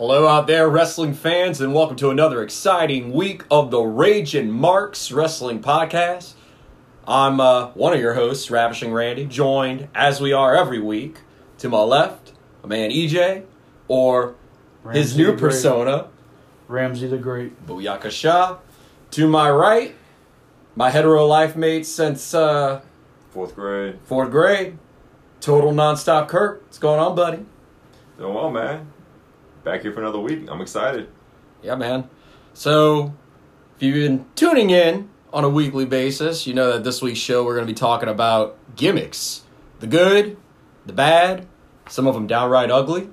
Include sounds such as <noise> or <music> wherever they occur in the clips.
Hello out there, wrestling fans, and welcome to another exciting week of the Rage and Marks Wrestling Podcast. I'm uh, one of your hosts, Ravishing Randy, joined, as we are every week, to my left, a man EJ, or his new persona, Ramsey the Great. Booyaka Shah. To my right, my hetero life mate since uh, Fourth grade. fourth grade, total nonstop Kurt. What's going on, buddy? Doing well, man. Back here for another week. I'm excited. Yeah, man. So, if you've been tuning in on a weekly basis, you know that this week's show we're going to be talking about gimmicks the good, the bad, some of them downright ugly.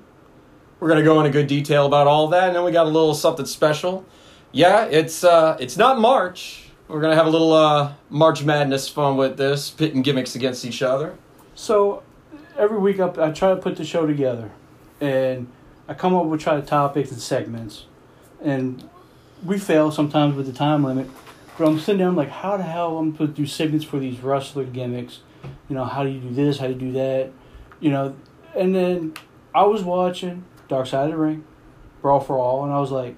We're going to go into good detail about all that, and then we got a little something special. Yeah, it's uh, it's not March. We're going to have a little uh, March Madness fun with this, pitting gimmicks against each other. So every week I, I try to put the show together, and I come up with try to topics and segments, and we fail sometimes with the time limit. But I'm sitting there, I'm like, how the hell I'm supposed to do segments for these wrestler gimmicks? You know, how do you do this? How do you do that? You know, and then I was watching Dark Side of the Ring, Brawl for All, and I was like,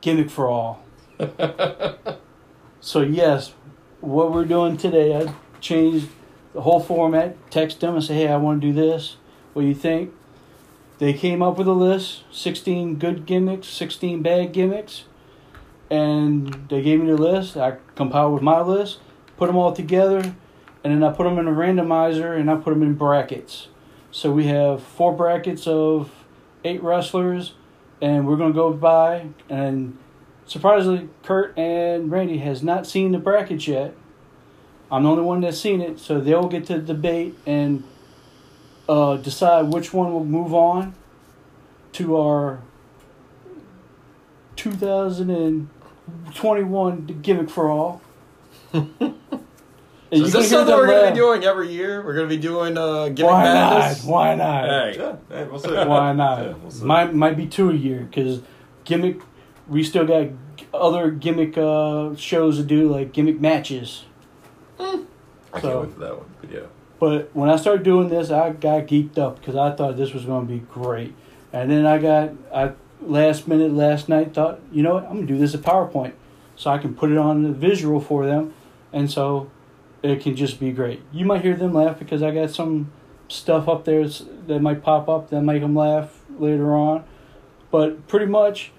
gimmick for all. <laughs> So yes, what we're doing today, I changed the whole format. Text them and say, "Hey, I want to do this. What do you think?" They came up with a list: sixteen good gimmicks, sixteen bad gimmicks, and they gave me the list. I compiled with my list, put them all together, and then I put them in a randomizer and I put them in brackets. So we have four brackets of eight wrestlers, and we're gonna go by and surprisingly, Kurt and Randy has not seen the brackets yet. I'm the only one that's seen it, so they'll get to debate and uh, decide which one will move on to our 2021 gimmick for all. <laughs> And So you're is gonna this hear something we're going to be doing every year? We're going to be doing uh, gimmick Why not? Why not? Hey, Yeah, hey, we'll see. <laughs> Why not? Yeah, we'll see. might might be two a year because gimmick. We still got other gimmick uh, shows to do, like gimmick matches. I so- can't wait for that one. But yeah. But when I started doing this, I got geeked up because I thought this was going to be great. And then I got I last minute last night thought, you know what, I'm gonna do this a PowerPoint, so I can put it on the visual for them, and so it can just be great. You might hear them laugh because I got some stuff up there that might pop up that make them laugh later on, but pretty much.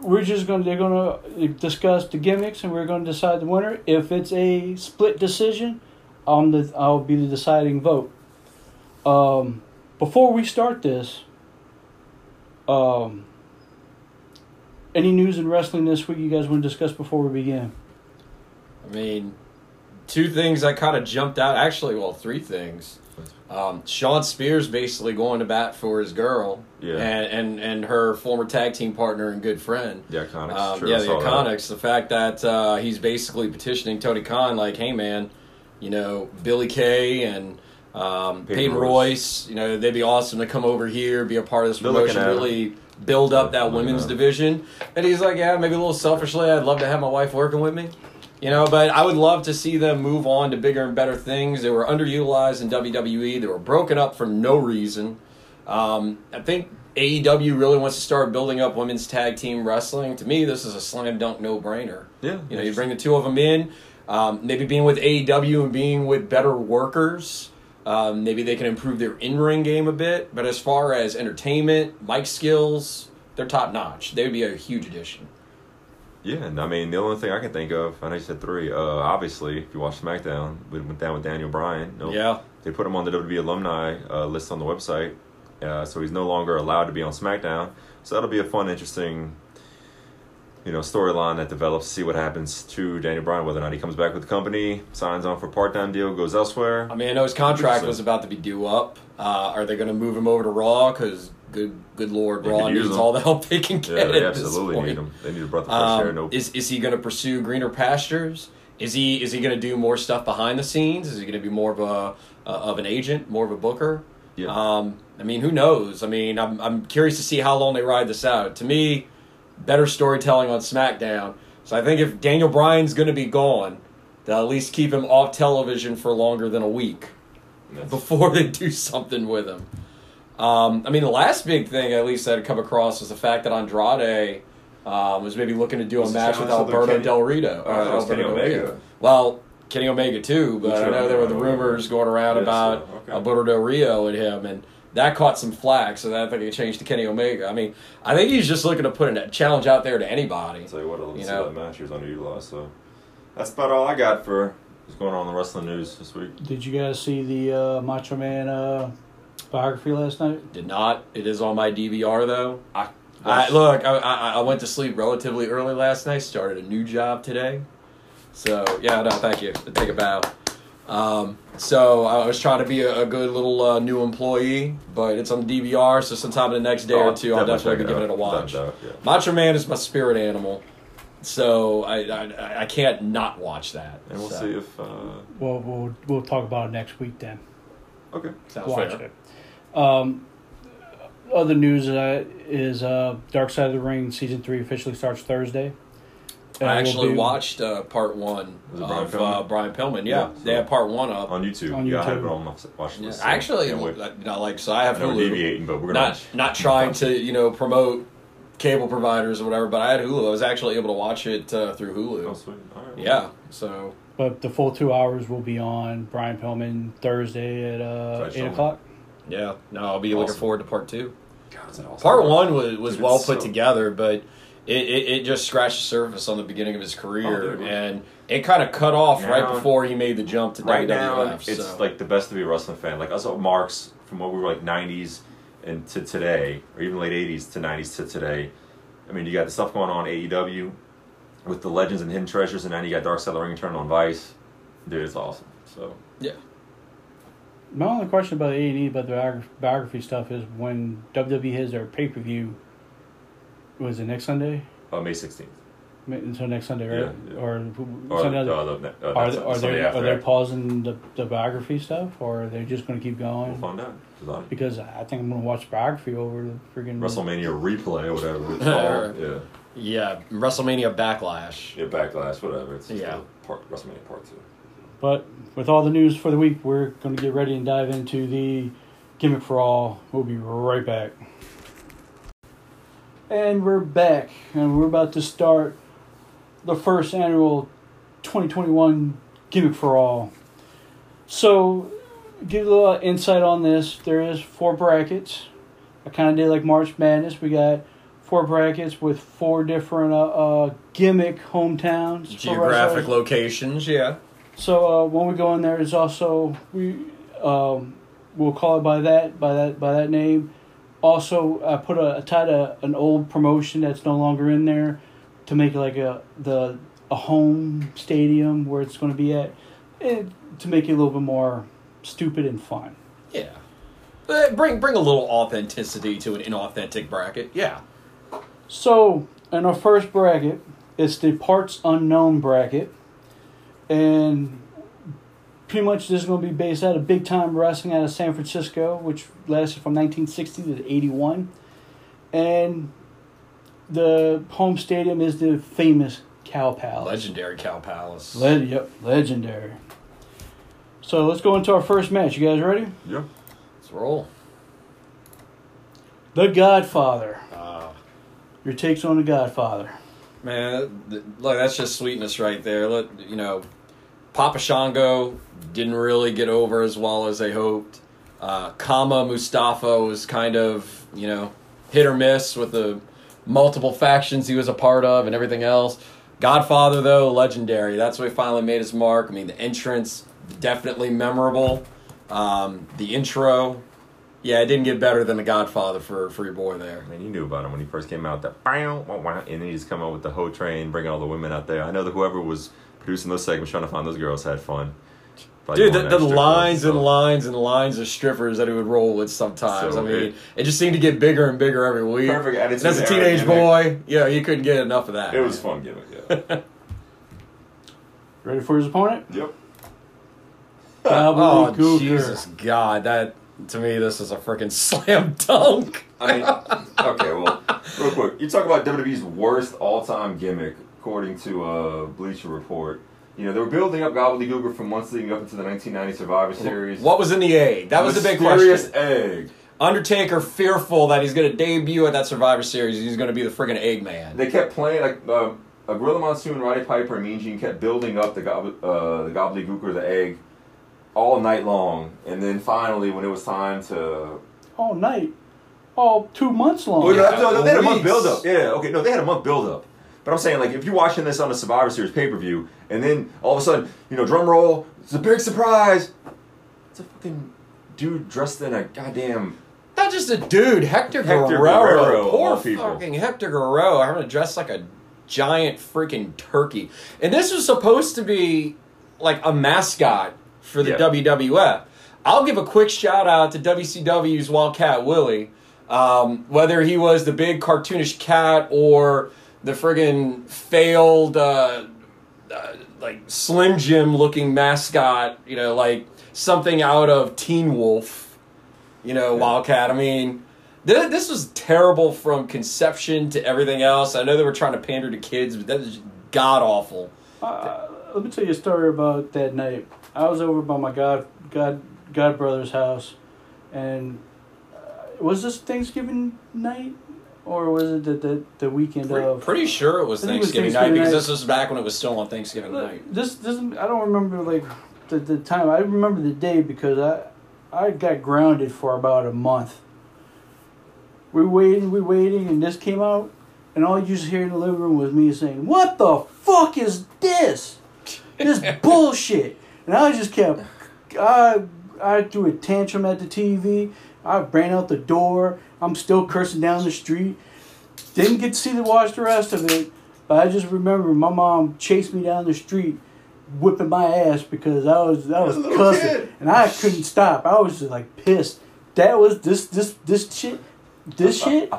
We're just gonna they're gonna discuss the gimmicks and we're gonna decide the winner. If it's a split decision, I'm the I'll be the deciding vote. Um, before we start this, um, any news in wrestling this week you guys want to discuss before we begin? I mean, two things I kind of jumped out. Actually, well, three things. Um, Shawn Spears basically going to bat for his girl, Yeah. and, and and her former tag team partner and good friend. The Iconics. Um, Sure, yeah, the saw that. Iconics. The fact that uh, he's basically petitioning Tony Khan, like, hey man, you know, Billie Kay and um, Peyton Peyton Royce. Royce, you know, they'd be awesome to come over here, be a part of this They're promotion, really build up that women's division. And he's like, yeah, maybe a little selfishly, I'd love to have my wife working with me. You know, but I would love to see them move on to bigger and better things. They were underutilized in WWE. They were broken up for no reason. Um, I think AEW really wants to start building up women's tag team wrestling. To me, this is a slam dunk no brainer. Yeah. You know, you bring the two of them in, um, maybe being with AEW and being with better workers. Um, maybe they can improve their in ring game a bit. But as far as entertainment, mic skills, they're top notch. They would be a huge addition. Yeah, and I mean, the only thing I can think of, I know you said three. Uh, obviously, if you watch SmackDown, we went down with Daniel Bryan. No, Yeah. They put him on the WWE alumni uh, list on the website, uh, so he's no longer allowed to be on SmackDown. So that'll be a fun, interesting, you know, storyline that develops. See what happens to Daniel Bryan, whether or not he comes back with the company, signs on for a part-time deal, goes elsewhere. I mean, I know his contract was about to be due up. Uh, are they going to move him over to Raw? Because good, good lord, They Raw needs him. all the help they can get. Yeah, they at this absolutely point. need him. They need a breath of fresh air. Um, Nope. is is he going to pursue greener pastures? Is he is he going to do more stuff behind the scenes? Is he going to be more of a uh, of an agent, more of a booker? Yeah. Um, I mean, who knows? I mean, I'm I'm curious to see how long they ride this out. To me, better storytelling on SmackDown. So I think if Daniel Bryan's going to be gone, they'll at least keep him off television for longer than a week That's- before <laughs> they do something with him. Um, I mean, the last big thing, at least that had come across, was the fact that Andrade um, was maybe looking to do a Was it match with Alberto Kenny- Del thought it was Alberto Kenny. Omega. Well, Kenny Omega too, but I know there were the rumors going around Yeah, about okay. Alberto Del Rio and him, and that caught some flack. So that I think it changed to Kenny Omega. I mean, I think he's just looking to put a challenge out there to anybody. I'll tell you what, I love to You see know. that match. He was underutilized, so that's about all I got for what's going on in the wrestling news this week. Did you guys see the uh, Macho Man uh, biography last night? Did not. It is on my DVR though. I, I, look, I, I, I went to sleep relatively early last night. Started a new job today, so yeah, no, thank you. Take a bow. Um, so I was trying to be a, a good little uh, new employee, but it's on DVR. So sometime in the next day or two, I'll definitely be giving it a watch. Without yeah. Macho Man is my spirit animal, so I I, I can't not watch that. And we'll So, see if. Uh, Well, we'll we'll talk about it next week then. okay. Sounds Watch fair. it. Um, other news uh, is uh, Dark Side of the Ring season three officially starts Thursday. And I we'll actually watched uh, part one Brian of Pillman? uh, Brian Pillman. Yeah, Yeah, they so- had part one up. On YouTube. On Yeah, I have YouTube. it on my watch Yeah, list. actually, Can't wait. you know, like so, I have I know we're Hulu. deviating, but we're gonna Not not trying to you know promote cable providers or whatever, but I had Hulu. I was actually able to watch it uh, through Hulu. Oh, sweet. All right. well, Yeah, so But the full two hours will be on Brian Pillman Thursday at uh, Sorry, eight Sean. o'clock. yeah, no, I'll be looking Awesome. forward to part two. God, is that awesome. Part one was was Dude, well it's put so- together, but it, it, it just scratched the surface on the beginning of his career, Oh, dude. and it kind of cut off right before he made the jump to Right WWF. now, it's so. like the best to be a wrestling fan. Like us marks from what we were like '90s and to today, or even late '80s to '90s to today. I mean, you got the stuff going on AEW with the legends and hidden treasures, and then you got Dark Side of the Ring turning on Vice. Dude, it's awesome. So yeah, My only question about A and E about the biography, biography stuff is when WWE has their pay per view. Was it next Sunday? uh, May 16th. Ma- So next Sunday, right? Yeah, yeah. Or, Or Sunday uh, the, uh, are they, the are Sunday they after are they pausing the, the biography stuff, or are they just going to keep going? We'll find out. 'Cause I- Because I think I'm going to watch biography over the freaking WrestleMania replay or whatever it's <laughs> called. Yeah. yeah, WrestleMania Backlash. Yeah, Backlash, whatever. It's just Yeah. part, WrestleMania Part 2. But with all the news for the week, we're going to get ready and dive into the gimmick for all. We'll be right back. And we're back, and we're about to start the first annual 2021 gimmick for all. So, give a little insight on this. There is four brackets. I kind of did like March Madness. We got four brackets with four different uh, uh, gimmick hometowns. Geographic locations, yeah. So uh, when we go in there, is also we um, we'll call it by that by that by that name. Also, I put a I tied a, an old promotion that's no longer in there to make it like a the a home stadium where it's going to be at, and to make it a little bit more stupid and fun. Yeah. Uh, bring bring a little authenticity to an inauthentic bracket. Yeah. So in our first bracket, it's the parts unknown bracket, and pretty much this is going to be based out of big time wrestling out of San Francisco, which lasted from 1960 to 81, and the home stadium is the famous Cow Palace. Legendary Cow Palace. Le- yep, legendary. So let's go into our first match. You guys ready? Yeah. Let's roll. The Godfather. Uh, Your takes on the Godfather. man, th- look, that's just sweetness right there. Let you know, Papa Shango didn't really get over as well as they hoped. Uh, Kama Mustafa was kind of you know hit or miss with the multiple factions he was a part of and everything else. Godfather though, legendary. That's where he finally made his mark. I mean, the entrance definitely memorable. Um, the intro, yeah, it didn't get better than the Godfather for for your boy there. I mean, you knew about him when he first came out. That and then he just come out with the whole train, bringing all the women out there. I know that whoever was producing those segments, trying to find those girls, had fun. Probably Dude, the, the lines close, and lines and lines of strippers that he would roll with sometimes. So I mean, it- it, just seemed to get bigger and bigger every week. Perfect And attitude as a teenage gimmick. boy, yeah, you couldn't get enough of that. It was fun gimmick, yeah. <laughs> Ready for his opponent? yep. <laughs> Oh, Gobbledy Gooker. Jesus God. That, to me, this is a freaking <laughs> slam dunk. I mean, okay, well, real quick. You talk about WWE's worst all-time gimmick, according to uh, Bleacher Report. You know, they were building up Gobbledy Gooker from months leading up into the 1990 Survivor Series. What was in the egg? That was the big Mysterious question. egg. Undertaker fearful that he's going to debut at that Survivor Series. He's going to be the friggin' Eggman. They kept playing like uh, a Gorilla Monsoon, Roddy Piper, and Mean Gene kept building up the gob- uh, the gobbledy gooker the egg all night long, and then finally, when it was time to All night. All two months long. Well, no, Yeah, no, no, they had a month weeks. build up. Yeah, okay, no, they had a month build up. But I'm saying, like, if you're watching this on a Survivor Series pay per view, and then all of a sudden, you know, drum roll, it's a big surprise. It's a fucking dude dressed in a goddamn. Not just a dude, Hector, Hector Guerrero. Guerrero, Poor people. fucking Hector Guerrero having to dress like a giant freaking turkey. And this was supposed to be like a mascot for the Yeah. WWF. I'll give a quick shout out to WCW's Wildcat Willie. Um, whether he was the big cartoonish cat or the friggin' failed uh, uh, like Slim Jim looking mascot, you know, like something out of Teen Wolf, you know, Wildcat. I mean, th- this was terrible from conception to everything else. I know they were trying to pander to kids, but that is god awful. Uh, let me tell you a story about that night. I was over by my god god god brother's house, and uh, was this Thanksgiving night, or was it the the, the weekend Pretty, of? pretty sure it was think it was Thanksgiving, night Thanksgiving because night. this was back when it was still on Thanksgiving night. This this I don't remember like the, the time. I remember the day because I I got grounded for about a month. We waiting, we waiting, and this came out, and all you just hear in the living room was me saying, "What the fuck is this? This <laughs> bullshit!" And I just kept, I I threw a tantrum at the TV. I ran out the door. I'm still cursing down the street. Didn't get to see the watch the rest of it, but I just remember my mom chased me down the street, whipping my ass because I was I was As a little cussing kid. and I couldn't stop. I was just like pissed. That was this this this shit. This shit.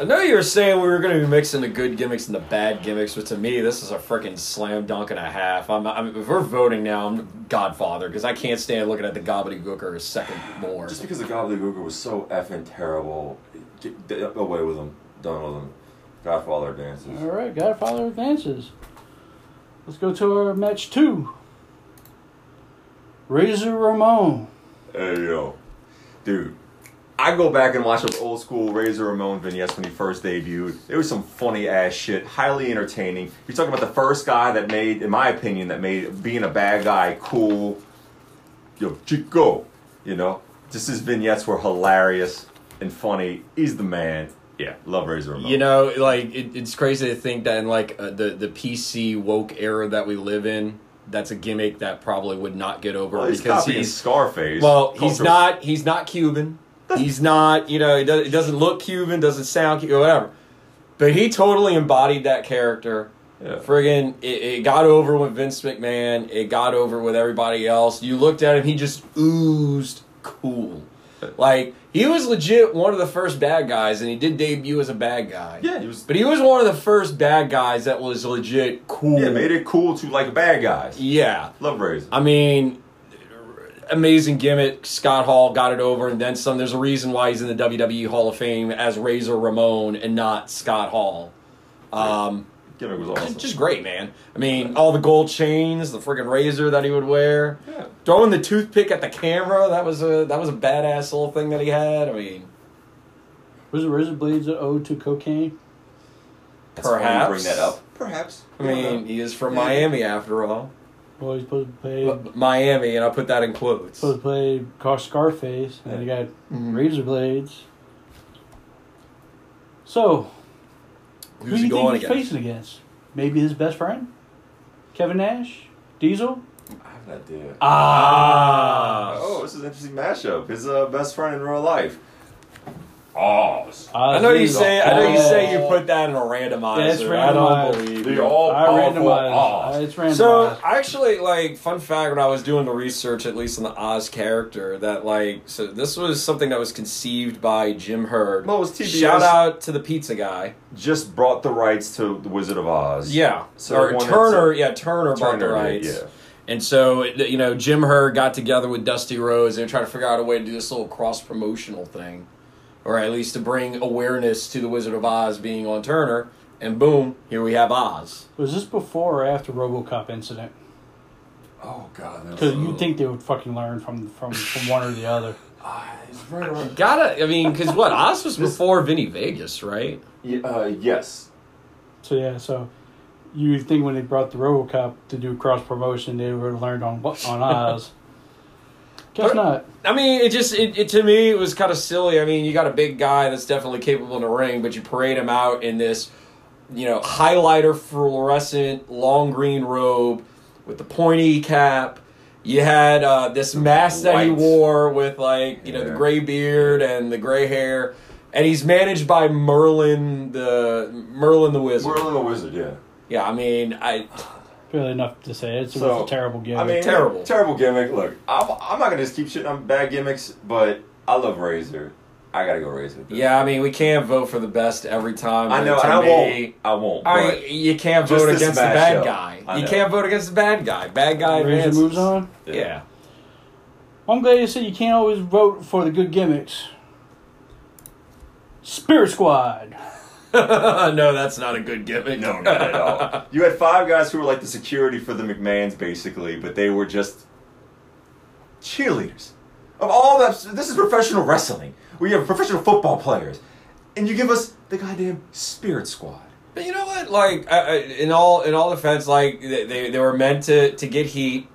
I know you were saying we were going to be mixing the good gimmicks and the bad gimmicks, but to me, this is a freaking slam dunk and a half. I'm, I'm, if we're voting now, I'm Godfather because I can't stand looking at the gobbledy gooker a second more. Just because the gobbledy gooker was so effing terrible, get, get away with him. Done with him. Godfather dances. All right, Godfather advances. Let's go to our match two. Razor Ramon. Hey yo, dude. I go back and watch those old school Razor Ramon vignettes when he first debuted. There was some funny ass shit, highly entertaining. You're talking about the first guy that made, in my opinion, that made being a bad guy cool. Yo, Chico, you know, just his vignettes were hilarious and funny. He's the man. Yeah, love Razor Ramon. You know, like it, it's crazy to think that in like uh, the the PC woke era that we live in, that's a gimmick that probably would not get over well, he's because copying he's Scarface. well, he's not he's not Cuban. He's not, you know, he, does, he doesn't look Cuban, doesn't sound Cuban, whatever. But he totally embodied that character. Yeah. Friggin', it, it got over with Vince McMahon. It got over with everybody else. You looked at him, he just oozed cool. Like, he was legit one of the first bad guys, and he did debut as a bad guy. Yeah, he was. But he was one of the first bad guys that was legit cool. Yeah, made it cool to like bad guys. Yeah. Love Razor. I mean, amazing gimmick. Scott Hall got it over and then some. There's a reason why he's in the WWE Hall of Fame as Razor Ramon and not Scott Hall. Um, Gimmick was awesome. just great, man. I mean, all the gold chains, the friggin' razor that he would wear, yeah. throwing the toothpick at the camera. That was a that was a badass little thing that he had. I mean, Was it Razor Blades an ode to cocaine? That's funny you Perhaps. bring that up. Perhaps. I mean, he is from Miami after all. Well, he's supposed to play But Miami, and I put that in quotes. supposed to play Car- Scarface, and he got Mhm. Razor Blades. So, who Who's do he you going think he's against? facing against? Maybe his best friend, Kevin Nash, Diesel. I have an idea. Ah. Oh, this is an interesting mashup. His uh, best friend in real life. Oz. I know you say I know you say you put that in a randomizer. Yeah, it's I don't randomized. believe The all I powerful randomized. Oz. It's randomized. So actually like fun fact when I was doing the research, at least on the Oz character, that like so this was something that was conceived by Jim Herd. Well, it was TBS. Shout out to the pizza guy. Just brought the rights to the Wizard of Oz. Yeah, So or Turner. that's, Yeah, Turner, bought the rights. yeah. And so you know Jim Herd got together with Dusty Rhodes and tried to figure out a way to do this little cross promotional thing, or at least to bring awareness to the Wizard of Oz being on Turner. And boom, here we have Oz. was this before or after RoboCop incident? Oh God. Because you'd think they would fucking learn from from from one or the other. <laughs> Uh, right around. Gotta, I mean, because what Oz was before Vinnie Vegas, right? Yeah, uh, yes. So yeah, so you think when they brought the RoboCop to do cross promotion, they would have learned on on Oz. <laughs> Guess But- not. I mean, it just it, it to me it was kind of silly. I mean, you got a big guy that's definitely capable in the ring, but you parade him out in this, you know, highlighter fluorescent long green robe with the pointy cap. You had uh, this mask that he White. wore with like you know the Yeah. gray beard and the gray hair, and he's managed by Merlin the Merlin the Wizard. Merlin the Wizard, yeah. Yeah, I mean, I Really enough to say. It's, So, a terrible gimmick. I mean, Terrible. terrible gimmick. Look, I'm, I'm not gonna just keep shitting on bad gimmicks, but I love Razor. I gotta go Razor. with yeah, I mean, we can't vote for the best every time. I know, and I won't. I won't. I mean, you can't vote against the matchup. bad guy. You can't vote against the bad guy. Bad guy Razor advances. moves on. Yeah. Well, I'm glad you said you can't always vote for the good gimmicks. Spirit Squad. <laughs> no, that's not a good gimmick. no, not at all. <laughs> You had five guys who were like the security for the McMahons, basically, but they were just cheerleaders. Of all that, this is professional wrestling. We have professional football players, and you give us the goddamn Spirit Squad. But you know what? Like, I, I, in all in all defense, like they, they they were meant to to get heat.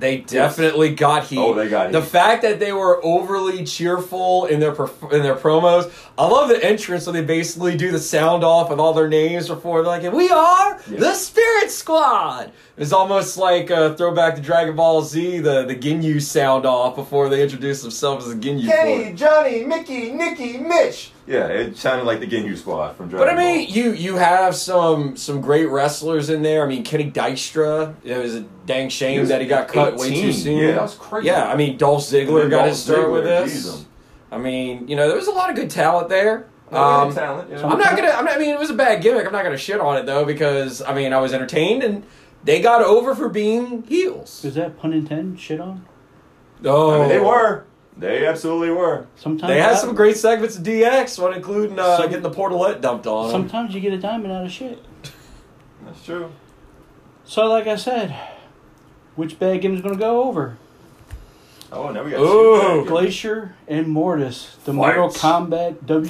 They definitely got heat. Oh, they got here. The fact that they were overly cheerful in their perf- in their promos. I love the entrance where they basically do the sound off with all their names before they're like, "We are Yeah. the Spirit Squad." It's almost like a throwback to Dragon Ball Z, the the Ginyu sound off before they introduce themselves as a Ginyu. Kenny, Johnny, Mickey, Nicky, Mitch. Yeah, it sounded like the Ginyu Squad from Dragon But I mean, Ball. you you have some some great wrestlers in there. I mean, Kenny Dykstra. It was a dang shame was that he got cut way too soon. Yeah, that was crazy. Yeah, I mean, Dolph Ziggler got Dolph his start with this. I mean, you know, there was a lot of good talent there. Um, Um, talent. Yeah. I'm not gonna. I'm not, I mean, it was a bad gimmick. I'm not gonna shit on it though because I mean, I was entertained and they got over for being heels. Is that pun intended? Shit on? Oh, I mean, they were. They absolutely were. Sometimes They had some great segments of DX, one including uh, Some- getting the portalette dumped on them. Sometimes you get a diamond out of shit. That's true. So, like I said, which bad game's gonna go over? Oh, now we got Ooh. Glacier and Mortis, the Fight. Mortal Kombat throw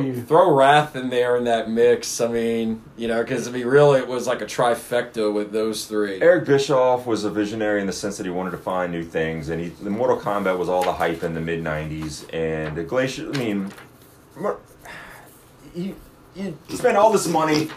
WCW. throw Wrath in there in that mix. I mean, you know, because I mean, really, it was like a trifecta with those three. Eric Bischoff was a visionary in the sense that he wanted to find new things, and he the Mortal Kombat was all the hype in the mid '90s, and the Glacier. I mean, Mor- you spend all this money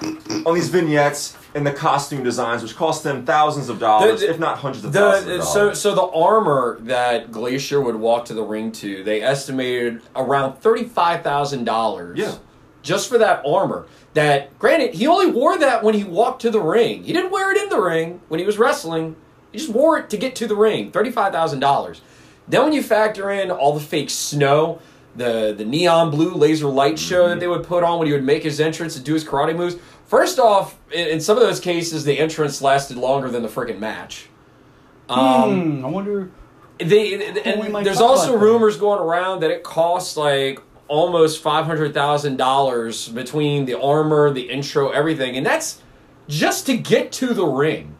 on these vignettes and the costume designs, which cost them thousands of dollars, The- if not hundreds of thousands The of uh, so dollars. so the armor that Glacier would walk to the ring to, they estimated around thirty five thousand dollars. Yeah. Just for that armor. That granted, he only wore that when he walked to the ring. He didn't wear it in the ring when he was wrestling. He just wore it to get to the ring. Thirty five thousand dollars. Then when you factor in all the fake snow, the the neon blue laser light show Mm-hmm. that they would put on when he would make his entrance and do his karate moves. First off, in, in some of those cases, the entrance lasted longer than the freaking match. Um, hmm, I wonder. they, and there's also about that. rumors going around that it costs like almost five hundred thousand dollars between the armor, the intro, everything, and that's just to get to the ring.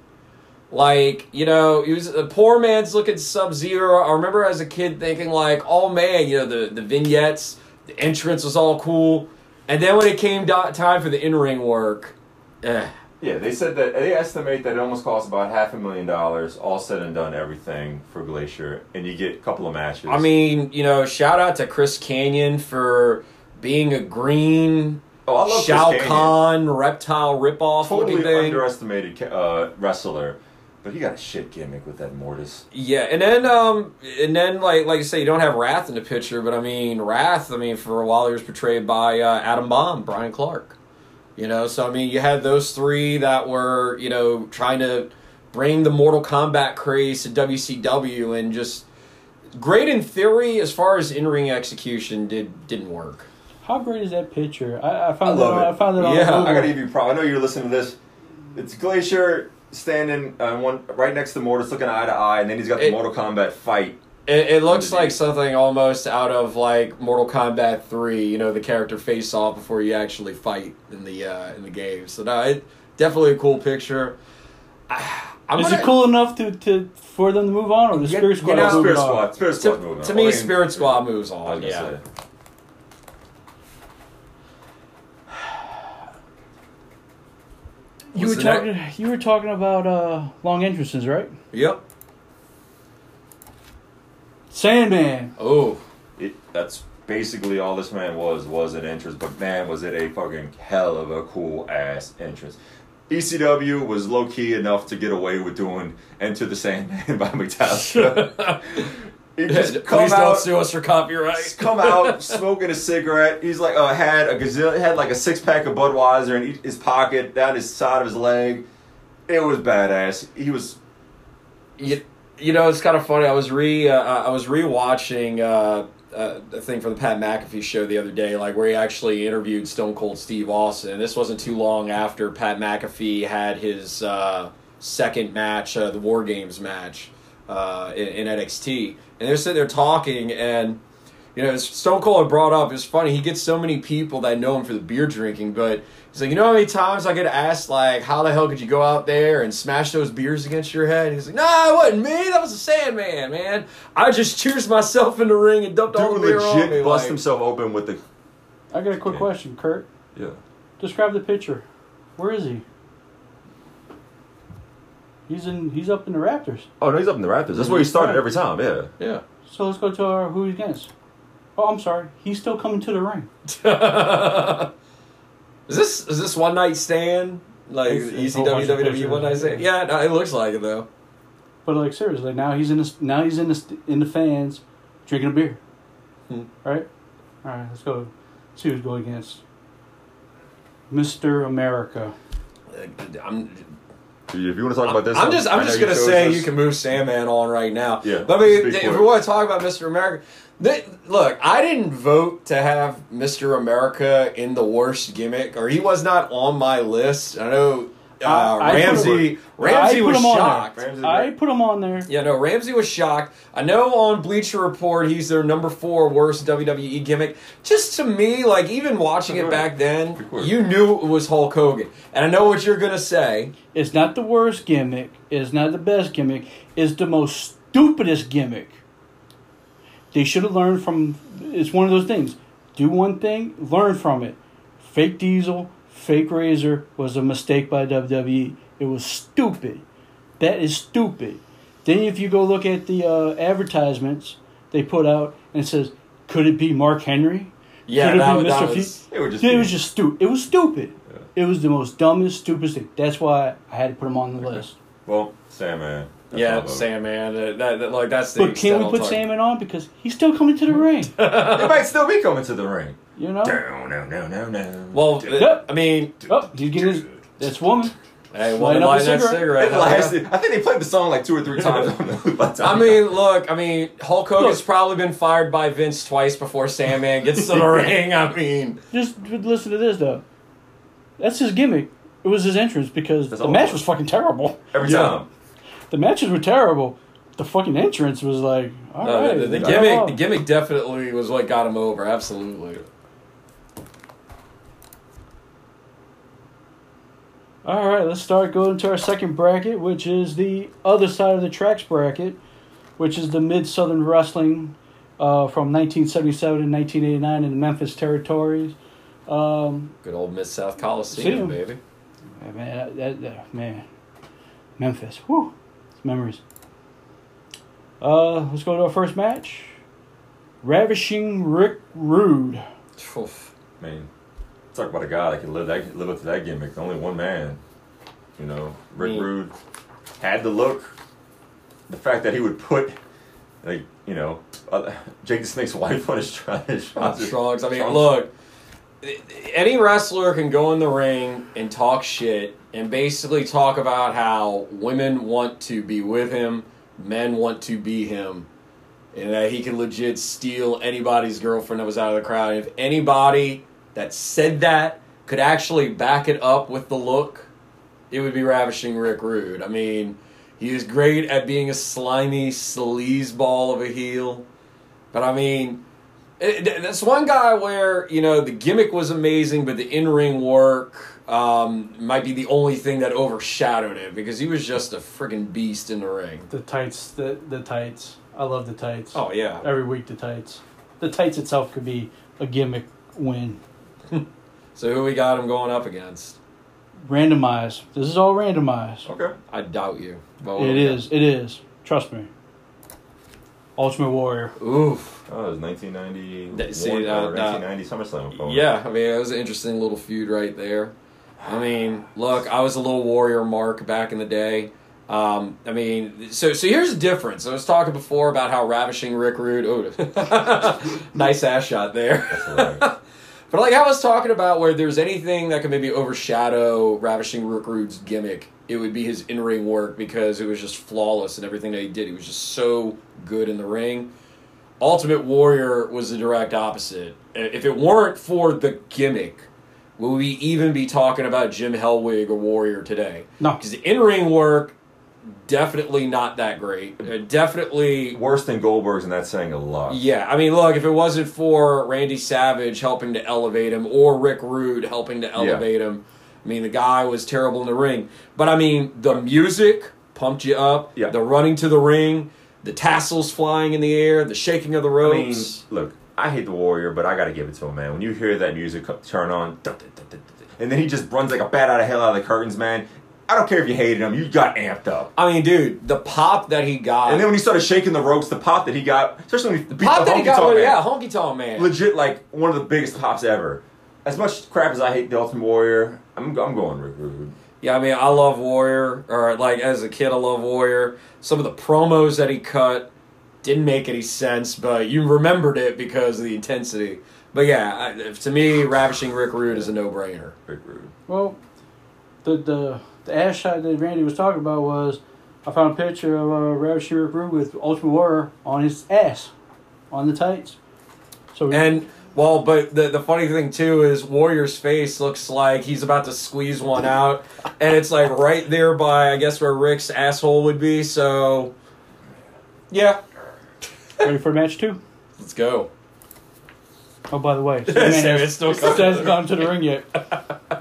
Like you know, he was a poor man's looking Sub Zero. I remember as a kid thinking like, oh man, you know the the vignettes, the entrance was all cool, and then when it came do- time for the in ring work, eh. yeah, they said that they estimate that it almost costs about half a million dollars, all said and done, everything for Glacier, and you get a couple of matches. I mean, you know, shout out to Chris Kanyon for being a green oh, I love Shao. Kahn reptile ripoff totally looking thing. underestimated uh, wrestler, but he got a shit gimmick with that Mortis. Yeah, and then um, and then like like you say, you don't have Wrath in the picture, but I mean Wrath. I mean for a while he was portrayed by uh, Adam Bomb, Brian Clark. You know, so I mean you had those three that were you know trying to bring the Mortal Kombat craze to WCW, and just great in theory as far as in ring execution did didn't work. How great is that picture? I, I I love it. On, it. I found it Yeah, Google. I gotta give you props. I know you're listening to this. It's Glacier standing uh, one right next to Mortis, looking eye to eye, and then he's got the It- Mortal Kombat fight. It, it looks like something almost out of like Mortal Kombat Three. You know, the character face off before you actually fight in the uh, in the game. So no, it definitely a cool picture. I, <sighs> I'm Is gonna- it cool enough to, to for them to move on, or the You- Spirit you Squad? know- move Spirit on? Squad. Spirit To, Squad moving to me, Spirit Squad moves on. Yeah. say. You were the talking. You were talking about uh, long entrances, right? Yep. Sandman. Oh. It, that's basically all this man was was an entrance, but man, was it a fucking hell of a cool ass entrance. ECW was low key enough to get away with doing "Enter the Sandman" <laughs> by Metallica. <laughs> he <laughs> just come Please out, don't sue us for copyright. come out <laughs> smoking a cigarette. He's like, uh, had a gazillion, had like a six pack of Budweiser in his pocket, down his side of his leg. It was badass. He was You, you know, it's kind of funny. I was re uh, I was rewatching uh, uh, a thing from the Pat McAfee show the other day, like where he actually interviewed Stone Cold Steve Austin. This wasn't too long after Pat McAfee had his uh, second match, uh, the War Games match uh, in, in NXT, and they're sitting there talking and. You know, Stone Cold had brought up. It's funny. He gets so many people that know him for the beer drinking, but he's like, you know how many times I get asked like, how the hell could you go out there and smash those beers against your head? He's like, nah, it wasn't me. That was the Sandman, man. I just cheers myself in the ring and dumped all the beer on me. legit bust like- himself open with the I got a quick Yeah. question, Kurt. yeah. Describe the picture. Where is he? He's in. He's up in the Raptors. Oh no, he's up in the Raptors. That's where he started every time. Yeah. Yeah. So let's go to our who he's against. Oh, I'm sorry. He's still coming to the ring. <laughs> is this is this one night stand like It's- it's a whole bunch ECW of WWE pictures. one night stand? Yeah, no, it looks like it though. But like seriously, now he's in the now he's in the st- in the fans drinking a beer. Hmm. Right. All right. Let's go. See who's going against. Mr. America. I'm If you want to talk about this, I'm just I'm just gonna say you can move Sandman on right now. Yeah, But I mean, if we want to talk about Mr. America, th- look, I didn't vote to have Mr. America in the worst gimmick, or he was not on my list. I know uh, I- I put Ramsey. him- Ramsey I put was him on there. shocked. I put him on there. Yeah, no, Ramsey was shocked. I know on Bleacher Report he's their number four worst WWE gimmick. Just to me, like even watching it back then, you knew it was Hulk Hogan, and I know what you're gonna say. It's not the worst gimmick. It's not the best gimmick. It's the most stupidest gimmick. They should have learned from. It's one of those things. Do one thing, learn from it. Fake Diesel, fake Razor was a mistake by WWE. It was stupid. That is stupid. Then if you go look at the uh, advertisements they put out and it says, "Could it be Mark Henry?" Yeah, Could it that, be that Mr. was. Fe- It just it be- was just stupid. It was stupid. Yeah. It was the most dumbest, stupidest thing. That's why I had to put him on the list. Well, Sandman. That's Yeah, my vote. Sandman. uh, That, that, like that's the. But can we put talk. Sandman on because he's still coming to the <laughs> ring? It might still be coming to the ring. You know. No, no, no, no, no. Well, uh, I mean, Oh, he's getting his. That's woman. hey, Light woman, up a light that cigarette. cigarette. It hell lasted- I think they played the song like two or three times. on the- <laughs> by the I time- mean, look. I mean, Hulk Hogan's Look. probably been fired by Vince twice before Sandman gets to the <laughs> ring. I mean, Just listen to this though. That's his gimmick. It was his entrance because That's the all match was was. fucking terrible. every Yeah. time. The matches were terrible. The fucking entrance was like, all no, right. the, the go gimmick, the gimmick definitely was what got him over. Absolutely. All right, let's start going to our second bracket, which is the other side of the tracks bracket, which is the Mid Southern Wrestling uh, from 1977 and 1989 in the Memphis territories. Um, Good old Mid South Coliseum, baby. yeah, man, that, that, man, Memphis, whew, it's memories. Uh, let's go to our first match. Ravishing Rick Rude. Oof. I mean, talk about a guy that can live that live up to that gimmick. Only one man. You know, Rick Me. Rude had the look. The fact that he would put, like, you know, uh, Jake the Snake's <laughs> wife on his trousers. Trunks. I mean, look, any wrestler can go in the ring and talk shit and basically talk about how women want to be with him, men want to be him, and that he can legit steal anybody's girlfriend that was out of the crowd. If anybody that said that could actually back it up with the look, it would be Ravishing Rick Rude. I mean, he is great at being a slimy sleazeball of a heel. But I mean, It- that's one guy where you know the gimmick was amazing, but the in ring work um, might be the only thing that overshadowed it because he was just a freaking beast in the ring. The tights, the the tights. I love the tights. Oh yeah, Every week the tights. The tights itself could be a gimmick win. <laughs> so who we got him going up against? Randomized. This is all randomized. Okay. I doubt you. But It is. It is. Trust me. Ultimate Warrior. Oof. Oh, it was 1990. That- see, or uh, 1990 SummerSlam. opponent. Yeah, I mean it was an interesting little feud right there. I mean, look, I was a little warrior mark back in the day. Um, I mean, so so here's the difference. I was talking before about how ravishing Rick Rude. Oh, <laughs> nice ass shot there. That's hilarious. <laughs> But like I was talking about, where there's anything that could maybe overshadow Ravishing Rude's gimmick, it would be his in ring work because it was just flawless and everything that he did. He was just so good in the ring. Ultimate Warrior was the direct opposite. If it weren't for the gimmick, would we even be talking about Jim Hellwig or Warrior today? No. Because the in ring work, definitely not that great. Uh, Definitely Worse than Goldberg's, and that's saying a lot. yeah, I mean, look, if it wasn't for Randy Savage helping to elevate him or Rick Rude helping to elevate him, I mean, the guy was terrible in the ring. But I mean, the music pumped you up, Yeah. the running to the ring, the tassels flying in the air, the shaking of the I mean, ropes. look, I hate the Warrior, but I got to give it to him, man. When you hear that music turn on, and then he just runs like a bat out of hell out of the curtains, man. I don't care if you hated him, you got amped up. I mean, dude, the pop that he got. And then when he started shaking the ropes, the pop that he got, especially when he beat pop the that he Honky got, Tonk Man, yeah, Honky Tonk Man. legit like one of the biggest pops ever. As much crap as I hate the Ultimate Warrior, I'm, I'm going Rick Rude. Yeah, I mean, I love Warrior, or like as a kid, I love Warrior. Some of the promos that he cut didn't make any sense, but you remembered it because of the intensity. But yeah, I, to me, Ravishing Rick Rude is a no-brainer. Rick Rude. Well, the the the ass shot that Randy was talking about was I found a picture of uh, Rick Rude with Ultimate Warrior on his ass, on the tights. So And well, but the the funny thing too is Warrior's face looks like he's about to squeeze one out, and it's like right there by I guess where Rick's asshole would be. So, yeah, ready for match two? let's go. Oh, by the way, Sam <laughs> still coming. hasn't gone to the ring yet. <laughs>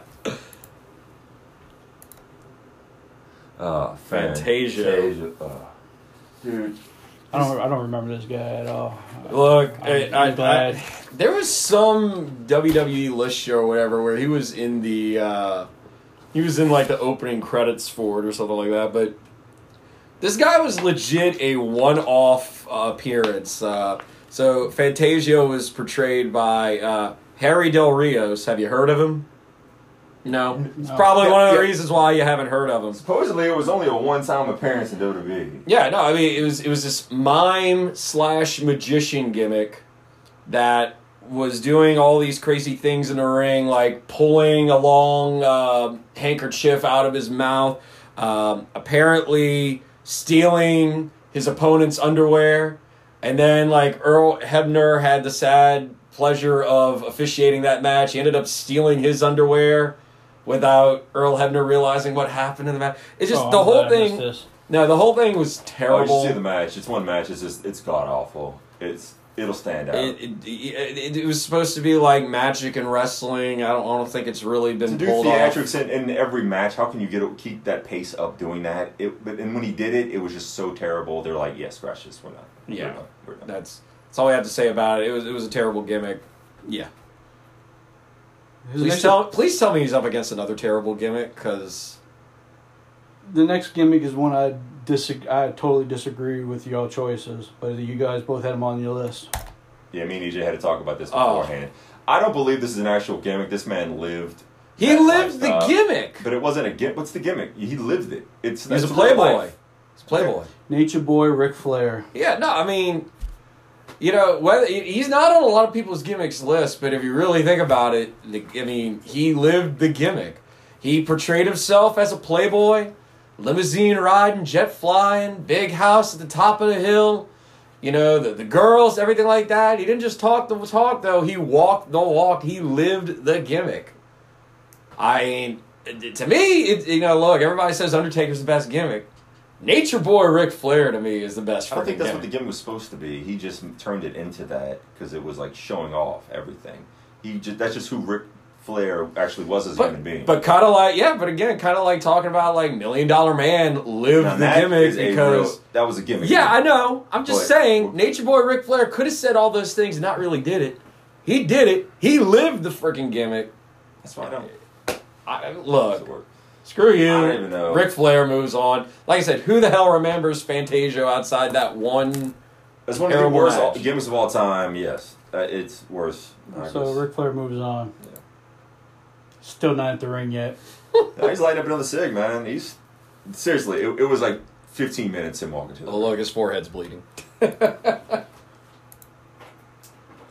Uh, Fantasia. Fantasia. Uh, dude. I don't I don't remember this guy at all. Look, I'm I, I, glad. I- there was some WWE list show or whatever where he was in the uh, he was in like the opening credits for it or something like that. But this guy was legit a one-off uh, appearance. Uh, so Fantasia was portrayed by uh, Harry Del Rios. Have you heard of him? No, it's No. probably one of the Yeah. reasons why you haven't heard of him. Supposedly, it was only a one-time appearance in. WWE. Yeah, no, I mean it was it was this mime slash magician gimmick that was doing all these crazy things in the ring, like pulling a long uh, handkerchief out of his mouth, um, apparently stealing his opponent's underwear, and then like Earl Hebner had the sad pleasure of officiating that match. He ended up stealing his underwear without Earl Hebner realizing what happened in the match. It's just Oh, the I'm whole glad I missed thing. This. No, the whole thing was Oh, you terrible. should see the match. It's one match. It's just it's god awful. It's it'll stand out. it, it, it, it was supposed to be like magic and wrestling. I don't, I don't think it's really been to do pulled off. theatrics in, in every match, how can you get keep that pace up doing that? It, but and when he did it, it was just so terrible. They're like, yes, scratch this. We're not. Yeah. we're done. We're done. That's that's all I have to say about it. It was it was a terrible gimmick. Yeah. His Please next- tell please tell me he's up against another terrible gimmick because The next gimmick is one I disag- I totally disagree with y'all choices, but you guys both had him on your list. Yeah, me and EJ had to talk about this Oh. beforehand. I don't believe this is an actual gimmick. This man lived. he that lived the lifestyle. gimmick. But it wasn't a gimmick. What's the gimmick? He lived it. It's He's a real playboy. life. He's a playboy. Nature Boy Ric Flair. Yeah, no, I mean, you know, whether he's not on a lot of people's gimmicks list, but if you really think about it, I mean, he lived the gimmick. He portrayed himself as a playboy, limousine riding, jet flying, big house at the top of the hill. You know, the, the girls, everything like that. He didn't just talk the talk, though. He walked the walk. He lived the gimmick. I mean, to me, it, you know, look, everybody says Undertaker's the best gimmick. Nature Boy Ric Flair to me is the best. I don't think that's what the gimmick. gimmick was supposed to be. He just turned it into that because it was like showing off everything. He just that's just who Ric Flair actually was as a human being. But, but kind of like yeah, but again, kind of like talking about like Million Dollar Man lived Now, the gimmick because real- that was a gimmick. yeah, I know. I'm just But- saying, Nature Boy Ric Flair could have said all those things and not really did it. He did it. He lived the freaking gimmick. That's why I don't. I, look? Screw you. I don't even know. Ric Flair moves on. Like I said, who the hell remembers Fantasio outside that one? That's one of the worst match. gimmicks of all time. Yes, uh, it's worse. So guess. Ric Flair moves on. Yeah. Still not at the ring yet. <laughs> No, he's lighting up another cig, man. He's seriously. It, it was like 15 minutes him walking to the. Oh, look, his forehead's bleeding. <laughs>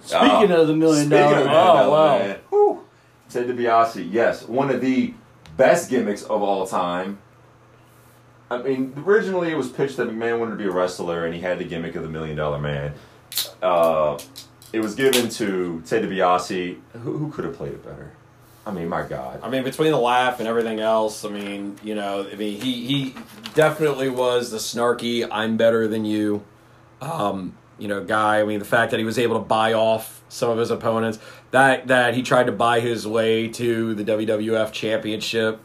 Speaking of the million Speaking dollar, of oh Million Dollar wow, Man, whew, Ted DiBiase, yes, one of the best gimmicks of all time. I mean, originally it was pitched that McMahon wanted to be a wrestler, and he had the gimmick of the Million Dollar Man. Uh, it was given to Ted DiBiase. Who, who could have played it better? I mean, my God. I mean, between the laugh and everything else, I mean, you know, I mean, he he definitely was the snarky "I'm better than you," um, you know, guy. I mean, the fact that he was able to buy off some of his opponents, that that he tried to buy his way to the WWF Championship,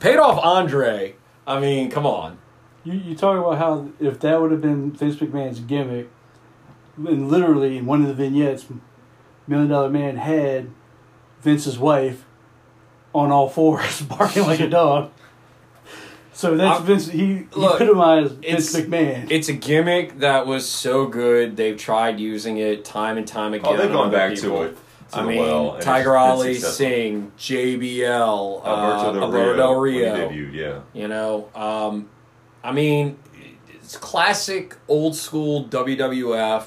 paid off Andre. I mean, come on. you you talk about how if that would have been Vince McMahon's gimmick, and literally in one of the vignettes, Million Dollar Man had Vince's wife on all fours <laughs> barking like a dog. So that's I- Vince. He, he Look, epitomized it's- Vince McMahon. It's a gimmick that was so good. They've tried using it time and time again. Oh, they've on gone back people. to it. To I mean, well, Tiger been Ali, successful. Singh, JBL, uh, Alberto Del Rio, Del when he Rio. debuted, yeah. You know, um, I mean, it's classic old school WWF.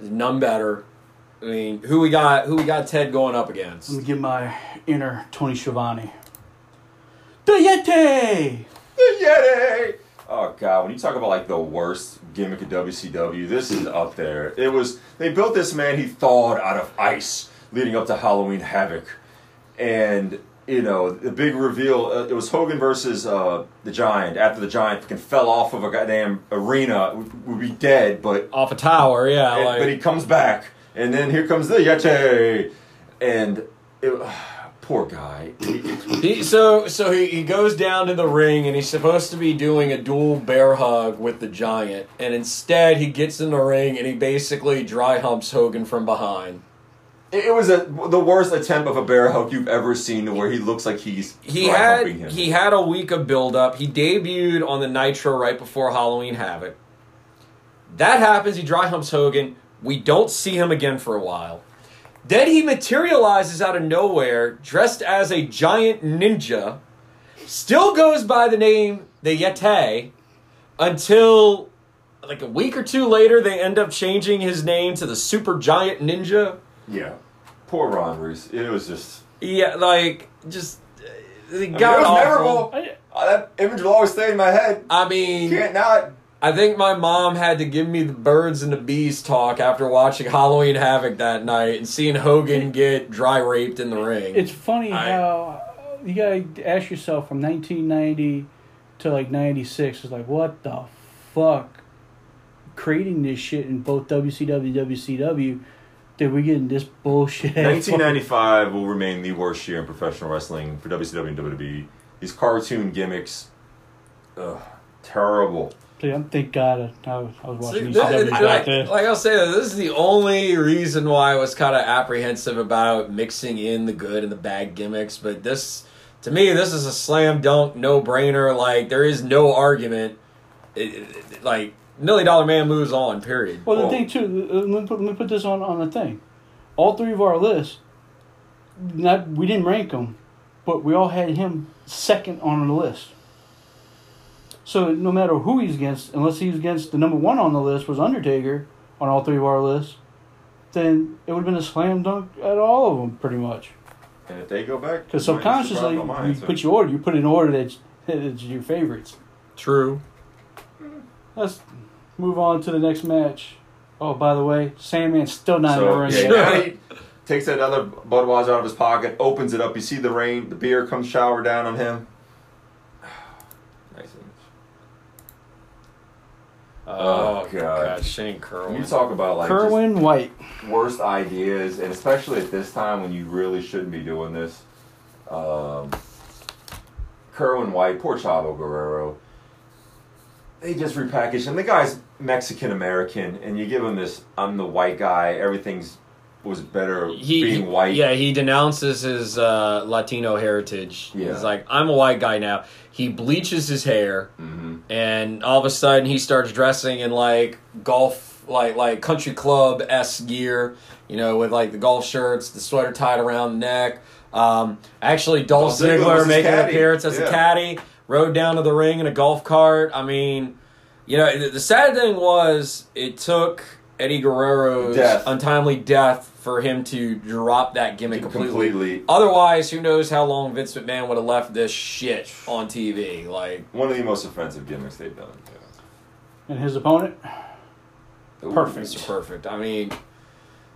None better. I mean, who we got? Who we got? Ted going up against? Let me get my inner Tony Schiavone. The Yeti. The Yeti. Oh god, when you talk about like the worst gimmick of WCW, this is up there. It was they built this man he thawed out of ice leading up to Halloween Havoc, and you know the big reveal. Uh, it was Hogan versus uh, the Giant. After the Giant fucking fell off of a goddamn arena, would, would be dead, but Off a tower, yeah. and- like, but he comes back, and then here comes the Yeti, and it, poor guy. He, so so he, he goes down to the ring and he's supposed to be doing a dual bear hug with the giant and instead he gets in the ring and he basically dry humps Hogan from behind. It it was a, the worst attempt of a bear hug you've ever seen, to where he looks like he's He dry had humping him. he had a week of build up. He debuted on the Nitro right before Halloween Havoc. That happens. He dry humps Hogan. We don't see him again for a while. Then he materializes out of nowhere, dressed as a giant ninja. Still goes by the name the Yeti until like a week or two later they end up changing his name to the Super Giant Ninja. yeah, poor Ron Reis. It was just Yeah, like just uh, I mean, it was awful. memorable. I, that image will always stay in my head. I mean, Can't not. I think my mom had to give me the birds and the bees talk after watching Halloween Havoc that night and seeing Hogan get dry raped in the ring. it's funny I- how uh, you gotta ask yourself from 1990 to like 96 is like what the fuck creating this shit in both WCW WCW did we get in this bullshit <laughs> 1995 will remain the worst year in professional wrestling for WCW and WWE. These cartoon gimmicks, ugh, terrible. Yeah, thank God I, I was watching th- ECW back like, then. like I'll say, this is the only reason why I was kind of apprehensive about mixing in the good and the bad gimmicks. But this, to me, this is a slam dunk, no brainer. Like there is no argument. It, it- like Million Dollar Man moves on. Period. Well, the thing too, uh, let me, put, let me put this on on the thing. All three of our lists, not we didn't rank them, but we all had him second on the list. So no matter who he's against, unless he's against the number one on the list was Undertaker on all three of our lists, then it would have been a slam dunk at all of them pretty much. And if they go back, Because you might be surprised subconsciously, by you answer. put your order, you put in order that's that's your favorites. True. Let's move on to the next match. Oh, by the way, Sandman's still not in the So ring yeah, yet. now he <laughs> takes another Budweiser out of his pocket, opens it up. You see the rain, the beer comes shower down on him. nice image. Oh, God. Shane When Kerwin. you talk about like just Kerwin White. worst ideas, and especially at this time when you really shouldn't be doing this. Um, Kerwin White, poor Chavo Guerrero. They just repackaged him. The guy's Mexican American, and you give him this "I'm the white guy." Everything's was better he, being white. Yeah, he denounces his uh, Latino heritage. Yeah. He's like, I'm a white guy now. He bleaches his hair, hmm and all of a sudden he starts dressing in like golf, like like country club s gear. You know, with like the golf shirts, the sweater tied around the neck. Um, actually, Dolph Dolph Ziggler making an appearance as a caddy. Rode down to the ring in a golf cart. I mean, you know, the, the sad thing was it took Eddie Guerrero's Death. untimely death for him to drop that gimmick completely. Completely. Otherwise, who knows how long Vince McMahon would have left this shit on TV? Like, One of the most offensive gimmicks they've done. And his opponent? Ooh, Perfect. Mr. Perfect. I mean,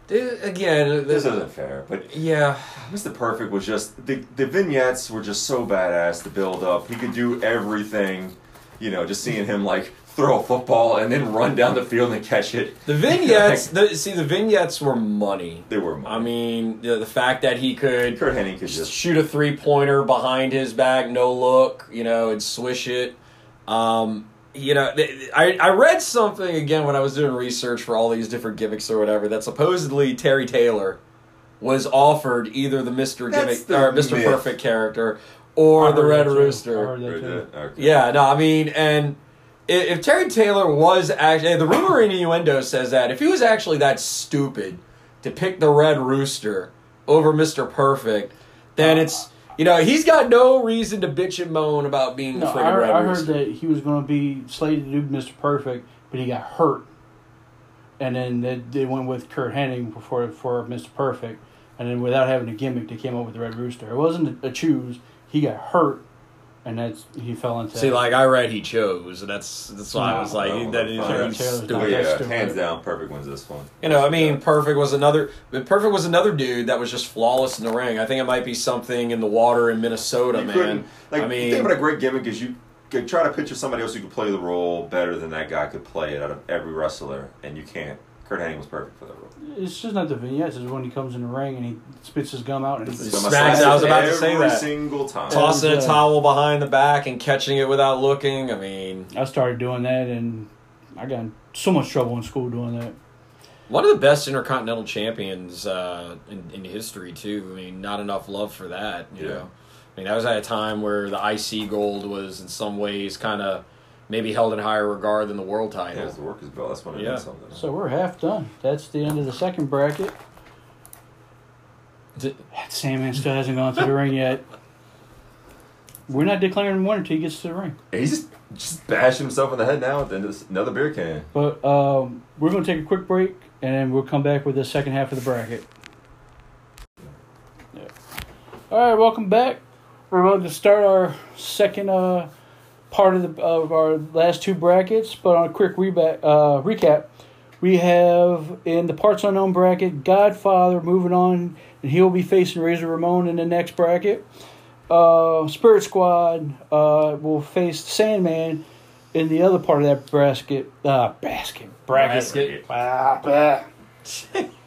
dude, again, This this isn't fair, but yeah. Mr. Perfect was just the the vignettes were just so badass to build up. He could do everything, you know. Just seeing him like throw a football and then run down the field and catch it. The <laughs> vignettes, the, see, the vignettes were money. They were. Money. I mean, the, the fact that he could Curt Hennig could just shoot a three pointer behind his back, no look, you know, and swish it. Um, you know, I, I read something again when I was doing research for all these different gimmicks or whatever that supposedly Terry Taylor was offered either the Mister That's gimmick the or Mister myth. Perfect character or I the Red that. Rooster. I heard that Right too. there. Okay. Yeah, no, I mean, and if, if Terry Taylor was actually, eh, the rumor <coughs> in innuendo says that if he was actually that stupid to pick the Red Rooster over Mr. Perfect, then uh, it's, you know, he's got no reason to bitch and moan about being No, the friggin' Red I heard Rooster. that he was going to be slated to do Mr. Perfect, but he got hurt. And then they, they went with Curt Hennig for, for Mr. Perfect. And then without having a gimmick, they came up with the Red Rooster. It wasn't a, a choose. He got hurt, and that's he fell into. See, like I read, he chose, and that's that's why I No, was like, no, that is fine. that Terry is Taylor's stupid. Oh yeah, That's stupid. hands down, Perfect wins this one. You know, I mean, Perfect was another. but Perfect was another dude that was just flawless in the ring. I think it might be something in the water in Minnesota, You man. couldn't- Like, I the mean, thing about a great gimmick is you could try to picture somebody else who could play the role better than that guy could play it out of every wrestler, and you can't. Curt Hennig was perfect for that role. It's just not the vignettes. It's when he comes in the ring and he spits his gum out and He he, So my smacks- slice I was it about to say every that. single time. tossing a was, towel behind the back and catching it without looking. I mean, I started doing that, and I got in so much trouble in school doing that. one of the best intercontinental champions uh, in, in history too. I mean, not enough love for that. You Yeah. know, I mean that was at a time where the IC gold was in some ways kind of maybe held in higher regard than the world Yeah, title. it's the workers' bell. That's when it Yeah. meant something. So we're half done. That's the end of the second bracket. D- Sandman still hasn't gone to the ring yet. We're not declaring him winner until he gets to the ring. He's just just bashing himself in the head now. Then just another beer can. But um, we're going to take a quick break, and then we'll come back with the second half of the bracket. Yeah. All right, welcome back. We're about to start our second uh, part of the of our last two brackets. But on a quick reba- uh, recap, we have in the parts unknown bracket Godfather moving on, and he'll be facing Razor Ramon in the next bracket. Uh, Spirit Squad uh, will face Sandman in the other part of that bracket. Uh, basket bracket. Basket. Bah. <laughs>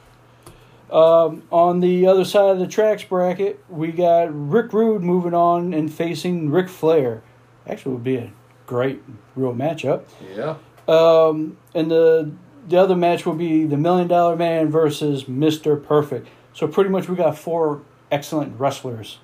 Um, on the other side of the tracks bracket, we got Rick Rude moving on and facing Ric Flair. Actually, would be a great real matchup. Yeah. Um, and the the other match will be the Million Dollar Man versus Mister Perfect. So pretty much we got four excellent wrestlers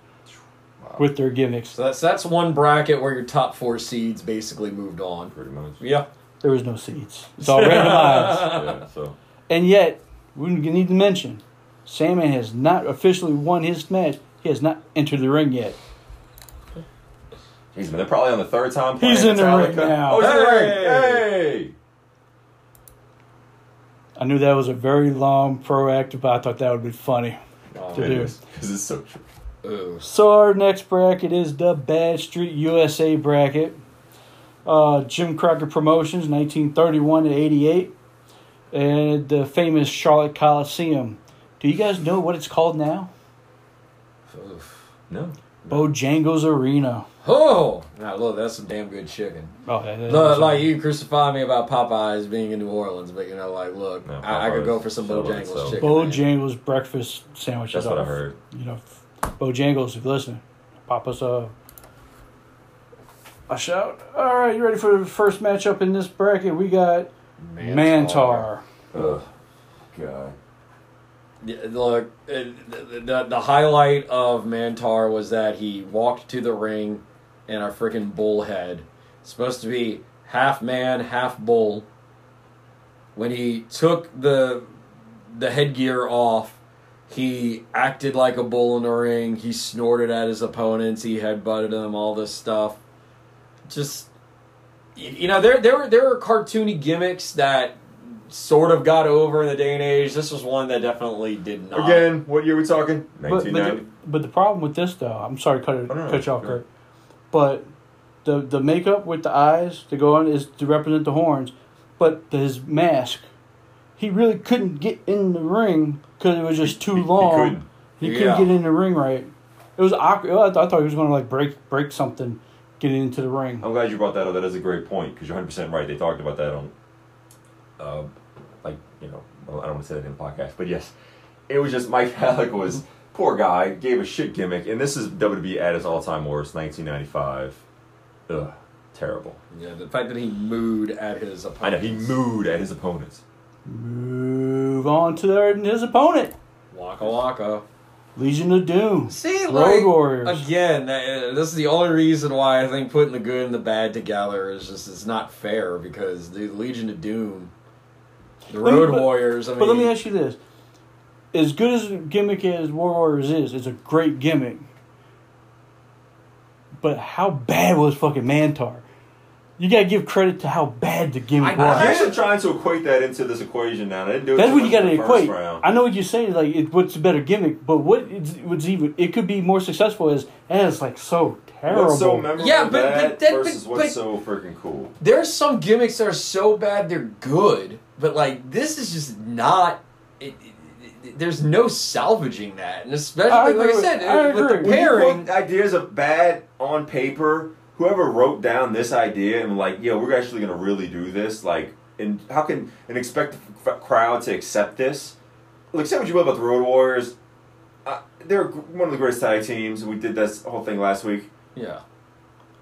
with their gimmicks. So that's that's one bracket where your top four seeds basically moved on. Pretty much. Yeah. There was no seeds. It's all randomized. <laughs> yeah. So And yet, we need to mention, Sandman has not officially won his match. He has not entered the ring yet. He's they're probably on the third time. He's playing in the ring Metallica. now. Oh, he's in the ring. Hey! Hey. I knew that was a very long proactive, but I thought that would be funny. Oh, To do. because it's so true. ooh. So our next bracket is the Bad Street USA bracket. Uh, Jim Crockett Promotions, 1931 to 88. And the famous Charlotte Coliseum. Do you guys know what it's called now? Oof. No. Bojangles Arena. Oh, now look, that's some damn good chicken. Oh, that- that- Look, like you crucify me about Popeyes being in New Orleans, but you know, like, look, No, I, I could go for some settled Bojangles itself. chicken. man. Bojangles breakfast sandwiches. That's what I heard. You know, Bojangles. If you listen, pop us uh, a a shout. All right, you ready for the first matchup in this bracket? We got Mantaur. Ugh, God. Look, uh, the, the the highlight of Mantaur was that he walked to the ring in a freaking bullhead. Supposed to be half man, half bull. When he took the the headgear off, he acted like a bull in the ring. He snorted at his opponents. He headbutted them. All this stuff. Just you know, there there there were cartoony gimmicks that sort of got over in the day and age. This was one that definitely did not. Again, what year we talking? But, but, the, but the problem with this, though, I'm sorry to cut, it, Oh, no, cut you off, Kurt. But the the makeup with the eyes to go on is to represent the horns, but his mask, he really couldn't get in the ring because it was just too He- he long. couldn't. He couldn't Yeah. get in the ring right. It was awkward. I thought I thought he was going to like break break something, getting into the ring. I'm glad you brought that up. That is a great point because you're 100 percent right. They talked about that on, uh, like you know, well, I don't want to say that in the podcast, but yes, it was just Mike <laughs> Halac was poor guy gave a shit gimmick, and this is WWE at its all time worst, 1995. Ugh, terrible. Yeah, the fact that he mooed at his opponent. I know he mooed at his opponents. Move on to their, his opponent, Waka waka. Legion of Doom. See, Road like, Warriors. again, uh, this is the only reason why I think putting the good and the bad together is just it's not fair because the Legion of Doom, the Let me- Road but- Warriors. I mean, But let me ask you this: as good as a gimmick as War Warriors is, it's a great gimmick. But how bad was fucking Mantaur? You gotta give credit to how bad the gimmick I- I'm actually trying to equate that into this equation now. I didn't do it That's what you gotta in the first equate. round. I know what you're saying. Like, it, what's a better gimmick? But what what's even? It could be more successful as as like so terrible. What's so memorable Yeah, but- bad but that- versus but- what's but- so freaking cool? there's some gimmicks that are so bad they're good, but like this is just not. It, it, it- there's no salvaging that, and especially I like I said, I with the agree. When you pairing. ideas of bad on paper, whoever wrote down this idea and like, yo, we're actually gonna really do this, like, and how can and expect the f- crowd to accept this? Like, say what you will about the Road Warriors, uh, they're one of the greatest tag teams. We did this whole thing last week. Yeah,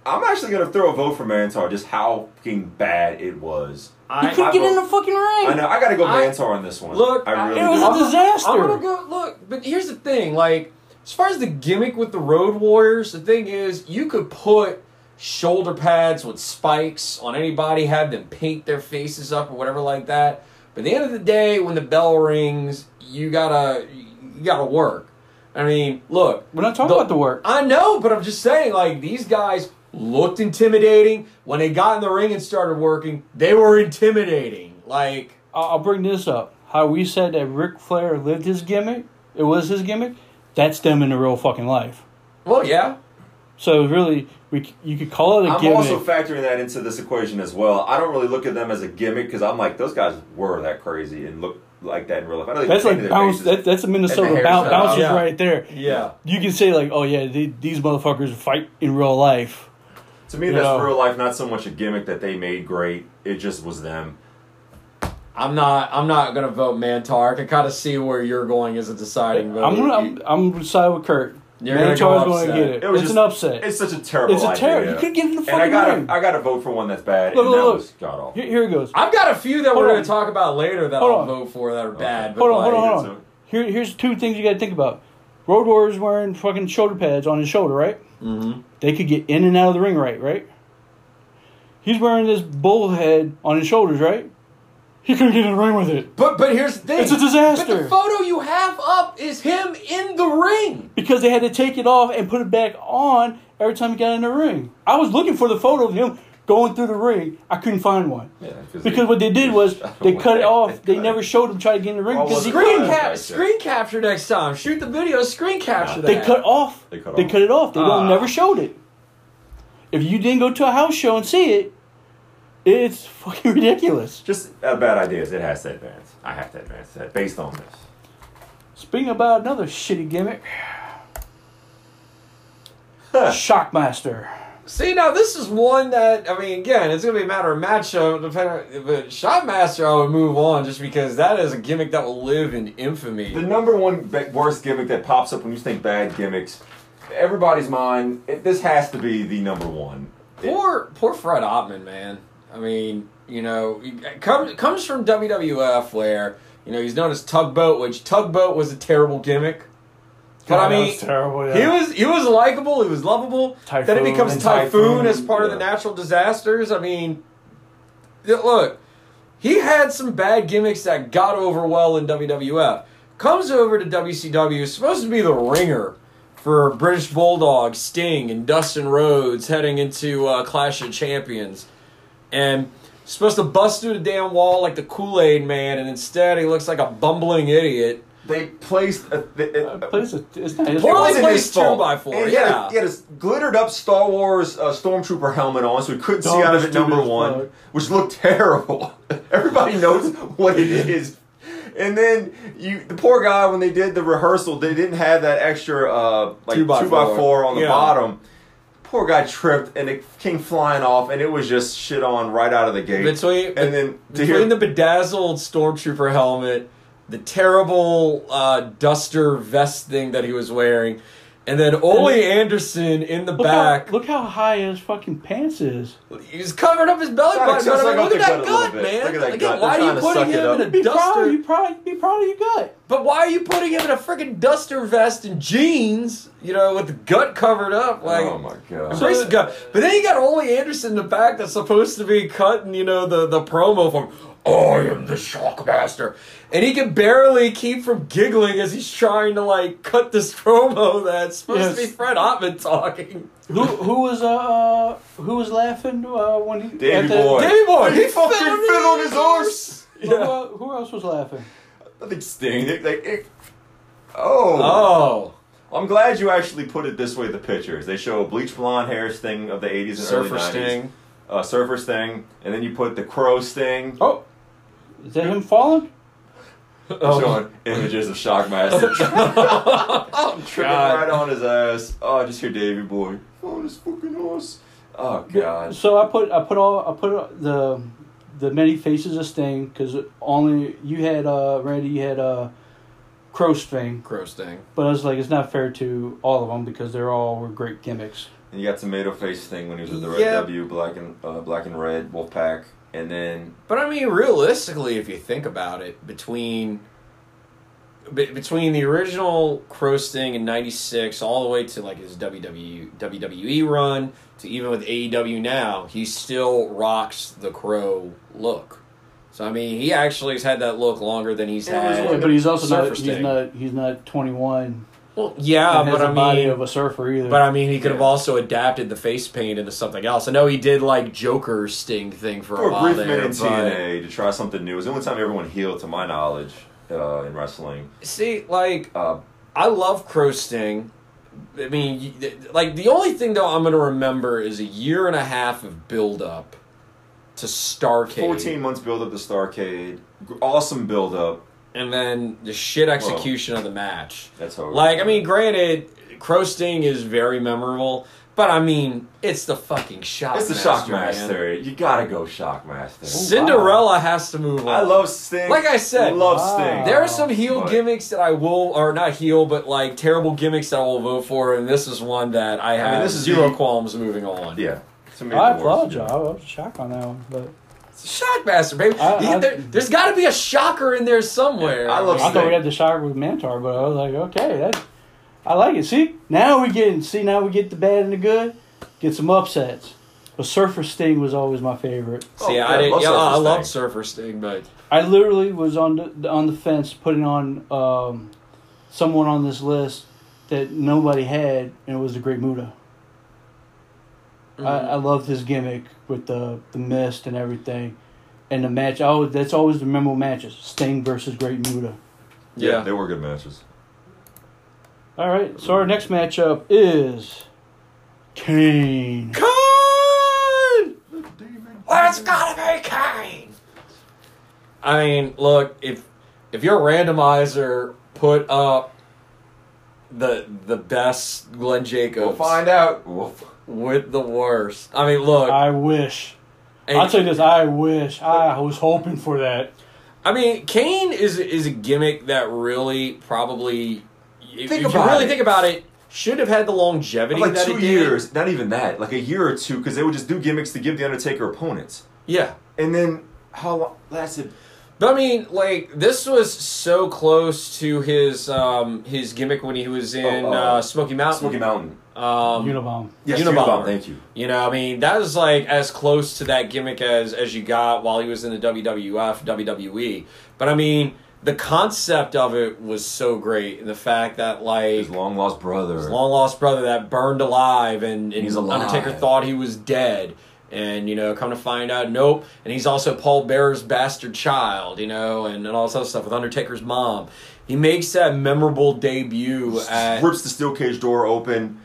I'm actually gonna throw a vote for Mantaur, just how fucking bad it was. He I, couldn't I get in the fucking ring. I know. I gotta go I- Mantaur on this one. Look, I really it was do. a disaster. I'm gonna go look, but here's the thing: like, as far as the gimmick with the Road Warriors, the thing is, you could put shoulder pads with spikes on anybody, have them paint their faces up or whatever like that. But at the end of the day, when the bell rings, you gotta you gotta work. I mean, look, We're not talking the- about the work. I know, but I'm just saying, like, these guys looked intimidating. When they got in the ring and started working, they were intimidating. Like, I'll I'll bring this up. How we said that Ric Flair lived his gimmick. It was his gimmick. That's them in the real fucking life. well, yeah. So really, we you could call it a I'm gimmick. also factoring that into this equation as well. I don't really look at them as a gimmick because I'm like those guys were that crazy and look like that in real life. I know they that's like bounce. That, that's a Minnesota hairstyle. bounce, bounces Yeah. right there. Yeah. You can say like, oh yeah, they, these motherfuckers fight in real life. to me, you that's know. real life, not so much a gimmick that they made great. It just was them. I'm not. I'm not gonna vote Mantaur. I can kind of see where you're going as a deciding vote. I'm gonna, I'm, I'm gonna side with Kurt. You're gonna Mantaur's go going to upset. get it. It was it's just- an upset. It's such a terrible It's a terrible. You could get in the fucking and I fucking gotta, ring. I gotta vote for one that's bad, Look, look, look. god awful. Here, here it goes. I've got a few that Hold we're on. gonna talk about later that Hold I'll on. vote for that are bad. But Hold on, like, hold on, hold so- on. Here, here's two things you got to think about. Road Warriors wearing fucking shoulder pads on his shoulder, right? Mm-hmm. They could get in and out of the ring, right? Right. He's wearing this bull head on his shoulders, right? He couldn't get in the ring with it But but here's the thing. It's a disaster. But the photo you have up is him in the ring. because they had to take it off and put it back on every time he got in the ring. I was looking for the photo of him going through the ring. I couldn't find one. Yeah, Because what they did was they cut it off. They never showed him try to get in the ring Oh, because well, Screen couldn't. Screen capture next time. Shoot the video. Screen capture that. They cut off. They cut They off. cut it off. They don't ah. never showed it. If you didn't go to a house show and see it, it's fucking ridiculous. Just uh, bad ideas. It has to advance. I have to advance that based on this. Speaking about another shitty gimmick, Shockmaster. See, now this is one that I mean, again, it's gonna be a matter of matchup. Depending, but Shockmaster, I would move on just because that is a gimmick that will live in infamy. The number one be- worst gimmick that pops up when you think bad gimmicks, everybody's mind. It, this has to be the number one. It- Poor, poor Fred Ottman, man. I mean, you know, comes comes from WWF where you know he's known as Tugboat, which Tugboat was a terrible gimmick. But I God, that mean, was terrible, yeah. he was he was likable, he was lovable. Then it becomes Typhoon, Typhoon, as part of the natural disasters. I mean, look, he had some bad gimmicks that got over well in WWF. Comes over to WCW, supposed to be the ringer for British Bulldog, Sting, and Dustin Rhodes heading into uh, Clash of Champions, and supposed to bust through the damn wall like the Kool Aid Man, and instead he looks like a bumbling idiot. They placed a, a, Uh, but it's, a, it's not his Poorly It fault. wasn't placed his fault. two by four, And he had a- yeah. he had a glittered up Star Wars uh, Stormtrooper helmet on, so he couldn't see out of it. Number one, fuck. which looked terrible. <laughs> Everybody knows what it is. And then you, the poor guy, when they did the rehearsal, they didn't have that extra uh, like Two by four. four on the Yeah. bottom. Poor guy tripped and it came flying off, and it was just shit on right out of the gate. Between and then between hear the bedazzled stormtrooper helmet, the terrible uh, duster vest thing that he was wearing, and then Ole Anderson in the Look back. how, look how high his fucking pants is. He's covered up his belly Gotta button. But I suck up look at that gut a little bit. man. Look at that Again, gut. why They're are you trying to putting suck it him in a Be proud. duster? You proud. Be proud of your gut. But why are you putting him in a freaking duster vest and jeans? You know, with the gut covered up, like. oh my god. Embrace the gut. But then you got Ole Anderson in the back that's supposed to be cutting, you know, the, the promo from I am the Shockmaster. And he can barely keep from giggling as he's trying to like cut this promo that's supposed to be Fred Ottman talking. Who who was uh, uh who was laughing uh, when he Davey the- Boy. Davey Boy, He he fucking fell fell on his horse. Who, Yeah. uh, who else was laughing? I think Sting. They, they, it- oh. Oh. I'm glad you actually put it this way. The pictures they show a bleach blonde hair Sting of the 80s and Surfer early 90s. Sting. Uh, Surfer Sting, and then you put the Crow Sting. Oh, is that him falling? Oh. Showing images of Shockmaster <laughs> <laughs> oh, tripping God. right on his ass. Oh, I just hear Davey Boy on his fucking horse. Oh God. So I put I put all I put the the many faces of Sting because only you had uh Randy you had uh Crow Sting, Crow Sting. but I was like it's not fair to all of them because they're all were great gimmicks. And you got Tomato Face Sting when he was with the Red W, Black and uh, Black and Red Wolfpack, and then But I mean, realistically, if you think about it, between be- between the original Crow Sting in '96 all the way to like his WWE WWE run to even with AEW now, he still rocks the Crow look. So I mean, he actually has had that look longer than he's Yeah, it had. but he's also Surfer not he's Sting. not he's not twenty one. Well, yeah, and has but the I body mean, of a surfer either. but I mean, he could have Yeah. also adapted the face paint into something else. I know he did like Joker Sting thing for, for a a while brief there, minute in TNA to try something new. It was the only time everyone healed, to my knowledge, uh, in wrestling. See, like Uh, I love Crow Sting. I mean, like the only thing though I'm going to remember is a year and a half of build up to Starcade, 14 months build up to Starcade. Awesome build up. And then the shit execution of the match. That's how. it Like, I mean, granted, Crow Sting is very memorable, but I mean, it's the fucking Shockmaster. it's the Shockmaster. You gotta go Shockmaster. Cinderella has to move on. I love Sting. Like I said, I love Wow. Sting. There are some heel But- gimmicks that I will, or not heel, but like terrible gimmicks that I will vote for, and this is one that I have this is zero the- qualms moving on. Yeah. To me, I the applaud you. I was shocked on that one, but Shockmaster, baby. I- You- I- there, has got to be a shocker in there somewhere. I love I thought we had the shocker with Mantaur, but I was like, okay, that I like it. See, now we get see now we get the bad and the good, get some upsets. But Surfer Sting was always my favorite. See, Oh, I yeah, didn't. love Yeah, I Sting. love Surfer Sting, but I literally was on the on the fence putting on um, someone on this list that nobody had, and it was the Great Muta. I, Mm-hmm. I loved his gimmick with the the mist and everything, and the match. Oh, that's always the memorable matches: Sting versus Great Muta. yeah, They were good matches. All right, so our next matchup is Kane. Kane. Let's gotta be Kane. I mean, look if if your randomizer put up the the best Glenn Jacobs We'll find out. We'll f- with the worst. I mean, look. I wish. and- I'll tell you this. I wish. I was hoping for that. I mean, Kane is is a gimmick that really probably, if, Think if you really it. think about it, should have had the longevity like that two it did. years, not even that, like a year or two, because they would just do gimmicks to give the Undertaker opponents, Yeah, and then how long lasted? but I mean, like this was so close to his um his gimmick when he was in Oh, uh, uh, Smoky Mountain. Smoky Mountain. Um, Unabomb. Yes, Unabomber. Unabomber, Thank you. You know, I mean, that was like as close to that gimmick as as you got while he was in the WWF, WWE. But I mean, the concept of it was so great, and the fact that like His long lost brother. his long lost brother that burned alive, and, and He's alive. Undertaker thought he was dead. And you know, come to find out, nope. And he's also Paul Bearer's bastard child, you know, and, and all this other stuff with Undertaker's mom. He makes that memorable debut at rips the steel cage door open.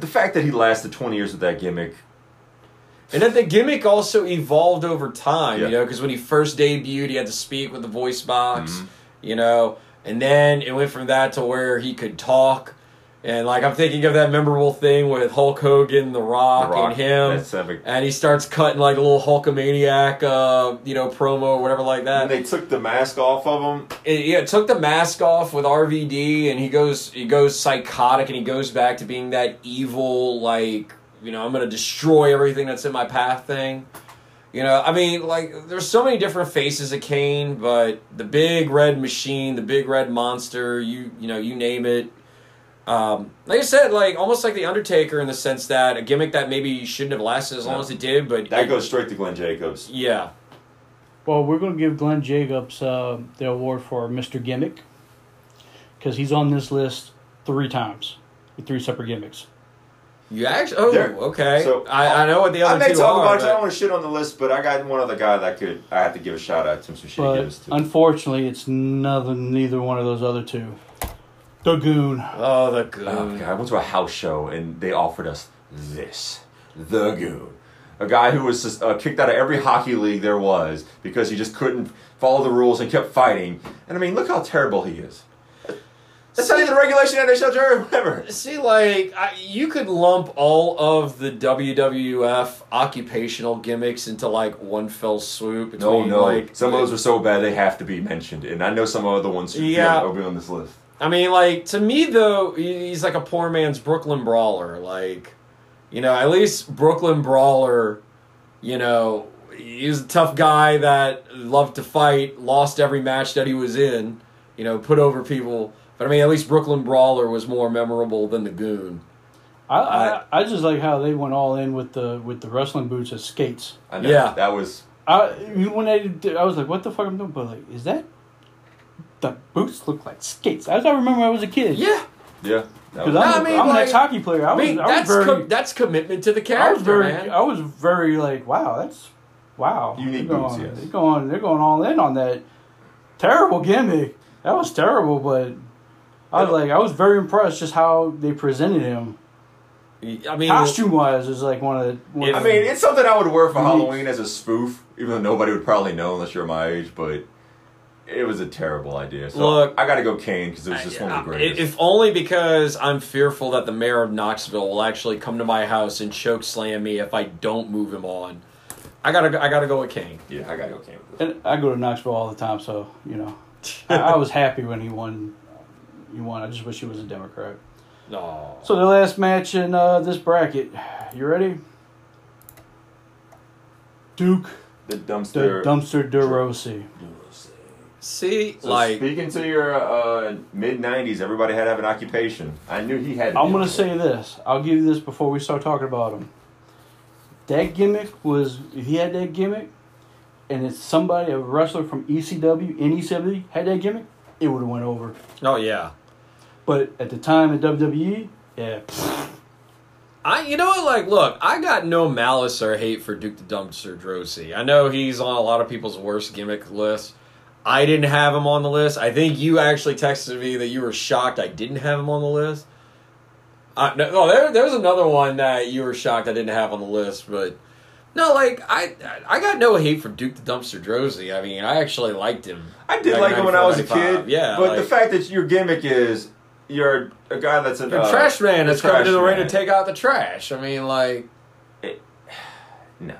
The fact that he lasted 20 years with that gimmick. And then the gimmick also evolved over time, Yeah. you know, because when he first debuted, he had to speak with the voice box, Mhm. you know, and then it went from that to where he could talk. And like I'm thinking of that memorable thing with Hulk Hogan, The Rock, The Rock, and him, that's epic. and he starts cutting like a little Hulkamaniac, uh, you know, promo or whatever like that. And they took the mask off of him. it, yeah, it took the mask off with RVD, and he goes he goes psychotic, and he goes back to being that evil, like you know, I'm gonna destroy everything that's in my path thing. You know, I mean, like there's so many different faces of Kane, but the big red machine, the big red monster, you you know, you name it. Um, like I said, like almost like the Undertaker in the sense that a gimmick that maybe shouldn't have lasted as long No. as it did, but That it- goes straight to Glenn Jacobs. yeah. Well, we're going to give Glenn Jacobs uh, the award for Mr. Gimmick because he's on this list three times with three separate gimmicks. You actually, oh, There. okay. So, I, I know what the I other may two talk are. about it. I don't want to shit on the list, but I got one other guy that could. I have to give a shout out to some shit But gives to. unfortunately, it's neither, neither one of those other two. The Goon. Oh, the goon. Oh, God, I went to a house show and they offered us this, the Goon, a guy who was just, uh, kicked out of every hockey league there was because he just couldn't follow the rules and kept fighting. And I mean, look how terrible he is. That's not even regulation NHL jury, whatever. See, like, I, you could lump all of the WWF occupational gimmicks into, like, one fell swoop. No, between, no. Like, some of those are so bad they have to be mentioned, and I know some of the other ones should Yeah. be, on, be on this list. I mean, like, to me, though, he's like a poor man's Brooklyn Brawler. Like, you know, at least Brooklyn Brawler, you know, he's a tough guy that loved to fight, lost every match that he was in, you know, put over people. But I mean, at least Brooklyn Brawler was more memorable than the Goon. I, I, I just like how they went all in with the with the wrestling boots as skates. I know. Yeah. That was. I when I did, I was like, what the fuck am I doing? But like, is that the boots look like skates? As I remember, I was a kid. Yeah. Yeah. Because I'm, I a- mean, I'm an like- ex hockey player. I I was, mean, I was that's very, com- that's commitment to the character. I character, was very, man. I was very like, wow, that's wow. Unique they're boots, going, yes. They're going, they're going all in on that terrible gimmick. That was terrible, but I was like, I was very impressed just how they presented him. I mean, Costume wise, is like one of the. One I of mean, it's something I would wear for Unique. Halloween as a spoof, even though nobody would probably know unless you're my age. But it was a terrible idea. So Look- I got to go Kane because it was just one of the greatest. If only because I'm fearful that the mayor of Knoxville will actually come to my house and choke slam me if I don't move him on. I gotta, go- I gotta go with Kane. yeah, I got to go Kane. With this. And I go to Knoxville all the time, so you know, <laughs> I, I was happy when he won. He won. I just wish he was a Democrat. No. So the last match in uh, this bracket, you ready? Duke The dumpster. the dumpster. dumpster Droese. See, So like, speaking to your uh, mid '90s, everybody had to have an occupation. I knew he had. To I'm gonna say this. I'll give you this before we start talking about him. That gimmick was if he had that gimmick, and it's somebody a wrestler from ECW in ECW had that gimmick, it would have went over. oh yeah. But at the time in WWE, yeah, I, you know what? Like, look, I got no malice or hate for Duke the Dumpster Droese. I know he's on a lot of people's worst gimmick lists. I didn't have him on the list. I think you actually texted me that you were shocked I didn't have him on the list. Uh, no, no, there, there was another one that you were shocked I didn't have on the list, but no, like I, I got no hate for Duke the Dumpster Droese. I mean, I actually liked him. I did like him when I was a kid. Yeah, but the fact that your gimmick is you're a guy that's a uh, trash man that's coming to the ring to take out the trash. I mean, like, <sighs> No.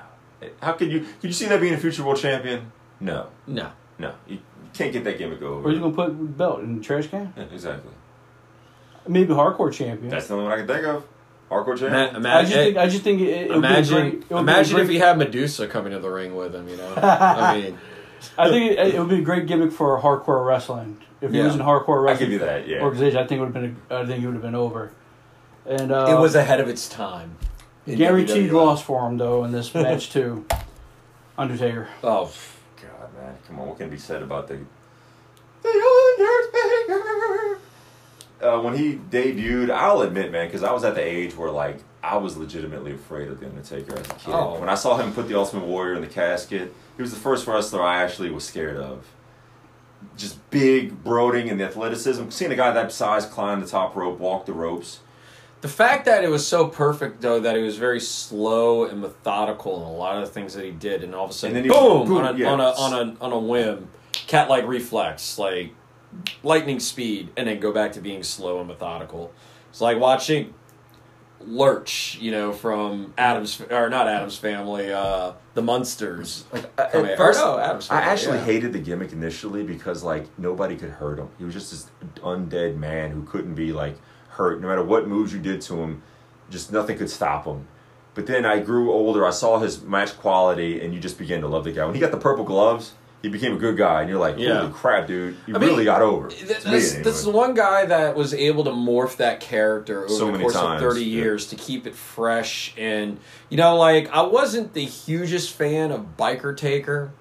How could you? Could you see that being a future world champion? No, no. No. You can't get that gimmick over. Where's you gonna put the belt in the trash can? Yeah, exactly. Maybe hardcore champion. That's the only one I can think of. Hardcore Ma- champion. I just imagine, think I just think it, it would be imagine, great- it would be a imagine if great- he had Medusa coming to the ring with him. You know, <laughs> I mean, I think it, it would be a great gimmick for hardcore wrestling. If he Yeah. was in hardcore wrestling, I wrestling give you that. Yeah. organization, I think it would have been. A, I think it would have been over. And uh, it was ahead of its time. in guaranteed WWE. loss for him though in this match too. <laughs> Undertaker. Oh, God, man, come on. What can be said about the the Undertaker? Uh, when he debuted, I'll admit, man, because I was at the age where like I was legitimately afraid of the Undertaker as a kid. Oh. When I saw him put the Ultimate Warrior in the casket, he was the first wrestler I actually was scared of. Just big, brooding, and the athleticism. Seeing a guy that size climb the top rope, walk the ropes. The fact that it was so perfect, though, that it was very slow and methodical in a lot of the things that he did, and all of a sudden, And he- boom, boom, on, a, yeah. on a on a on a whim, cat-like reflex, like lightning speed, and then go back to being slow and methodical. It's like watching Lurch, you know, from Addams or not Addams Family, uh, the Munsters. Like I at first, or no, Adam's I actually yeah. hated the gimmick initially because like nobody could hurt him. He was just this undead man who couldn't be like hurt. No matter what moves you did to him, just nothing could stop him. But then I grew older. I saw his match quality, and you just began to love the guy. When he got the purple gloves, he became a good guy, and you're like, Yeah. holy crap, dude! You I mean, really got over. Th- To me, That's, anyway. that's the one guy that was able to morph that character over So the course times, of 30 yeah. years to keep it fresh. And, you know, like, I wasn't the hugest fan of Biker Taker,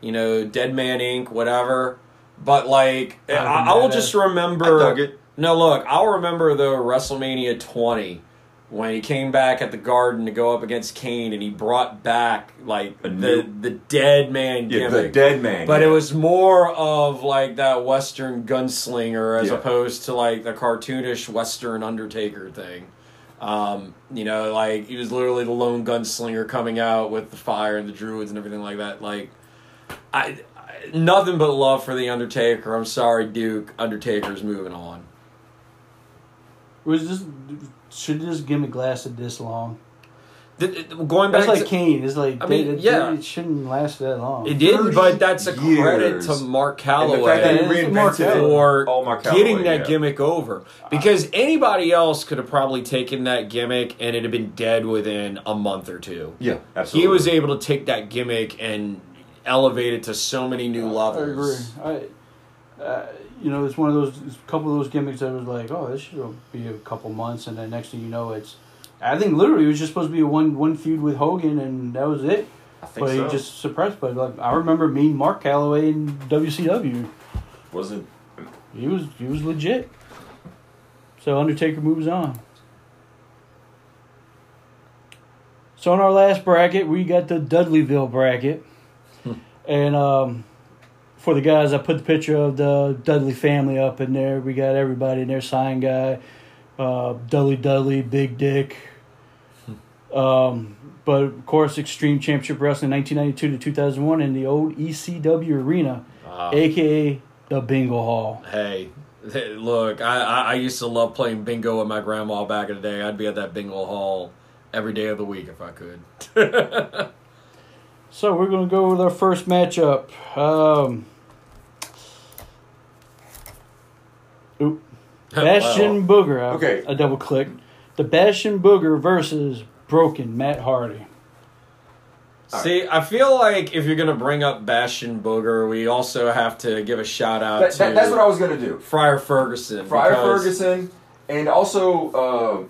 you know, Dead Man Inc., whatever. But, like, I, I will just remember. No, look, I'll remember the WrestleMania 20 when he came back at the Garden to go up against Kane and he brought back, like, the, the dead man yeah, gimmick. the dead man. But yeah. it was more of like that Western gunslinger as Yeah. opposed to like the cartoonish Western Undertaker thing. Um, you know, like he was literally the lone gunslinger coming out with the fire and the druids and everything like that. Like, I, I nothing but love for the Undertaker. I'm sorry, Duke. Undertaker's moving on. Was this should this gimmick lasted this long? Th- th- Going back, That's like to, Kane. It's like I mean, it, it- yeah. it shouldn't last that long. it didn't, but that's a credit to Mark and the fact Calaway. that he Mark reinvented. Calaway. for Mark getting that yeah. gimmick over. Because anybody else could have probably taken that gimmick and it'd have been dead within a month or two. Yeah, absolutely. He was able to take that gimmick and elevate it to so many new I levels. agree. I, uh, you know, it's one of those it's a couple of those gimmicks that was like, oh, this should be a couple months, and then next thing you know, it's. I think literally it was just supposed to be a one one feud with Hogan, and that was it. I think But so. he just suppressed. But like, I remember meeting Mark Calaway in WCW. wasn't. He was he was legit. So Undertaker moves on. So in our last bracket, we got the Dudleyville bracket, and um, for the guys, I put the picture of the Dudley family up in there. We got everybody in there: Sign Guy, uh, Dudley Dudley, Big Dick. Um, but of course, Extreme Championship Wrestling, nineteen ninety two to two thousand one, in the old ECW arena, Uh, aka the Bingo Hall. hey, <laughs> look, I, I, I used to love playing bingo with my grandma back in the day. I'd be at that bingo hall every day of the week if I could. <laughs> So we're going to go with our first matchup. Um, oop. Bastion Booger. I, Okay. I double clicked. The Bastion Booger versus Broken Matt Hardy. See, I feel like if you're gonna bring up Bastion Booger, we also have to give a shout out That, to that's what I was gonna do. Friar Ferguson. Friar Ferguson, and also uh,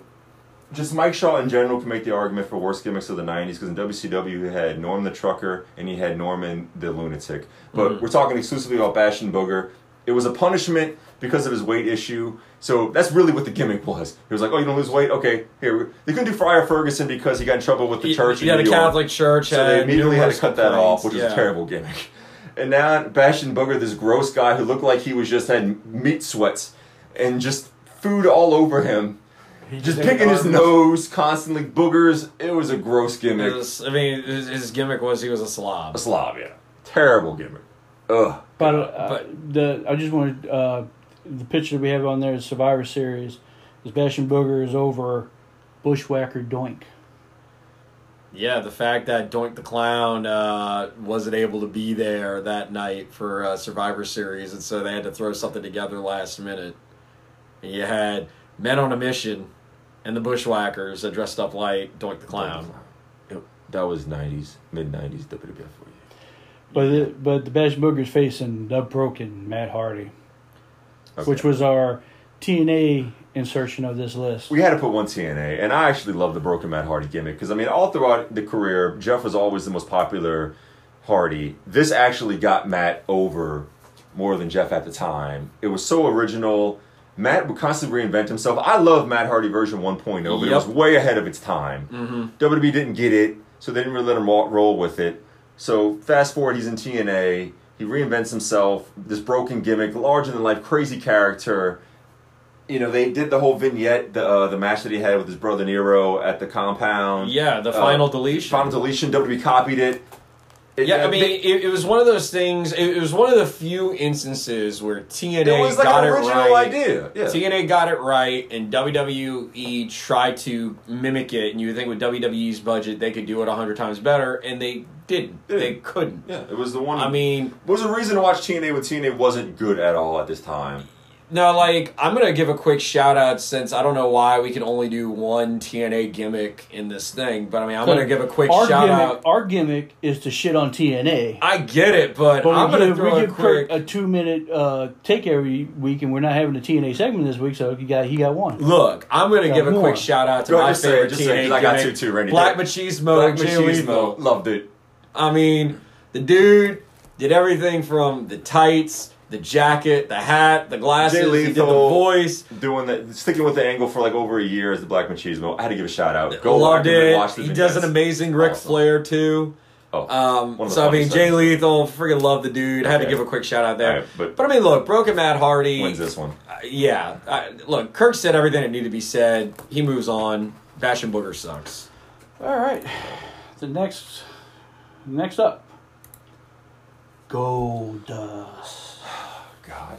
just Mike Shaw in general can make the argument for worst gimmicks of the '90s because in WCW he had Norm the Trucker and he had Norman the Lunatic. But Mhm. we're talking exclusively about Bastion Booger. It was a punishment because of his weight issue. So that's really what the gimmick was. He was like, "Oh, you don't lose weight? Okay, here." They couldn't do Friar Ferguson because he got in trouble with the church. in Yeah, the New York. Catholic Church. So they immediately had to cut that off, which complaints. was a terrible gimmick. And now Bastion Booger, this gross guy who looked like he was just had meat sweats and just food all over him, just picking his nose constantly, boogers. It was a gross gimmick. was- I mean, his, his gimmick was he was a slob. A Slav, yeah. Terrible gimmick. Ugh. But, uh, But- the I just wanted uh, the picture that we have on there is Survivor Series. Sebastian Booger is over Bushwhacker Doink. Yeah, the fact that Doink the Clown uh, wasn't able to be there that night for uh, Survivor Series, and so they had to throw something together last minute. And you had Men on a Mission and the Bushwhackers that dressed up like Doink the Clown. Yep, That was '90s, mid '90s WWF for you. But the, but the Sebastian Booger's facing the broken Matt Hardy, Okay. which was our TNA insertion of this list. We had to put one TNA, and I actually love the Broken Matt Hardy gimmick because I mean, all throughout the career, Jeff was always the most popular Hardy. This actually got Matt over more than Jeff at the time. It was so original. Matt would constantly reinvent himself. I love Matt Hardy version 1.0, but it was way ahead of its time. Mm-hmm. WWE didn't get it, so they didn't really let him roll with it. So fast forward, he's in TNA. He reinvents himself. This broken gimmick, larger than life, crazy character. You know, they did the whole vignette, the uh, the match that he had with his brother Nero at the compound. Yeah, the Uh, final deletion. Final deletion. WWE copied it. Yeah, I mean, they- it, it was one of those things. It, it was one of the few instances where TNA it was like got an it right. idea. Yeah. TNA got it right, and WWE tried to mimic it. And you would think with WWE's budget, they could do it a hundred times better, and they didn't. Didn't. They couldn't. yeah, it was the one. I mean, there was a reason to watch TNA when TNA wasn't good at all at this time. No, like I'm gonna give a quick shout out since I don't know why we can only do one TNA gimmick in this thing, but I mean I'm gonna give a quick shout gimmick, out. Our gimmick is to shit on TNA. I get it, but, But I'm gonna give, throw we a give quick. Kurt a two minute uh, take every week, and we're not having a TNA segment this week, so he got he got one. Look, I'm gonna give a more. quick shout out to Go my just say it, favorite just say it, I got two, too, Randy. Black Black Machismo, Black Jay Machismo, Lethal. loved it. I mean, the dude did everything from the tights, the jacket, the hat, the glasses. Jay He did the voice. doing that, sticking with the angle for like over a year as the Black Machismo. I had to give a shout out. Go Loved back and it. watch the He does an amazing Ric Awesome. Flair too. Oh, Um, One of the so I mean, Jay things. Lethal, freaking love the dude. I had to give a quick shout out there. Alright, but- but I mean, look, Broken Matt Hardy. wins this one. Uh, yeah, I, look, Kirk said everything that needed to be said. He moves on. Bastion Booger sucks. All right, the next next up, Goldust. God,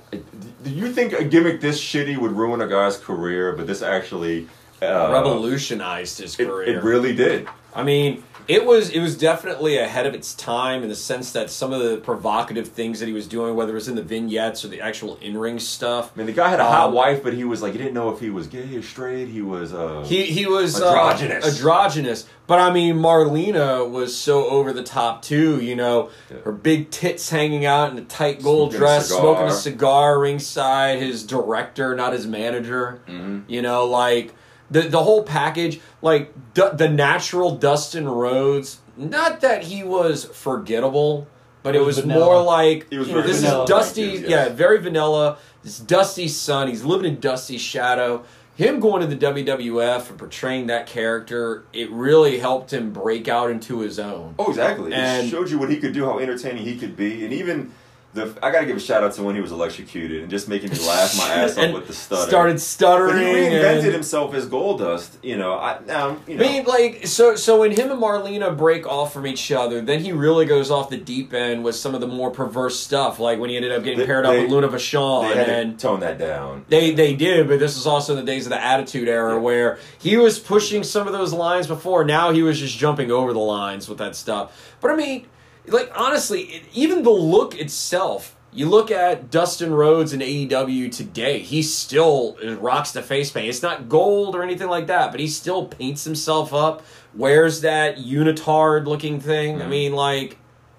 do you think a gimmick this shitty would ruin a guy's career? But this actually uh, Revolutionized his It, career. it really did. I mean, it was it was definitely ahead of its time in the sense that some of the provocative things that he was doing, whether it was in the vignettes or the actual in ring stuff, I mean, the guy had a hot Um, wife, but he was like, he didn't know if he was gay or straight. He was. Uh, he he was Androgynous. Uh, androgynous. But I mean, Marlena was so over the top too. You know, Yeah. her big tits hanging out in a tight gold Smoking dress, cigar. smoking a cigar ringside. His director, not his manager. Mhm. You know, like the the whole package, like du- the natural Dustin Rhodes. Not that he was forgettable, but it It was was more like was you know, this vanilla. is Dusty. Yes. Yeah, very vanilla. This Dusty son. He's living in Dusty's shadow. Him going to the WWF and portraying that character, it really helped him break out into his own. Oh, exactly. And- it showed you what he could do, how entertaining he could be, and even the. I gotta give a shout out to when he was electrocuted and just making me laugh my ass off <laughs> with the stutter. Started but stuttering. he reinvented and- himself as Goldust. You know, I now you know. I mean, like, so so when him and Marlena break off from each other, then he really goes off the deep end with some of the more perverse stuff, like when he ended up getting They- paired up they- with Luna Vachon, they and to tone that down. they they did, but this was also in the days of the Attitude Era Yeah. where he was pushing some of those lines before. Now he was just jumping over the lines with that stuff. But I mean, like honestly, it, even the look itself. You look at Dustin Rhodes in AEW today, he still rocks the face paint. It's not gold or anything like that, but he still paints himself up, wears that unitard looking thing. I Mhm. mean, like,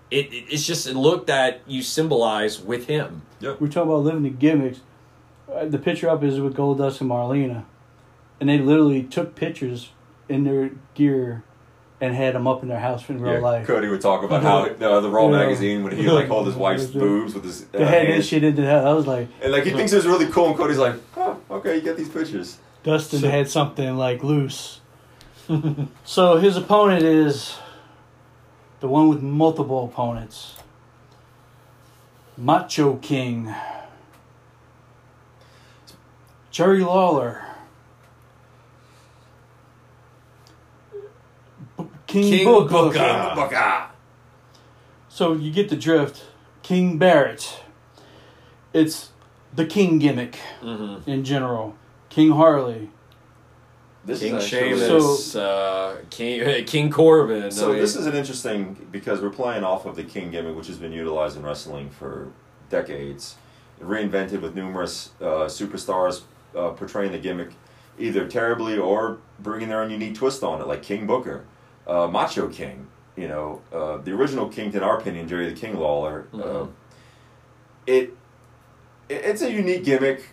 it, it, it's just a look that you symbolize with him. Yeah. We're talking about living the gimmicks. Uh, the picture up is with Goldust and Marlena, and they literally took pictures in their gear and had them up in their house in real Yeah, life. Cody would talk about how uh, the Raw Yeah. magazine when he like held his <laughs> wife's boobs with his uh, They had this hands. shit into that. I was like, and like he thinks it's really cool, and Cody's like, oh, okay, you get these pictures. Dustin So- had something like loose. <laughs> so his opponent is the one with multiple opponents. Macho King. Jerry Lawler. B- King, King Booker. Booker. King Booker. So you get the drift. King Barrett. It's the King gimmick Mm-hmm. in general. King Harley. This King is actually- Sheamus, uh, King King Corbin. So I mean, this is an interesting because we're playing off of the King gimmick, which has been utilized in wrestling for decades, reinvented with numerous uh, superstars uh, portraying the gimmick either terribly or bringing their own unique twist on it, like King Booker, uh, Macho King. You know, uh, the original King, in our opinion, Jerry the King Lawler. Uh, Mhm. it, it it's a unique gimmick.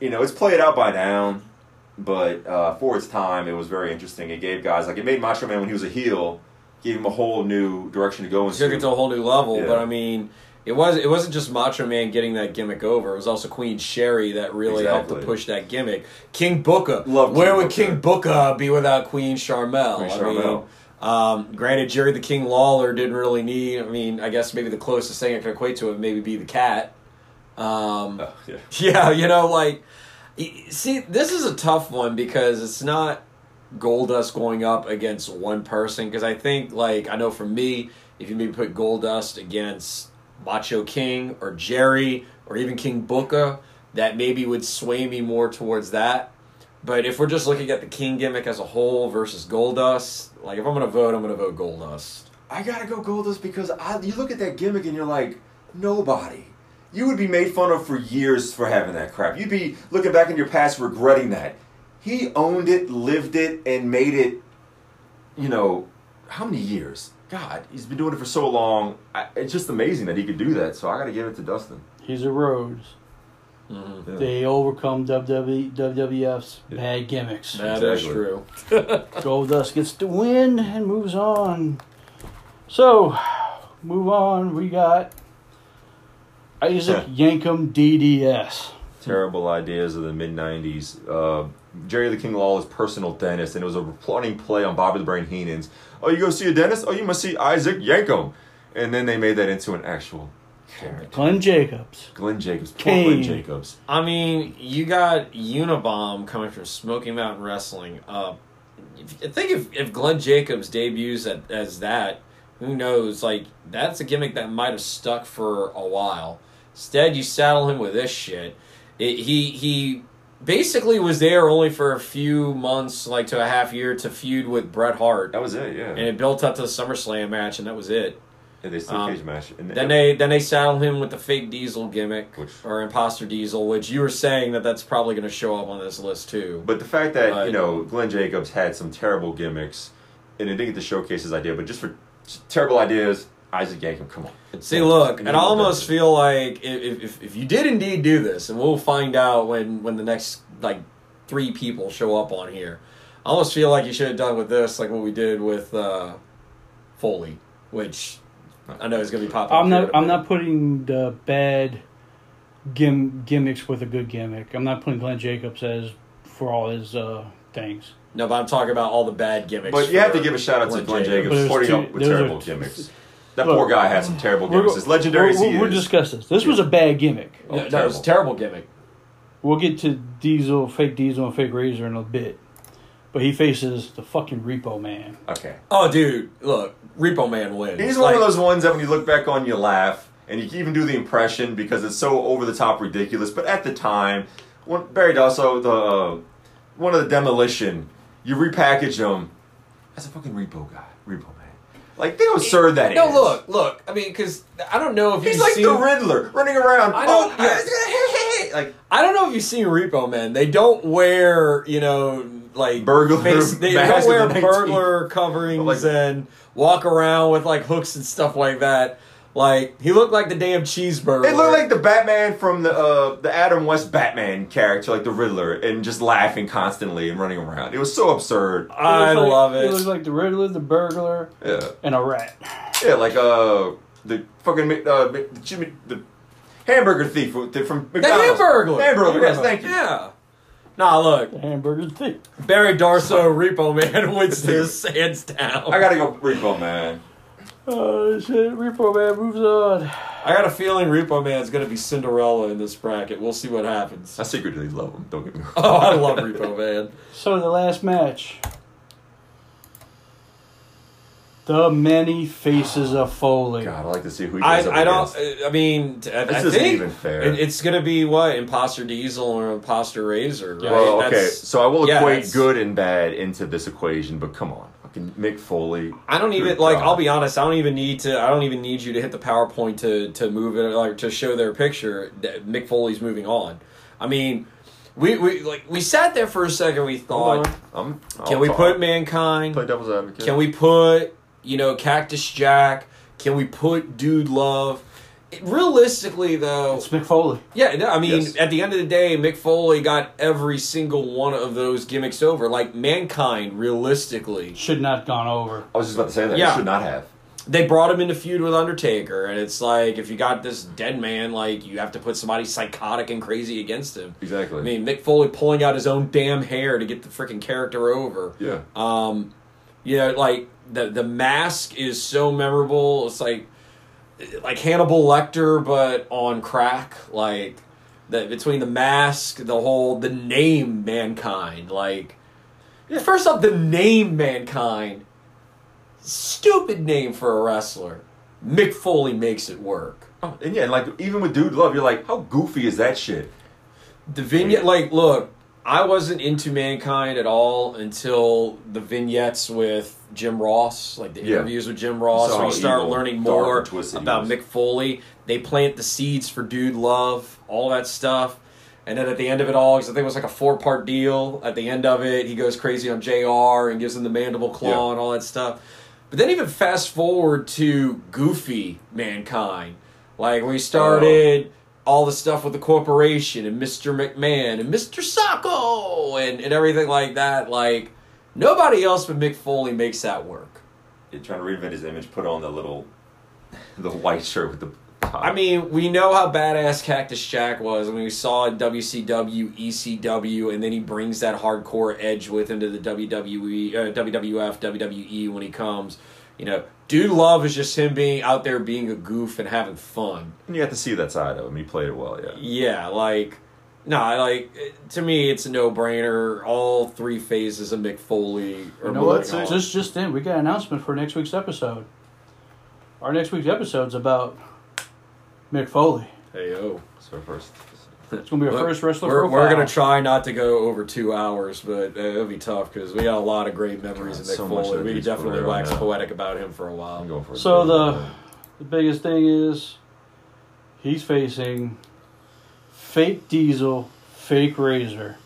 You know, it's played out by now, but uh, for its time, it was very interesting. It gave guys like it made Macho Man when he was a heel, gave him a whole new direction to go into. took it to a whole new level. Yeah. But I mean, it was it wasn't just Macho Man getting that gimmick over. It was also Queen Sherri that really helped to push that gimmick. King Booker, Love where King would Booker. King Booker be without Queen Sharmell? Queen I mean, um, granted, Jerry the King Lawler didn't really need. I mean, I guess maybe the closest thing I can equate to it maybe be the cat. Um, Oh, yeah. <laughs> Yeah, you know, like, see, this is a tough one because it's not Goldust going up against one person. Because I think, like, I know for me, if you maybe put Goldust against Macho King or Jerry or even King Booker, that maybe would sway me more towards that. But if we're just looking at the King gimmick as a whole versus Goldust, like, if I'm going to vote, I'm going to vote Goldust. I gotta go Goldust because I, you look at that gimmick and you're like, nobody. You would be made fun of for years for having that crap. You'd be looking back in your past regretting that. He owned it, lived it, and made it, you know, how many years? God, he's been doing it for so long. I, it's just amazing that he could do that. So I gotta give it to Dustin. He's a Rhodes. Mm-hmm. Yeah. They overcome WWE, WWF's Yeah. bad gimmicks. That is Exactly. true. <laughs> Goldust gets the win and moves on. So, move on. We got Isaac <laughs> Yankem DDS. Terrible ideas of the mid '90s. Uh, Jerry the King Lawler's personal dentist, and it was a plotting play on Bobby the Brain Heenan's. Oh, you go see a dentist? Oh, you must see Isaac Yankem. And then they made that into an actual character. Glenn Jacobs. Glenn Jacobs. Poor Kane. Glenn Jacobs. I mean, you got Unabomb coming from Smoky Mountain Wrestling. Uh, if- I think if, if Glenn Jacobs debuts at, as that, who knows? Like, that's a gimmick that might have stuck for a while. Instead, you saddle him with this shit. It, he he basically was there only for a few months, like to a half year, to feud with Bret Hart, That was it, yeah. and it built up to the SummerSlam match, and that was it. And they still um, cage match. And Then they then they saddle him with the fake Diesel gimmick Which- or imposter Diesel, which you were saying that that's probably going to show up on this list too. But the fact that, you know, Glenn Jacobs had some terrible gimmicks, and it didn't get to showcase his idea, but just for terrible ideas, Isaac Yankem, come on. See, look, and I almost feel like if, if if you did indeed do this, and we'll find out when when the next like three people show up on here, I almost feel like you should have done with this like what we did with uh, Foley, which I know is going to be popular. I'm not. a I'm not putting the bad gim, gimmicks with a good gimmick. I'm not putting Glenn Jacobs as for all his uh, things. No, but I'm talking about all the bad gimmicks. But you have to give a shout out to Glenn But Jacobs for putting two- up with terrible two- gimmicks. That Look, poor guy had some terrible We're- gimmicks. As legendary as we'll, he we'll discuss this. This was a bad gimmick. Oh, No, no, it was a terrible gimmick. We'll get to Diesel, fake Diesel, and fake Razor in a bit. But he faces the fucking Repo Man. Okay. Oh, dude, look, Repo Man wins. He's Like, one of those ones that when you look back on, you laugh, and you can even do the impression because it's so over the top ridiculous. But at the time, when Barry Darsow, the uh, one of the demolition, you repackage him as a fucking repo guy, repo man. Like they don't serve that. No, is. look, look. I mean, because I don't know if he's you've like seen, the Riddler running around. I know, <laughs> Oh, yeah. like I don't know if you've seen Repo Man. They don't wear, you know, like Burglar face- They mask <laughs> don't wear the burglar coverings Like- and walk around with like hooks and stuff like that. Like he looked like the damn cheeseburger. It looked like the Batman from the uh, the Adam West Batman character, like the Riddler, and just laughing constantly and running around. It was so absurd. I He looks like- love He it. looks like the Riddler, the burglar, Yeah, and a rat. yeah, like uh the fucking Mc- uh, Mc- the, Jimmy, the hamburger thief from from the McDonald's. Hamburglar. Hamburger, yes, thank you. Yeah. Nah, look, The hamburger thing. Barry Darsow, Repo Man <laughs> wins this hands down. I gotta go Repo Man. Oh shit! Repo Man moves on. I got a feeling Repo Man's going to be Cinderella in this bracket. We'll see what happens. I secretly love him. Don't get me wrong. <laughs> Oh, I love Repo Man. So the last match. The many faces of Foley. God, I like to see who he I, goes up I don't. against. Uh, I mean, t- I, This I isn't think even fair. it- it's gonna be what imposter Diesel or imposter Razor. Right? Well, okay, That's- so I will yeah, equate good and bad into this equation, but come on, fucking Mick Foley. I don't even Good like. God. I'll be honest. I don't even need to. I don't even need you to hit the PowerPoint to to move it like to show their picture. That Mick Foley's moving on. I mean, we we like we sat there for a second. We Hold thought, on. I'm, can we talk. put mankind? play devil's advocate? Can we put you know Cactus Jack? Can we put Dude Love? Realistically, though, It's Mick Foley. yeah, no, I mean, Yes. at the end of the day, Mick Foley got every single one of those gimmicks over. Like mankind, realistically, Should not gone over. I was just about to say that. Yeah. You should not have. they brought him into feud with Undertaker, and it's like if you got this dead man, like you have to put somebody psychotic and crazy against him. Exactly. I mean, Mick Foley pulling out his own damn hair to get the freaking character over. yeah. Um, you know, like the the mask is so memorable. It's like like Hannibal Lecter, but on crack. Like the between the mask, the whole the name mankind. Like first off, the name mankind. Stupid name for a wrestler. Mick Foley makes it work. Oh, and yeah, like even with Dude Love, you're like, how goofy is that shit? The vignette, like, look, I wasn't into Mankind at all until the vignettes with Jim Ross, like the Yeah. interviews with Jim Ross, So where you start evil, learning more and twisted he about. Mick Foley. They plant the seeds for Dude Love, all that stuff. And then at the end of it all, because I think it was like a four part deal, at the end of it, he goes crazy on JR and gives him the mandible claw Yeah. and all that stuff. But then even fast forward to Goofy Mankind. Like we started oh. All the stuff with the corporation and Mr. McMahon and Mr. Sacco and, and everything like that. Like nobody else but Mick Foley makes that work. You're trying to reinvent his image, put on the little, <laughs> the white shirt with the. Top. I mean, we know how badass Cactus Jack was. I mean, we saw in WCW, ECW, and then he brings that hardcore edge with him to the WWE, uh, WWF, WWE when he comes. You know, Dude Love is just him being out there being a goof and having fun. and you have to see that side of him. He played it well, yeah. Yeah, like no, I like to me it's a no brainer. All three phases of Mick Foley are You know what? on. Just just in, we got an announcement for next week's episode. Our next week's episode's about Mick Foley. hey yo. it's So first, It's gonna be our Look, first wrestler We're, profile. we're gonna try not to go over two hours, but uh, it'll be tough because we got a lot of great memories God, of Mick so Foley. We definitely career right wax poetic about him for a I'm while. for it. So the the biggest thing is he's facing fake Diesel, fake Razor,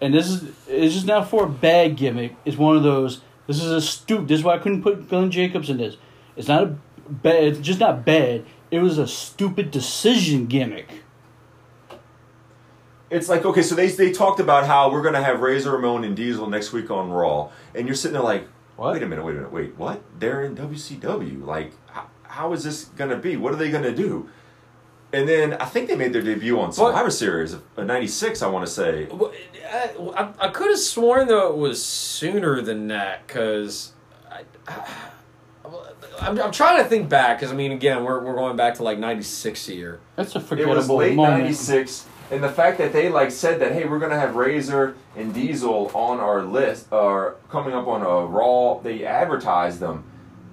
and this is it's just not for a bad gimmick. It's one of those. This is a stupid. This is why I couldn't put Glenn Jacobs in this. It's not a bad. It's just not bad. It was a stupid decision gimmick. It's like okay, so they they talked about how we're gonna have Razor Ramon and Diesel next week on Raw, and you're sitting there like, What? wait a minute, wait a minute, wait, what? They're in WCW. Like, how, how is this gonna be? What are they gonna do? And then I think they made their debut on Survivor Series of uh, '96. I want to say. Uh, I, I could have sworn though it was sooner than that because I, <sighs> I'm, I'm trying to think back because I mean again we're, we're going back to like '96 here. That's a forgettable It was forgettable late moment. '96, and the fact that they like said that, hey, we're gonna have Razor and Diesel on our list, or coming up on a Raw. They advertised them,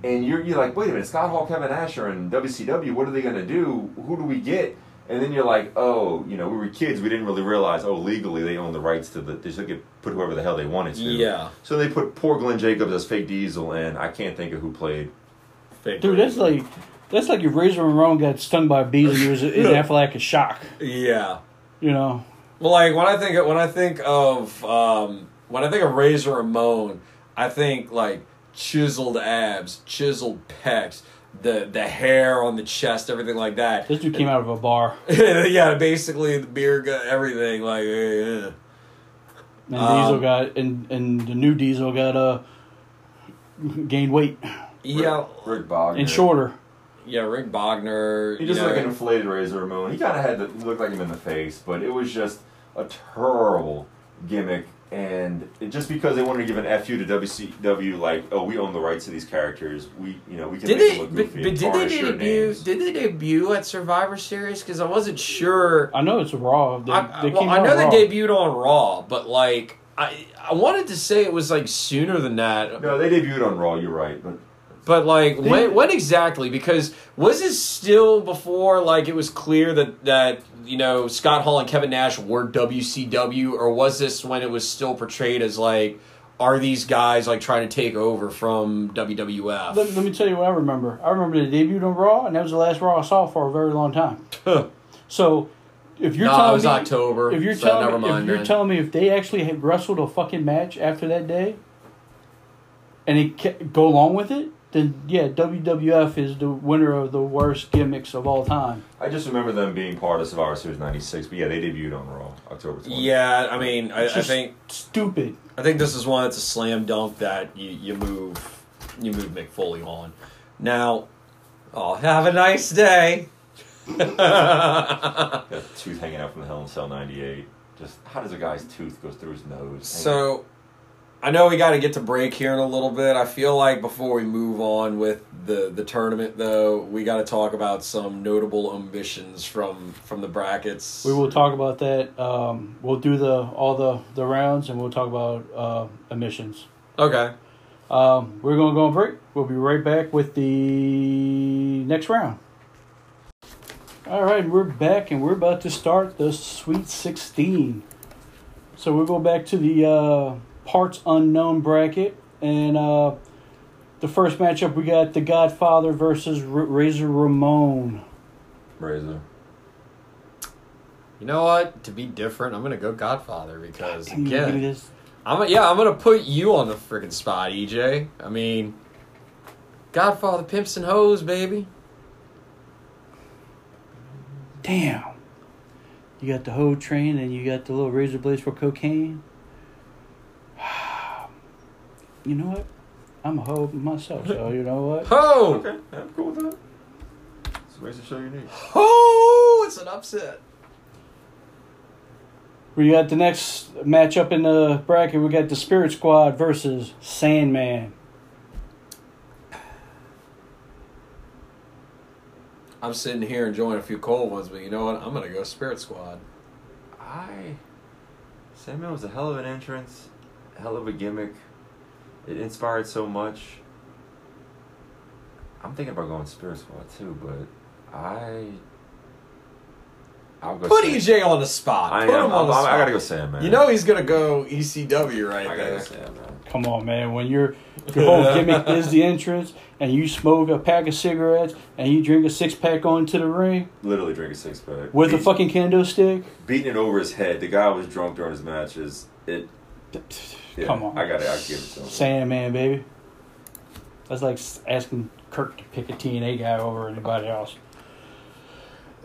and you're you're like, wait a minute, Scott Hall, Kevin Nash, and WCW. What are they gonna do? Who do we get? And then you're like, oh, you know, we were kids. We didn't really realize, oh, legally they own the rights to the. They should get put whoever the hell they wanted to. Yeah. So they put poor Glenn Jacobs as fake Diesel, and I can't think of who played. Fake Dude, that's like that's like if Razor Ramon got stung by a bee and he was in <laughs> anaphylactic shock. yeah. You know, Well, like when I think of, when I think of um, when I think of Razor Ramon, I think like chiseled abs, chiseled pecs, the the hair on the chest, everything like that. this dude came out of a bar, <laughs> yeah, basically the beer, got everything like. eh. and Um, Diesel got and and the new Diesel got uh gained weight Yeah, Rick Bogner. and shorter. Yeah, Rick Bogner. He you just know, looked like an inflated Razor Ramon. He kind of had the, he looked like him in the face, but it was just a terrible gimmick. And it, just because they wanted to give an fu to WCW, like, oh, we own the rights to these characters, we, you know, we can Did make they? them But, look but goofy did they tarnish your debut? names. Did they debut at Survivor Series? Because I wasn't sure. I know it's raw. They, I, they well, I know raw. they debuted on Raw, but like I, I wanted to say it was like sooner than that. No, they debuted on Raw. You're right, but But like They- when when exactly? Because was this still before like it was clear that that you know Scott Hall and Kevin Nash were WCW, or was this when it was still portrayed as like are these guys like trying to take over from WWF? Let, let me tell you what I remember. I remember they debuted on Raw, and that was the last Raw I saw for a very long time. So, if you're no, telling it was me, October. if you're so telling never me, mind. if you're telling me if they actually wrestled a fucking match after that day, and it go along with it, then yeah, WWF is the winner of the worst gimmicks of all time. I just remember them being part of Survivor Series '96, but yeah, they debuted on Raw October 20th. yeah, I mean, I, It's I think stupid. I think this is one that's a slam dunk that you, you move you move Mick Foley on. Now, oh, have a nice day. Got tooth hanging out from the Hell in Cell '98. Just how does a guy's tooth go through his nose? So, I know we got to get to break here in a little bit. I feel like before we move on with the the tournament, though, we got to talk about some notable omissions from from the brackets. We will talk about that. Um, we'll do the all the the rounds, and we'll talk about uh, emissions. Okay. Um, we're going to go on break. We'll be right back with the next round. All right, we're back and we're about to start the Sweet 16. So we'll go back to the uh, parts unknown bracket. And uh, the first matchup, we got The Godfather versus R- Razor Ramon. Razor. You know what? To be different, I'm gonna go Godfather because Can you give me again. I'm yeah, I'm gonna put you on the freaking spot, EJ. I mean, Godfather pimps and hoes, baby. Damn. You got the hoe train and you got the little razor blades for cocaine. You know what? I'm a hoe myself, so you know what? Ho! Okay, yeah, I'm cool with that. It's a Razor show unique. Ho! It's an upset. We got the next matchup in the bracket. We got the Spirit Squad versus Sandman. I'm sitting here enjoying a few cold ones, but you know what? I'm gonna go Spirit Squad. I. Sandman was a hell of an entrance, hell of a gimmick. It inspired so much. I'm thinking about going Spirit Squad too, but I. I'll go. Put Sand- EJ on the spot. I Put am. him on I'm, the I'm, spot. I gotta go Sam, man. You know he's gonna go ECW right I there. go Sandman. Come on, man. When your your whole <laughs> gimmick is the entrance, and you smoke a pack of cigarettes, and you drink a six pack going to the ring Literally drink a six pack with a fucking kendo stick. beating it over his head. The guy was drunk during his matches. It. Yeah, Come on. I gotta. I'll give it to him. Sandman, baby. That's like asking Kirk to pick a TNA guy over anybody else.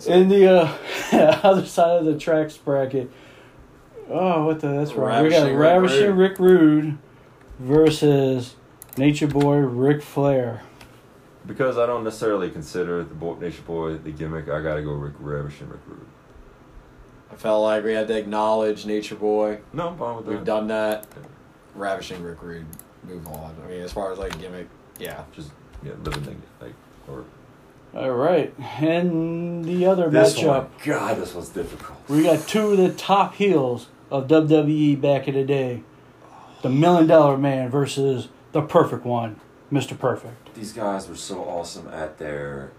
In the uh, <laughs> other side of the tracks bracket, oh, what the? That's right. We got Ravishing Rick Rude. Rick Rude versus Nature Boy Ric Flair. Because I don't necessarily consider the Bo- Nation Boy the gimmick, I gotta go Rick Ravish and Rick Rude. I felt like we had to acknowledge Nature Boy. No, I'm fine with that. We've done that. Ravishing Rick Rude. Move on. I mean, as far as like gimmick, yeah. Just yeah, living thing like or All right, and the other this matchup, one. God, this was difficult. we got two of the top heels of WWE back in the day: the Million Dollar Man versus the Perfect One, Mister Perfect. These guys were so awesome at their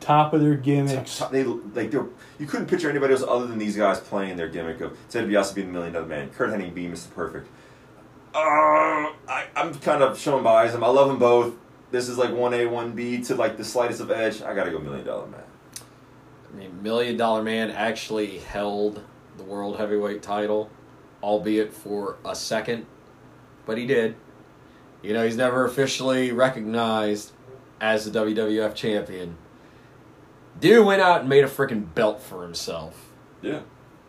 Top of their t- gimmicks. t- they like they were, you couldn't picture anybody else other than these guys playing their gimmick of Ted DiBiase being the Million Dollar Man, Curt Hennig being Mr. Perfect. Uh, I, I'm kind of showing bias. I love them both. This is like one A, one B to like the slightest of edge. I gotta go Million Dollar Man. I mean, Million Dollar Man actually held the World Heavyweight title, albeit for a second, but he did. You know, he's never officially recognized as the WWF champion. Dude went out and made a freaking belt for himself. Yeah.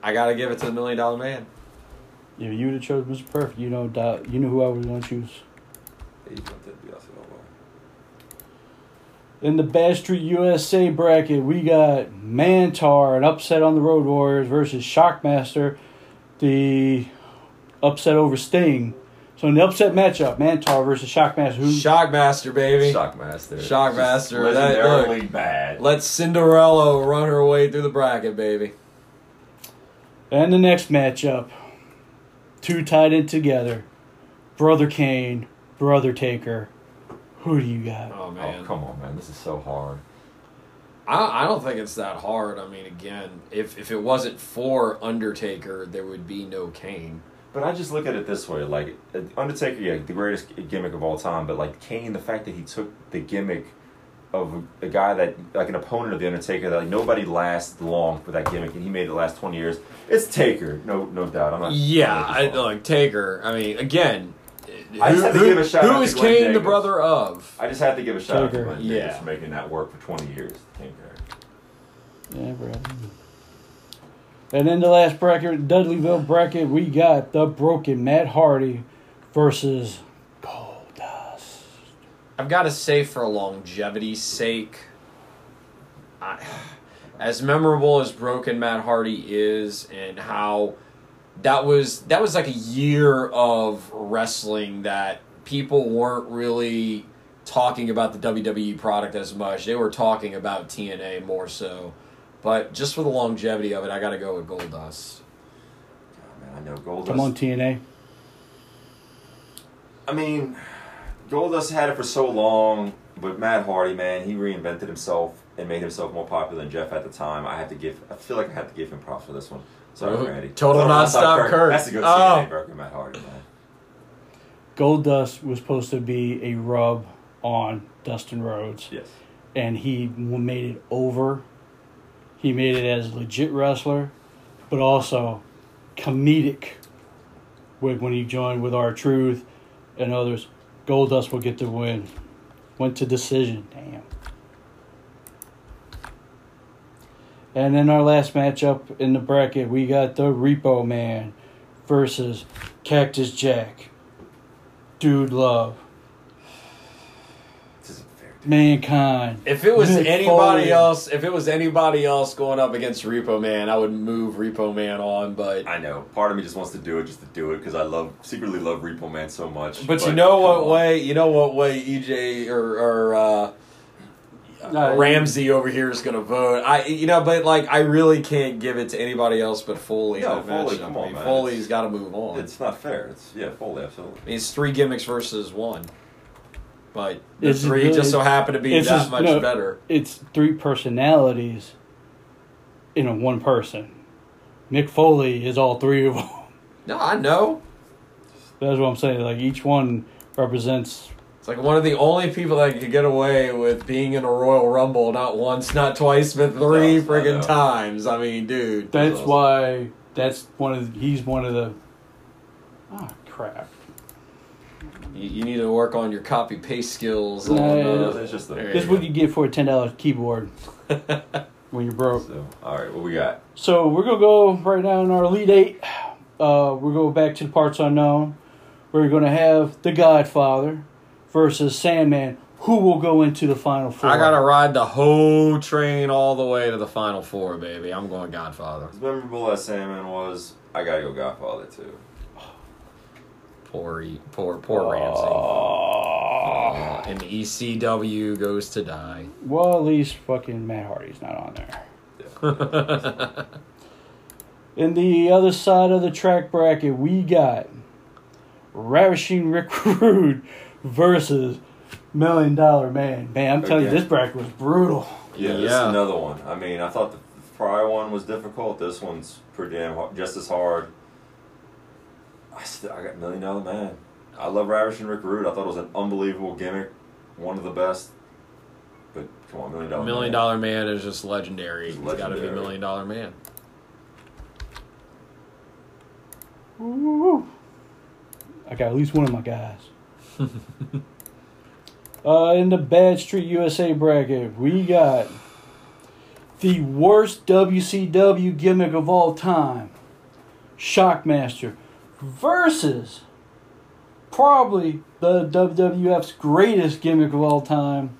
I gotta give it to the Million Dollar Man. If you would have chose Mr. Perfect, you know, doubt- you know who I was going to choose. He's not Ted DiBiase all the way. In the Bad Street USA bracket, we got Mantaur, an upset on the Road Warriors, versus Shockmaster, the upset over Sting. So in the upset matchup, Mantaur versus Shockmaster, who Shockmaster, baby. Shockmaster. Shockmaster, Just that- Legendarily bad. Let Cinderella run her way through the bracket, baby. and the next matchup, two tied in together, Brother Kane, Brother Taker. Who do you got? Oh man, Oh come on, man, this is so hard. I, I don't think it's that hard. I mean, again, if if it wasn't for Undertaker, there would be no Kane. But I just look at it this way: like uh, Undertaker, yeah, the greatest gimmick of all time. But like Kane, the fact that he took the gimmick of a guy that like an opponent of the Undertaker that like nobody lasts long for that gimmick, and he made it last twenty years. It's Taker, no no doubt. I'm not. Yeah, I'm not I, making fun. like Taker. I mean, again, I just who- had to who- give a shout who out to is Glenn Kane the brother of? I just had to give a shout out to Taker. Glenn Yeah. Jacobs for making that work for twenty years. Taker. Yeah, bro. And in the last bracket, Dudleyville bracket, we got the broken Matt Hardy versus Goldust. I've got to say, for longevity's sake, I, as memorable as Broken Matt Hardy is, and how that was that was like a year of wrestling that people weren't really talking about the WWE product as much. They were talking about TNA more so. But just for the longevity of it, I got to go with Goldust. Oh, man, I know Goldust. Come on, TNA. I mean, Goldust had it for so long, but Matt Hardy, man, he reinvented himself and made himself more popular than Jeff at the time. I have to give. I feel like I have to give him props for this one. Sorry, Oh, Randy. total nonstop Kurt. That's a good Oh. TNA broken Matt Hardy, man. Goldust was supposed to be a rub on Dustin Rhodes, Yes. and he made it over. He made it as a legit wrestler, but also comedic. With when he joined with our Truth and others, Goldust will get the win. Went to decision. Damn. And in our last matchup in the bracket, we got the Repo Man versus Cactus Jack. Dude Love. This isn't fair. Mankind. If it was Mick anybody Foley. else, if it was anybody else going up against Repo Man, I would move Repo Man on. But I know. Part of me just wants to do it just to do it because I love secretly love Repo Man so much. but you know what on. way? You know what way EJ or or uh, No, Ramsey over here is going to vote. I you know, but like I really can't give it to anybody else but Foley. in No, that Foley, matchup. come I on, mean, man. Foley's It's- got to move on. It's not fair. It's yeah, Foley, absolutely. I mean, it's three gimmicks versus one, but the It's three really- just so happen to be that just- much no. better. It's three personalities in a one person. Mick Foley is all three of them. No, I know. That's what I'm saying. Like each one represents. It's like one of the only people that could get away with being in a Royal Rumble not once, not twice, but three I know. friggin' times. I mean, dude. That's awesome. why. That's one of. The, he's one of the. Oh crap! You, you need to work on your copy paste skills. No, on, yeah, uh, It's just a- there This what you get for a ten dollars keyboard <laughs> when you're broke. So, all right, what we got? So we're gonna go right now in our lead Eight. Uh, we're going back to the parts unknown. We're gonna have the Godfather versus Sandman. Who will go into the final four? I gotta ride the whole train all the way to the final four, baby. I'm going Godfather. As memorable as Sandman was, I gotta go Godfather too. Poor, E- poor, poor Ramsey. Oh. Uh, and the ECW goes to die. Well, at least fucking Matt Hardy's not on there. In the other side of the track bracket, we got Ravishing Rick <laughs> Rude versus Million Dollar Man. Man, I'm telling you, this bracket was brutal. Yeah, this Yeah. is another one. I mean, I thought the prior one was difficult. This one's pretty damn hard, just as hard. I still, I got Million Dollar Man. I love Ravishing Rick Rude. I thought it was an unbelievable gimmick, one of the best. But come on, Million Dollar Million Man. Dollar Man is just legendary. He's He's got to be legendary. Million Dollar Man. Woo. I got at least one of my guys. <laughs> uh, in the Bad Street USA bracket, we got the worst WCW gimmick of all time, Shockmaster, versus probably the WWF's greatest gimmick of all time,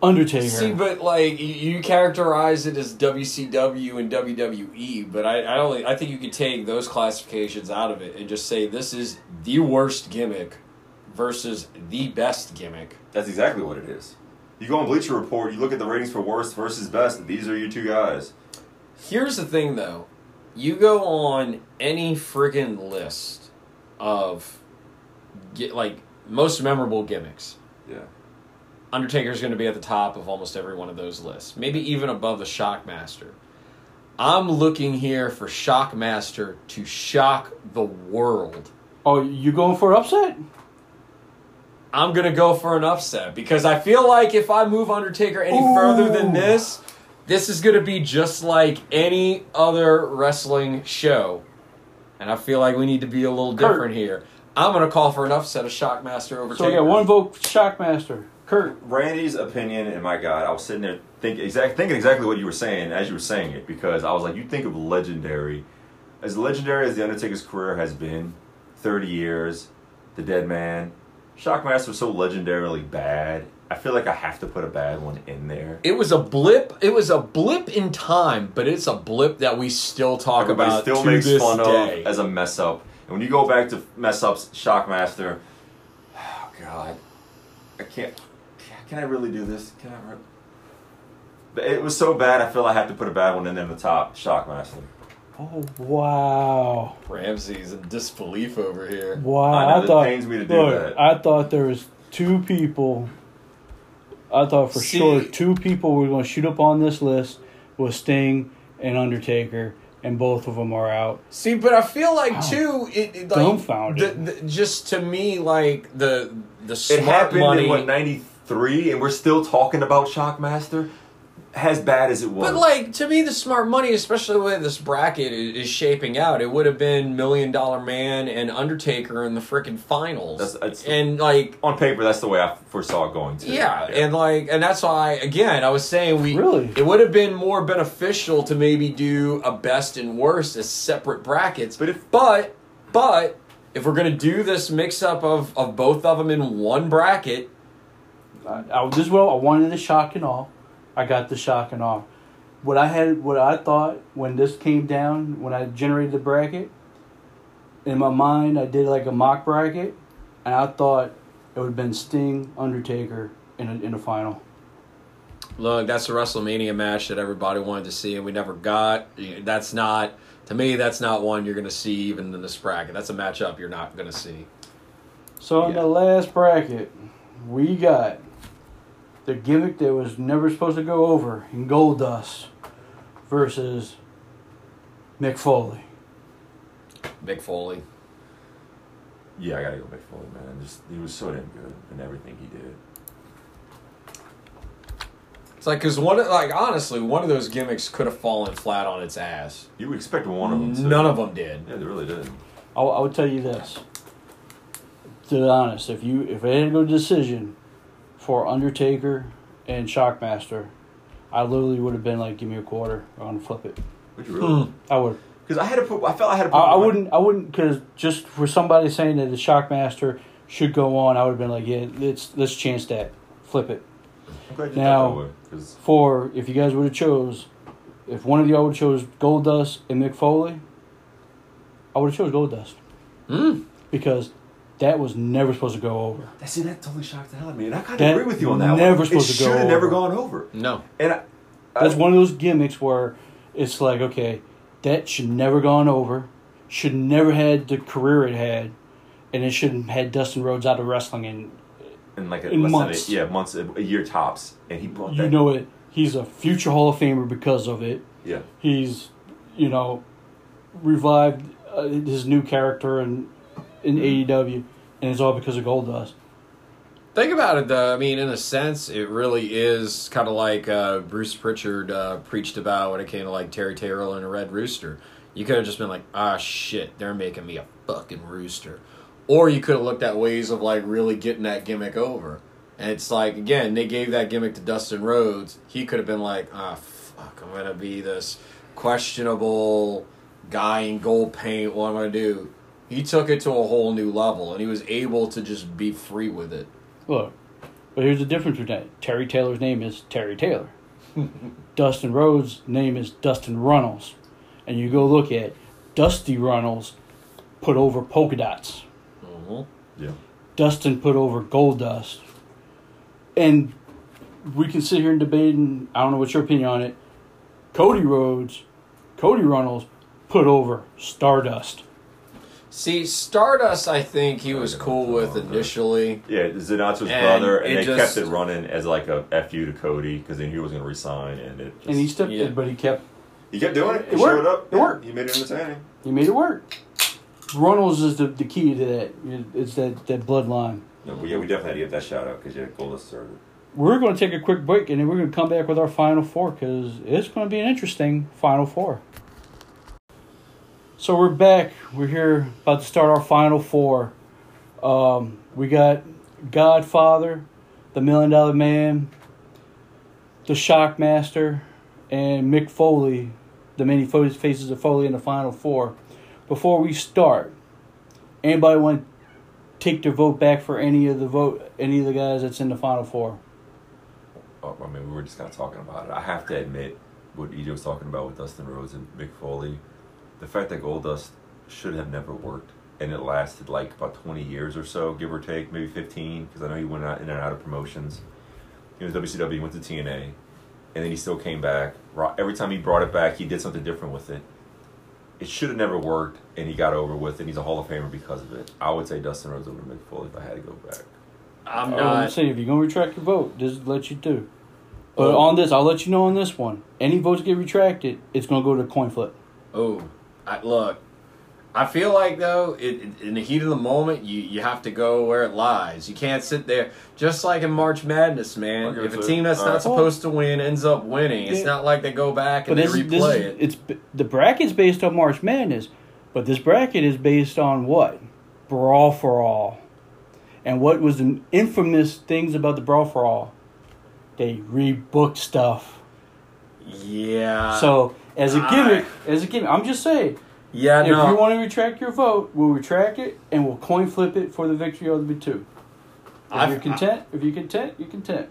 Undertaker. See, but like you, you characterize it as WCW and WWE, but I, I don't. I think you could take those classifications out of it and just say this is the worst gimmick versus the best gimmick. That's exactly what it is. You go on Bleacher Report, you look at the ratings for worst versus best. These are your two guys. Here's the thing, though. You go on any friggin' list of get like most memorable gimmicks. Yeah. Undertaker's going to be at the top of almost every one of those lists, maybe even above the Shockmaster. I'm looking here for Shockmaster to shock the world. Oh, you going for an upset? I'm gonna go for an upset because I feel like if I move Undertaker any further than this, this is gonna be just like any other wrestling show, and I feel like we need to be a little Kurt. different here. I'm gonna call for an upset of Shockmaster over So we got one vote for Shockmaster. Kurt. Randy's opinion, and my God, I was sitting there thinking exact, thinking exactly what you were saying as you were saying it because I was like, you think of legendary, as legendary as the Undertaker's career has been, thirty years, the Dead Man, Shockmaster was so legendarily bad. I feel like I have to put a bad one in there. It was a blip. It was a blip in time, but it's a blip that we still talk Everybody about still to makes this fun day. of as a mess up. And when you go back to mess ups, Shockmaster, <sighs> oh God, I can't. Can I really do this? Can I? Re- But it was so bad. I feel I have to put a bad one in there the top. Shockmaster. Oh wow. Ramsey's in disbelief over here. Wow. I know, it thought pains me to do look, that. I thought there was two people I thought for See- sure two people were going to shoot up on this list was Sting and Undertaker, and both of them are out. See, but I feel like Wow. too, it, it like Dumbfounded. the, the, just to me, like the the It happened money. in what '93, and we're still talking about Shockmaster. As bad as it was, But like to me, the smart money, especially the way this bracket is, is shaping out, it would have been Million Dollar Man and Undertaker in the freaking finals, That's- that's- and like on paper, that's the way I foresaw it going to. yeah, and like and that's why again I was saying we Really? it would have been more beneficial to maybe do a best and worst as separate brackets. But if- but but if we're gonna do this mix up of of both of them in one bracket, I, I, this is what I wanted the shock and awe. I got the shock and awe. What I had, what I thought when this came down, when I generated the bracket, in my mind, I did like a mock bracket, and I thought it would have been Sting, Undertaker in a, in a final. Look, that's a WrestleMania match that everybody wanted to see, and we never got. That's not to me. That's not one you're going to see even in this bracket. That's a matchup you're not going to see. So in Yeah. the last bracket, we got the gimmick that was never supposed to go over in Goldust versus Mick Foley. Mick Foley. yeah, I gotta go Mick Foley, man. Just he was so damn good in everything he did. It's like because one, of- like honestly, one of those gimmicks could have fallen flat on its ass. You would expect one of them. To. None of them did. Yeah, they really did. I, I would tell you this. To be honest, if you if it had to go to decision for Undertaker and Shockmaster, I literally would have been like, "Give me a quarter, I'm gonna flip it." Would you really? Hmm. I would. Because I had to put. I felt I had to put. I, I wouldn't. I wouldn't because just for somebody saying that the Shockmaster should go on, I would have been like, "Yeah, let's let's chance that, flip it." I'm glad you Now- thought that way. Because For if you guys would have chose, if one of y'all would have chose Goldust and Mick Foley, I would have chose Goldust Mm. because that was never supposed to go over. see that totally shocked the hell out of me, and I kind of That agree with you on that never one. supposed it to go should have never over. gone over. No. And I, That's one of those gimmicks where it's like, okay, that should never gone over, should never had the career it had, and it shouldn't have had Dustin Rhodes out of wrestling. And in like a, in less months. Than a, yeah, months, a, a year tops, and he brought you that. know it. He's a future Hall of Famer because of it. yeah, He's, you know, revived uh, his new character in in AEW, and it's all because of Goldust. Think about it, though. I mean, in a sense, it really is kind of like uh, Bruce Pritchard uh, preached about when it came to like Terry Taylor and a Red Rooster. You could have just been like, ah, shit, they're making me a fucking rooster. Or you could have looked at ways of like really getting that gimmick over. And it's like, again, they gave that gimmick to Dustin Rhodes. He could have been like, ah, fuck, I'm going to be this questionable guy in gold paint. What am I going to do? He took it to a whole new level and he was able to just be free with it. Look, but here's the difference with that. Terry Taylor's name is Terry Taylor. Dustin Rhodes' name is Dustin Runnels. And you go look at Dusty Runnels put over polka dots. Mhm. yeah. Dustin put over gold dust. And we can sit here and debate, and I don't know what's your opinion on it. Cody Rhodes, Cody Runnels put over Stardust. See, Stardust, I think he was cool with initially. Yeah, Zenatsu's And brother, and it they just- kept it running as like a fu to Cody because they knew he was going to resign, and it. Just, And he stepped Yeah. in, but he kept. he kept doing it. He It showed worked. up. It yeah, worked. He made it entertaining. He made it work. Runnels is the, the key to that. It's that, that bloodline. No, but yeah, we definitely had to give that shout out because yeah, Goldust started. We're going to take a quick break and then we're going to come back with our final four because it's going to be an interesting final four. So we're back. We're here about to start our final four. Um, we got Godfather, the Million Dollar Man, the Shockmaster, and Mick Foley, the many faces of Foley in the final four. Before we start, anybody want to take their vote back for any of the vote any of the guys that's in the final four? Oh, I mean, we were just kind of talking about it. I have to admit what EJ was talking about with Dustin Rhodes and Mick Foley. The fact that Goldust should have never worked, and it lasted like about twenty years or so, give or take, maybe fifteen, because I know he went out in and out of promotions. He was WCW, he went to TNA, and then he still came back. Every time he brought it back, he did something different with it. It should have never worked, and he got over with, and he's a Hall of Famer because of it. I would say Dustin Rhodes over Mick Foley if I had to go back. I'm uh, I'm not. saying if you're gonna retract your vote, this let you do. But Oh. on this, I'll let you know on this one. Any votes get retracted, it's gonna go to coin flip. Oh, I, look. I feel like though, it, it- in the heat of the moment, you you have to go where it lies. You can't sit there just like in March Madness, man. If a team that's not alright. supposed to win ends up winning, it's not like they go back But and they this, replay this is, it. it's the bracket's based on March Madness, but this bracket is based on what? Brawl for all. And what was the infamous things about the Brawl for All? They rebooked stuff. Yeah. so as a gimmick, as a gimmick, I'm just saying, yeah, if no. you want to retract your vote, we'll retract it and we'll coin flip it for the victory of the two. If I've- you're content, if you're content, you're content.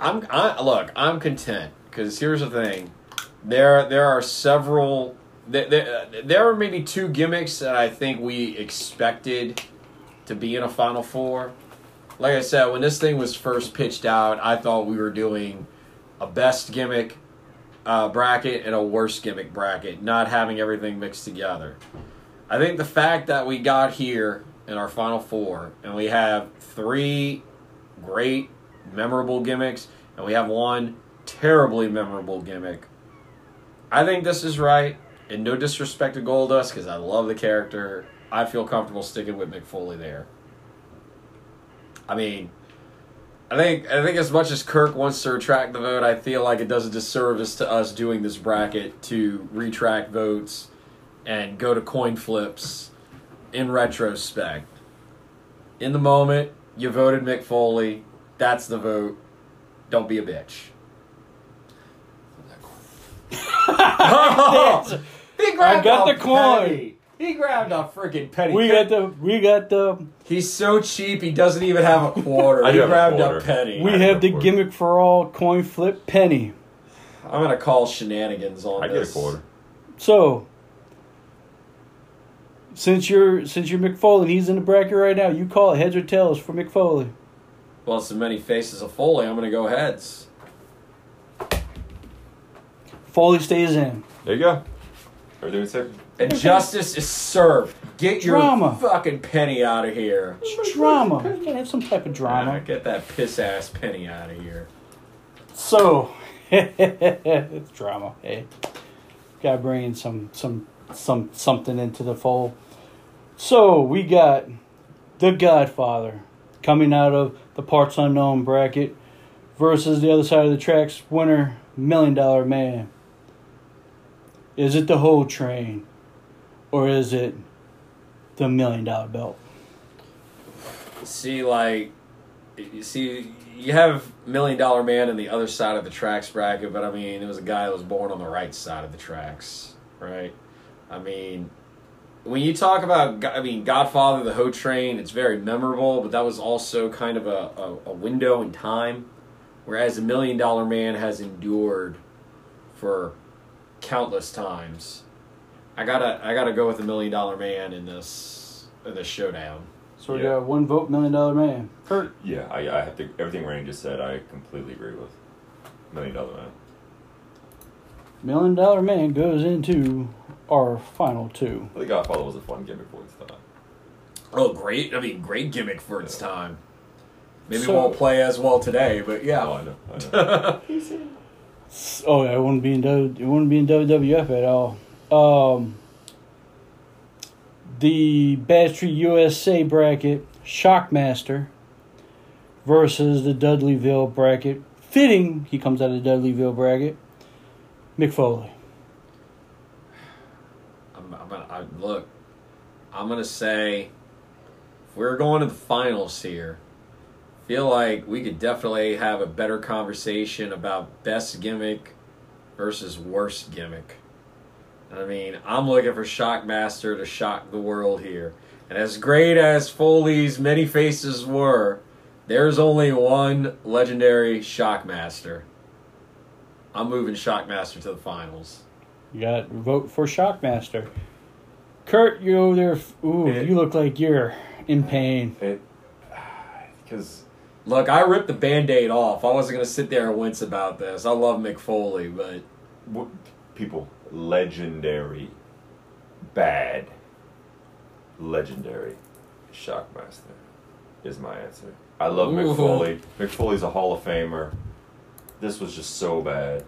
I'm I, look. I'm content because here's the thing. There there are several. There, there, there are maybe two gimmicks that I think we expected to be in a Final Four. Like I said, when this thing was first pitched out, I thought we were doing a best gimmick uh, bracket and a worst gimmick bracket, not having everything mixed together. I think the fact that we got here in our Final Four and we have three great memorable gimmicks, and we have one terribly memorable gimmick. I think this is right, and no disrespect to Goldust because I love the character. I feel comfortable sticking with Mick Foley there. I mean, I think I think as much as Kirk wants to retract the vote, I feel like it does a disservice to us doing this bracket to retract votes and go to coin flips in retrospect. In the moment, you voted Mick Foley. That's the vote. Don't be a bitch. <laughs> he grabbed <laughs> got the coin. penny. He grabbed a freaking penny. We got the we got the He's so cheap. He doesn't even have a <laughs> quarter. I do he have a grabbed a, quarter. penny. we I have the go for it. gimmick for all coin flip penny. I'm gonna call shenanigans on I get a this. quarter. So since you're since you're Mick Foley and he's in the bracket right now, you call it heads or tails for Mick Foley. Well, it's the many faces of Foley. I'm gonna go heads. Foley stays in. There you go. Everything we said. And justice is served. Get your Drama. fucking penny out of here. Drama. You gotta have some type of Ah, drama. get that piss ass penny out of here. So it's <laughs> drama. Hey, gotta bring in some some some something into the fold. So we got the Godfather coming out of the parts unknown bracket versus the other side of the tracks winner, Million Dollar Man. Is it the whole train, or is it the Million Dollar Belt? See, like, you see, you have Million Dollar Man on the other side of the tracks bracket, but I mean, it was a guy that was born on the right side of the tracks, right? I mean, when you talk about, I mean, Godfather, the Ho Train, it's very memorable, but that was also kind of a, a, a window in time, whereas a Million Dollar Man has endured for countless times. I gotta, I gotta go with the Million Dollar Man in this, in this showdown. So we Yeah. got one vote, Million Dollar Man. Kurt. Yeah, I, I have to. Everything Rain just said, I completely agree with. Million Dollar Man. Million Dollar Man goes into our final two. The Godfather was a fun gimmick for its time. Oh, great! I mean, great gimmick for its time. Maybe So- won't play as well today, but Oh, yeah. I know. I know. <laughs> Oh, yeah, it wouldn't be in w, it wouldn't be in WWF at all. Um, the Street USA bracket, Shockmaster versus the Dudleyville bracket. Fitting, he comes out of the Dudleyville bracket. Mick Foley. I'm, I'm gonna I, look. I'm gonna say, if we're going to the finals here, feel like we could definitely have a better conversation about best gimmick versus worst gimmick. I mean, I'm looking for Shockmaster to shock the world here. And as great as Foley's many faces were, there's only one legendary Shockmaster. I'm moving Shockmaster to the finals. You got to vote for Shockmaster. Kurt, you over there. Ooh, Yeah. you look like you're in pain. It, <sighs> because Look, I ripped the band-aid off. I wasn't gonna sit there and wince about this. I love Mick Foley, but what people legendary, bad, legendary, Shockmaster is my answer. I love Ooh. Foley. Mick Foley's a Hall of Famer. This was just so bad.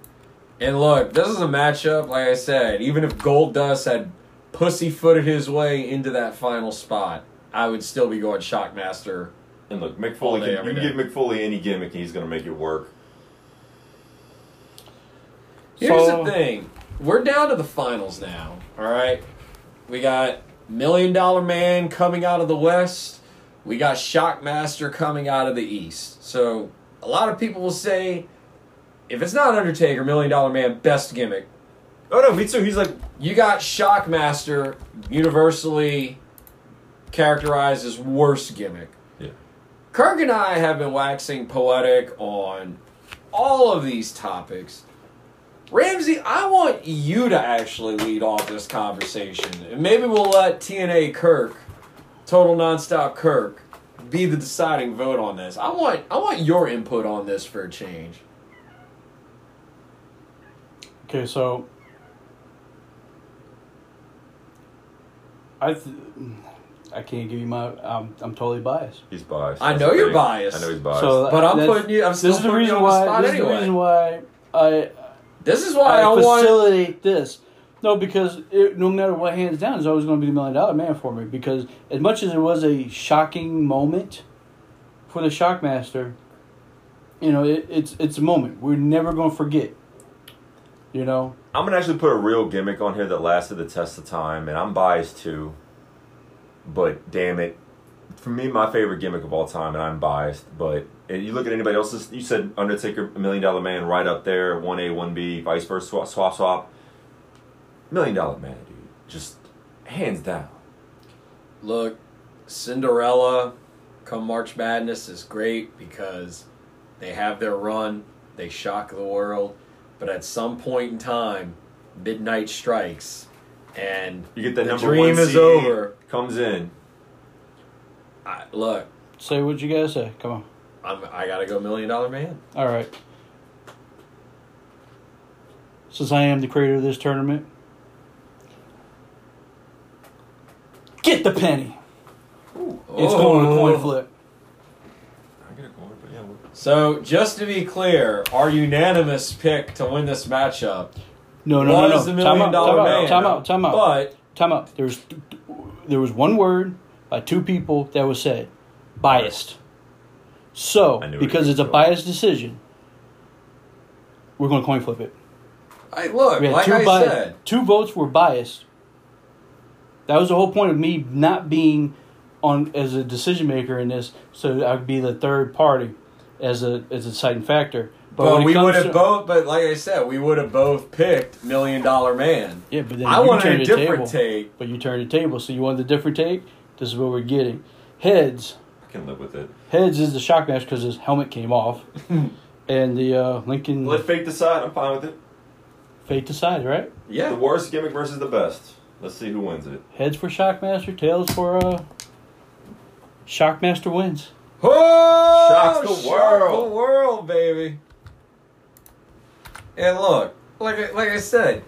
and look, this is a matchup. Like I said, even if Goldust had pussyfooted his way into that final spot, I would still be going Shockmaster. And look, Mick Foley, day, can, you can give Mick Foley any gimmick, and he's going to make it work. Here's So- the thing: we're down to the finals now. All right, we got Million Dollar Man coming out of the West. We got Shockmaster coming out of the East. So a lot of people will say, if it's not Undertaker, Million Dollar Man, best gimmick. Oh no, me too. He's like, You got Shockmaster, universally characterized as worst gimmick. yeah, Kirk and I have been waxing poetic on all of these topics. Ramsey, I want you to actually lead off this conversation. And maybe we'll let TNA Kirk, Total Nonstop Kirk, be the deciding vote on this. I want I want your input on this for a change. Okay, so I th- I can't give you my. I'm I'm totally biased. he's biased. I That's know you're thing. biased. I know he's biased. So But I'm putting you- I'm still this is the reason why. spot this is the reason why I This is why I, I, want facilitate this. No, because it, no matter what hands down, is always going to be the million dollar man for me. Because as much as it was a shocking moment for the Shockmaster, you know, it, it's it's a moment we're never going to forget. You know, I'm gonna actually put a real gimmick on here that lasted the test of time, and I'm biased too. But damn it, for me, my favorite gimmick of all time, and I'm biased. But and you look at anybody else's. You said Undertaker, a Million Dollar Man, right up there, one A, one B, vice versa, swap, swap, swap. Million Dollar Man, dude, just hands down. Look, Cinderella come March Madness is great because they have their run, they shock the world, but at some point in time, midnight strikes, and You get that The number dream one is seed, over. comes in. I, look, say what you gotta say. Come on. I'm, I gotta go Million Dollar Man. All right. Since I am the creator of this tournament, get the penny. It's going to coin oh. flip. I get a coin, but yeah, we're- So, just to be clear, our unanimous pick to win this matchup No, no, no, was no. the Million out, Dollar time Man. time out, time out. But Time out. There's there was one word by two people that was said, biased. So I knew it because it's a biased decision, we're going to coin flip it. I look, We had like two I bi- said, two votes were biased. That was the whole point of me not being on as a decision maker in this, so I'd be the third party as a as a deciding factor. but, when it we would have to- both. But like I said, we would have both picked Million Dollar Man. Yeah, but then I you wanted turned a different table. take. But you turned the table, so you wanted a different take. This is what we're getting. Heads. I can live with it. Heads is the shock match because his helmet came off, <laughs> and the uh, Lincoln Let fate decide. I'm fine with it. fate decided, right? Yeah. The worst gimmick versus the best. Let's see who wins it. Heads for Shockmaster, tails for uh, Shockmaster wins. Oh, Shocks the shock world. the world, baby. And look, like I- like I said,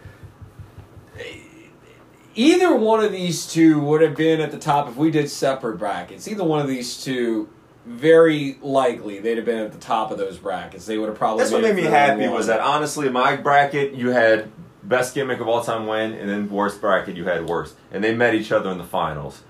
either one of these two would have been at the top if we did separate brackets. Either one of these two, very likely, they'd have been at the top of those brackets. They would have probably. That's what made me happy was that honestly, my bracket you had best gimmick of all time win, and then worst bracket you had worst, and they met each other in the finals.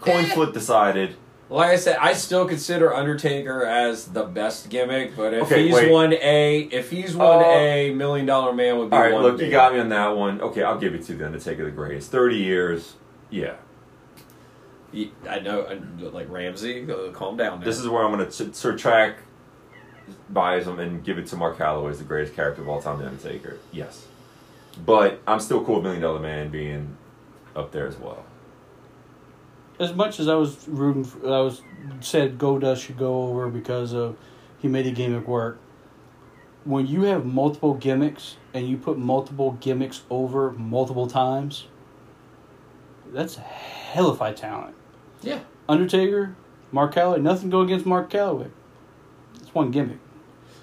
Coin Eh. flip decided. Like I said, I still consider Undertaker as the best gimmick, but if Okay, he's wait. one A, if he's one Uh, A, Million Dollar Man would be All right, one look, B. you got me on that one. Okay, I'll give it to the Undertaker, the greatest. Thirty years, yeah. I know, like Ramsey, uh, calm down. Now. This is where I'm going to subtract biasm and give it to Mark Calaway as the greatest character of all time, the Undertaker. Yes, but I'm still cool with Million Dollar Man being up there as well. As much as I was rooting, for, I was said Goldust should go over because of he made a gimmick work. When you have multiple gimmicks and you put multiple gimmicks over multiple times, that's hellified talent. yeah. Undertaker, Mark Calaway, nothing go against Mark Calaway. It's one gimmick.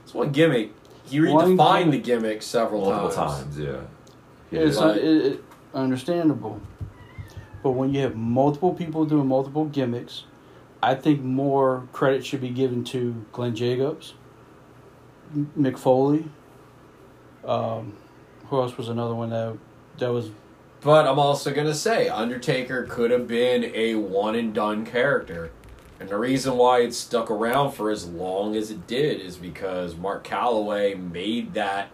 It's one gimmick. He One redefined the gimmick. gimmick several Multiple times. times, yeah. He It's did. not, uh, it, it, understandable. But when you have multiple people doing multiple gimmicks, I think more credit should be given to Glenn Jacobs, Mick Foley. Um, who else was another one that that was But I'm also gonna say Undertaker could have been a one and done character. And the reason why it stuck around for as long as it did is because Mark Calaway made that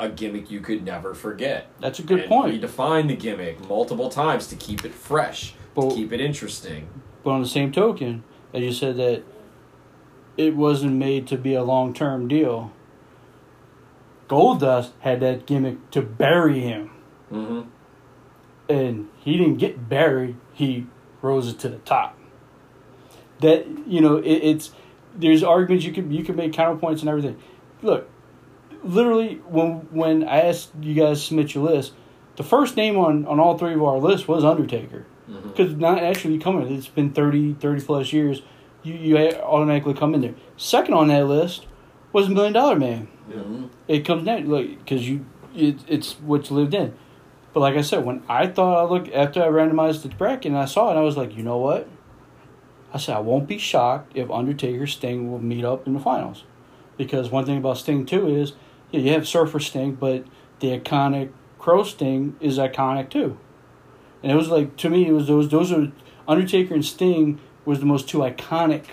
a gimmick you could never forget. that's a good and point. Redefined the gimmick multiple times to keep it fresh, But- to keep it interesting. But on the same token, as you said that it wasn't made to be a long term deal. Goldust had that gimmick to bury him. hmm and he didn't get buried. He rose it to the top. That you know, it, it's there's arguments you can you can make counterpoints and everything. Look, literally when when I asked you guys to submit your list, the first name on on all three of our lists was Undertaker hmm because not actually coming. It's been 30, 30 plus years. You you automatically come in there. Second on that list was Million Dollar Man hmm it comes down like because you it, it's what's lived in but like i said when i thought i looked after i randomized the bracket and i saw it i was like you know what i said i won't be shocked if undertaker sting will meet up in the finals because one thing about sting too is yeah you have surfer sting but the iconic crow sting is iconic too and it was like to me it was those those are undertaker and sting was the most two iconic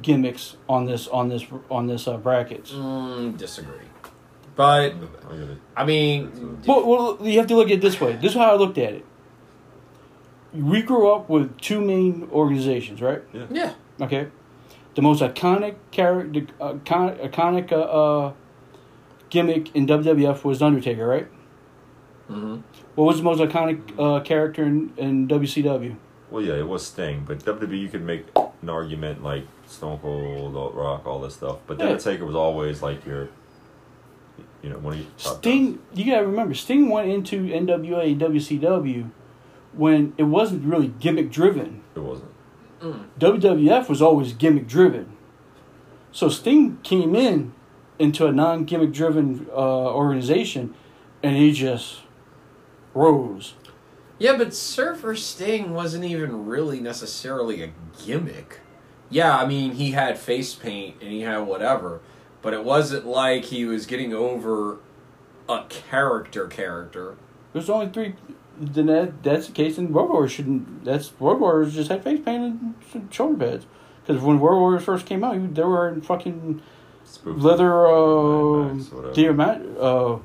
gimmicks on this on this on this uh, brackets Mm, disagree. But I'll give it- I mean, Well, well, you have to look at it this way. This is how I looked at it. We grew up with two main organizations, right? yeah, Okay. The most iconic character, iconic, iconic uh, uh, gimmick in WWF was Undertaker, right? hmm What was the most iconic uh, character in, in WCW? Well, yeah, it was Sting, but WWE you could make an argument like Stone Cold, The Rock, all this stuff. But the Yeah. Undertaker was always like your, you know, one of your top Sting, you gotta remember, Sting went into NWA and WCW when it wasn't really gimmick driven. It wasn't. WWF was always gimmick driven. So Sting came in into a non gimmick driven uh, organization and he just rose. Yeah, but Surfer Sting wasn't even really necessarily a gimmick. Yeah, I mean, he had face paint and he had whatever, but it wasn't like he was getting over a character character. There's only three. Then that, that's the case. And Road Warriors shouldn't. That's Road Warriors just had face paint and shoulder pads. Because when Road Warriors first came out, they were in fucking Spooky. leather. Uh, Mad Max, whatever. deer mat. Uh,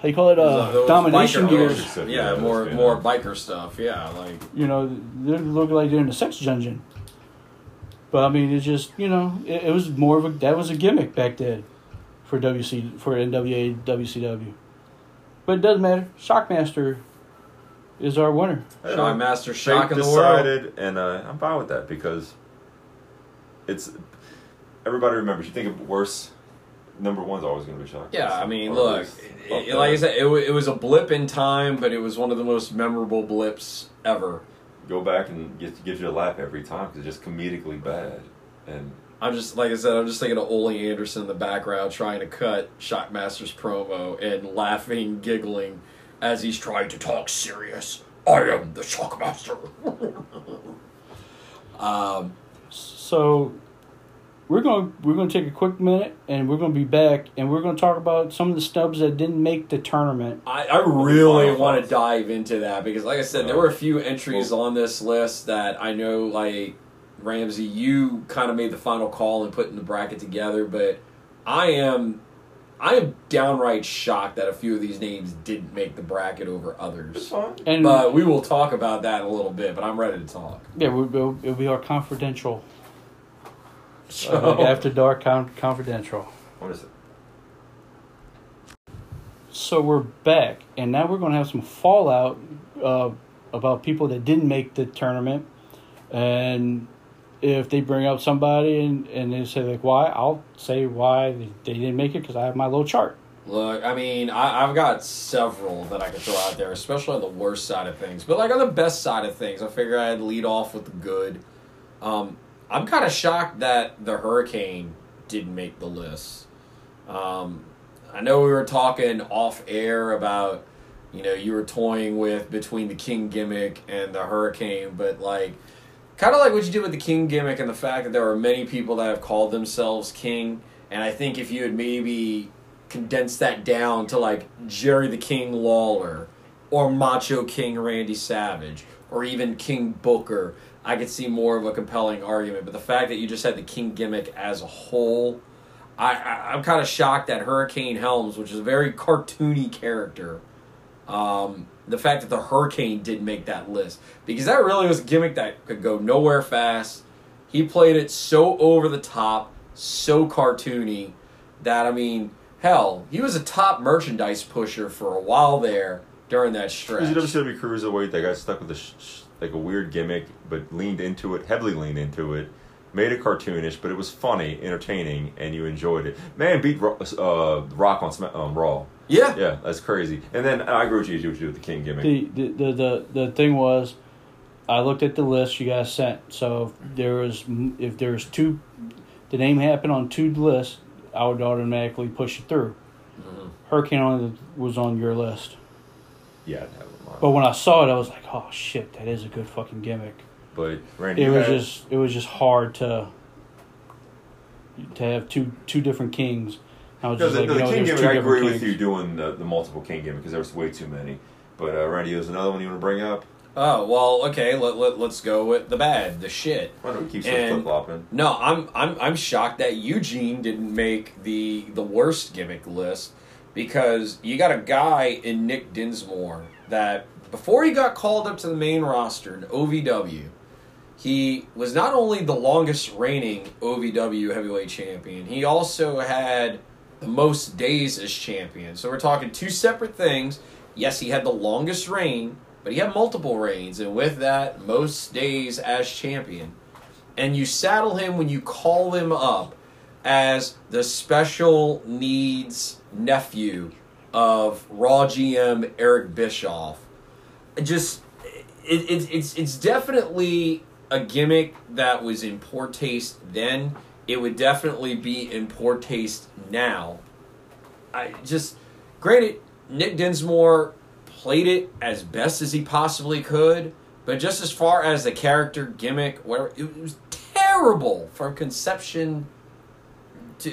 how you call it? Uh, Those domination biker- gears. Except, Yeah, yeah, more that's- more biker stuff. Yeah, like you know, they look like they're in a sex dungeon. But I mean, it's just you know, it, it was more of a that was a gimmick back then for WC for NWA WCW. But it doesn't matter. Shockmaster is our winner. I don't. Shockmaster They shock in the world. decided, and uh, I'm fine with that because it's everybody remembers. You think of worse, number one's always going to be Shock. Yeah, I mean, Or look, it- it- like I said, it, it was a blip in time, but it was one of the most memorable blips ever. go back and get gives you a laugh every time because it's just comedically bad. And I'm just like I said, I'm just thinking of Ole Anderson in the background trying to cut Shockmaster's promo and laughing, giggling as he's trying to talk serious. I am the Shockmaster. <laughs> um, So we're going to we're going to take a quick minute and we're going to be back and we're going to talk about some of the stubs that didn't make the tournament. I, I really want to dive into that because, like I said, there were a few entries on this list that I know, like Ramsey, you kind of made the final call and putting the bracket together, but I am, I am downright shocked that a few of these names didn't make the bracket over others. And But we will talk about that in a little bit. But I'm ready to talk. yeah, it'll, it'll be our confidential So, uh, after dark con- confidential. What is it? So we're back, and now we're going to have some fallout uh, about people that didn't make the tournament, and if they bring up somebody and, and they say like why, I'll say why they they didn't make it because I have my little chart. Look, I mean, I, I've got several that I could throw out there, especially on the worst side of things. But like on the best side of things, I figure I'd lead off with the good. Um, I'm kind of shocked that the Hurricane didn't make the list. Um, I know we were talking off air about, you know, you were toying with between the King gimmick and the Hurricane, but like, kind of like what you did with the King gimmick and the fact that there are many people that have called themselves King. And I think if you had maybe condensed that down to like Jerry the King Lawler or Macho King Randy Savage or even King Booker, I could see more of a compelling argument. But the fact that you just had the King gimmick as a whole, I, I I'm kind of shocked that Hurricane Helms, which is a very cartoony character, um, the fact that the Hurricane didn't make that list because that really was a gimmick that could go nowhere fast. He played it so over the top, so cartoony that I mean, hell, he was a top merchandise pusher for a while there during that stretch. He was a WCW cruiserweight that got stuck with sh- sh- like a weird gimmick, but leaned into it, heavily leaned into it, made it cartoonish, but it was funny, entertaining, and you enjoyed it. Man beat uh, Rock on Sma- um, Raw. Yeah, Yeah, that's crazy. And then I agree with you. You do with the King gimmick. The, the the the the thing was, I looked at the list you guys sent. So if there was if there's two, the name happened on two lists, I would automatically push it through. Mhm. Hurricane on was on your list, yeah, I'd have it on. but when I saw it, I was like, oh shit, that is a good fucking gimmick. But Randy, It was had- just it was just hard to to have two two different kings. I was No, just the, like, the no, King gimmick, two I different agree with kings. you doing the, the multiple King gimmick because there was way too many. But uh, Randy, there's another one you want to bring up? Oh well, okay. Let, let let's go with the bad, the shit. Why don't we keep And- flip flopping? No, I'm I'm I'm shocked that Eugene didn't make the the worst gimmick list because you got a guy in Nick Dinsmore that before he got called up to the main roster in OVW, he was not only the longest reigning OVW heavyweight champion, he also had the most days as champion. So we're talking two separate things. Yes, he had the longest reign, but he had multiple reigns, and with that, most days as champion and you saddle him when you call him up as the special needs nephew of Raw GM Eric Bischoff. Just it, it, it's it's definitely a gimmick that was in poor taste then. It would definitely be in poor taste now. I just granted Nick Dinsmore played it as best as he possibly could, but just as far as the character gimmick, whatever, it was terrible from conception to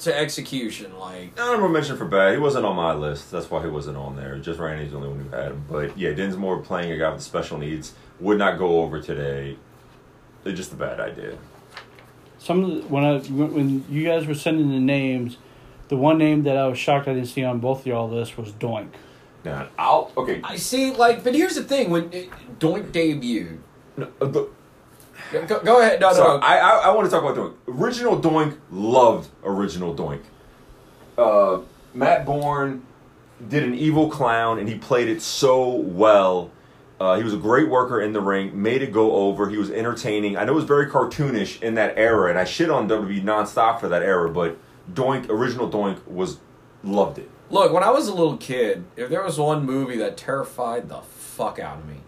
to execution. Like Honorable mention for bad. He wasn't on my list. That's why he wasn't on there. Just Randy's the only one who had him. But yeah, Dinsmore playing a guy with special needs would not go over today. It's just a bad idea. Some of the, when I when when you guys were sending the names, the one name that I was shocked I didn't see on both of y'all lists was Doink. Now, I'll okay. I see, like, but here's the thing: when it, Doink debuted, No, uh, the- go, go ahead. No, So no, I, I I want to talk about Doink. Original Doink loved original Doink. Uh, Matt Borne did an evil clown and he played it so well. Uh, he was a great worker in the ring, made it go over. He was entertaining. I know it was very cartoonish in that era, and I shit on WWE nonstop for that era, but Doink, original Doink, was loved it. Look, when I was a little kid, if there was one movie that terrified the fuck out of me,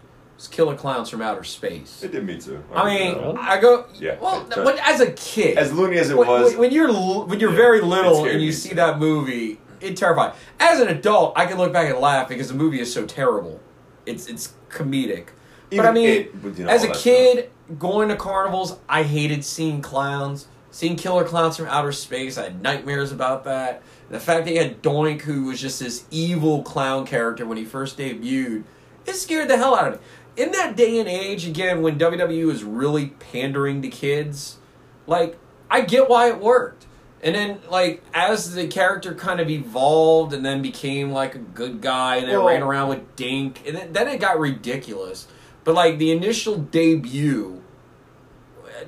it was Killer Clowns from Outer Space. It did me too. I mean, Really? I go. Yeah. Well, when, as a kid, as loony as it when, was, when- you're when you're Yeah, very little and you see too. that movie, it terrified. As an adult, I can look back and laugh because the movie is so terrible. It's it's comedic. but I mean, it, you know, as a kid going to carnivals, I hated seeing clowns. Seeing killer clowns from outer space, I had nightmares about that. The fact that you had Doink, who was just this evil clown character when he first debuted, it scared the hell out of me. In that day and age, again, when WWE was really pandering to kids, like, I get why it worked. And then, like, as the character kind of evolved and then became, like, a good guy and then Well- ran around with Dink, and then, then it got ridiculous. But, like, the initial debut,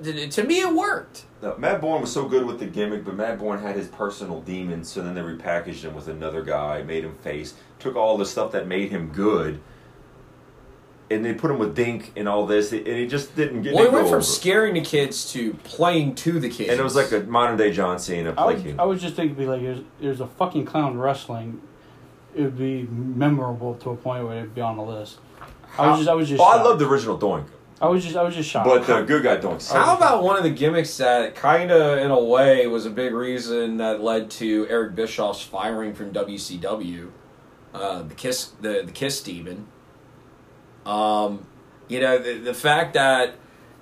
to me, it worked. No, Matt Borne was so good with the gimmick, but Matt Borne had his personal demons, so then they repackaged him with another guy, made him face, took all the stuff that made him good, and they put him with Dink and all this, and he just didn't get Well, it it went from over. scaring the kids to playing to the kids. And it was like a modern day John Cena I play would. I was just thinking, be like, there's, there's a fucking clown wrestling. It would be memorable to a point where it'd be on the list. I was just, I was just. oh, I love the original Doink, I was just, I was just shocked. but the good guy Doink. How about one of the gimmicks that kind of, in a way, was a big reason that led to Eric Bischoff's firing from WCW, uh, the Kiss, the the Kiss Demon. Um, you know the the fact that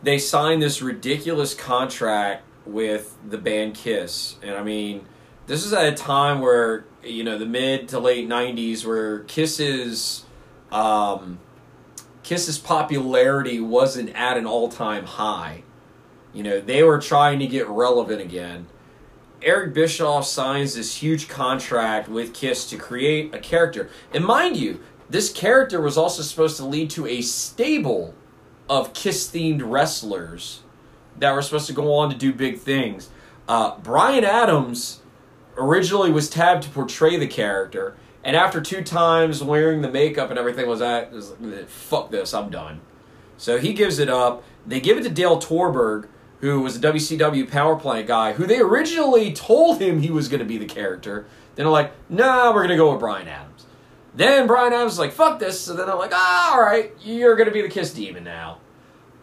they signed this ridiculous contract with the band Kiss, and I mean, this is at a time where you know the mid to late '90s, where Kiss's um, Kiss's popularity wasn't at an all time high. You know, they were trying to get relevant again. Eric Bischoff signs this huge contract with Kiss to create a character. And mind you, this character was also supposed to lead to a stable of Kiss themed wrestlers that were supposed to go on to do big things. Uh, Brian Adams originally was tabbed to portray the character, and after two times wearing the makeup and everything was at, was like, fuck this, I'm done. So he gives it up. They give it to Dale Torborg, who was a WCW power plant guy, who they originally told him he was going to be the character. Then they're like, nah, we're going to go with Brian Adams. Then Brian Adams is like, fuck this. So then they're like, ah, all right, you're going to be the Kiss Demon now.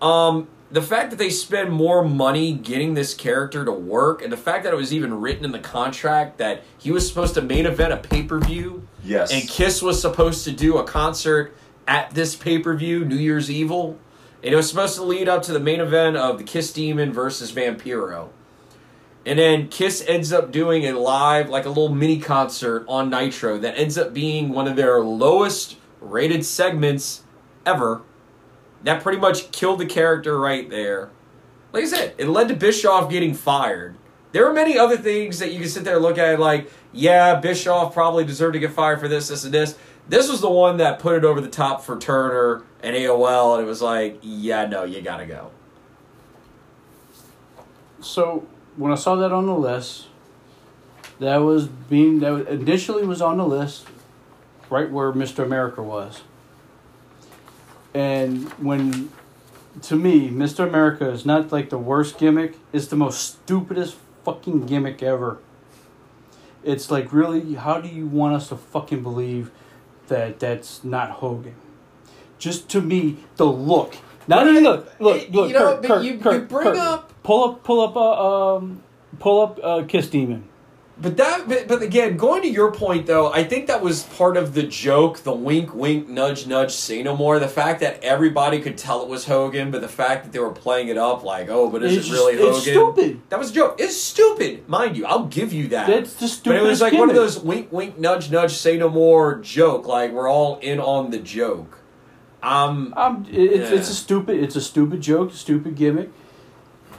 Um, the fact that they spend more money getting this character to work, and the fact that it was even written in the contract that he was supposed to main event a pay per view, Yes. and Kiss was supposed to do a concert at this pay per view, New Year's Evil, and it was supposed to lead up to the main event of the Kiss Demon versus Vampiro. And then Kiss ends up doing a live, like a little mini concert on Nitro that ends up being one of their lowest rated segments ever. That pretty much killed the character right there. Like I said, it led to Bischoff getting fired. There are many other things that you can sit there and look at, like, yeah, Bischoff probably deserved to get fired for this, this, and this. This was the one that put it over the top for Turner and AOL, and it was like, yeah, no, you gotta go. So when I saw that on the list, that was being that initially was on the list, right where Mr. America was. And when, to me, Mr. America is not like the worst gimmick; it's the most stupidest fucking gimmick ever. It's like really, how do you want us to fucking believe that that's not Hogan? Just to me, the look. Not even look, look, You know, Kurt, but Kurt, you- you bring Kurt. up- pull up, pull up, uh, um, pull up, uh, Kiss Demon. But that, but, but again, going to your point though, I think that was part of the joke, the wink, wink, nudge, nudge, say no more. The fact that everybody could tell it was Hogan, but the fact that they were playing it up like, oh, but is It's it really just- Hogan? it's stupid. That was a joke. It's stupid, mind you. I'll give you that. That's the stupid. but it was like one of those wink, wink, nudge, nudge, say no more joke. Like we're all in on the joke. Um, Um, it- it's it's a stupid it's a stupid joke, stupid gimmick.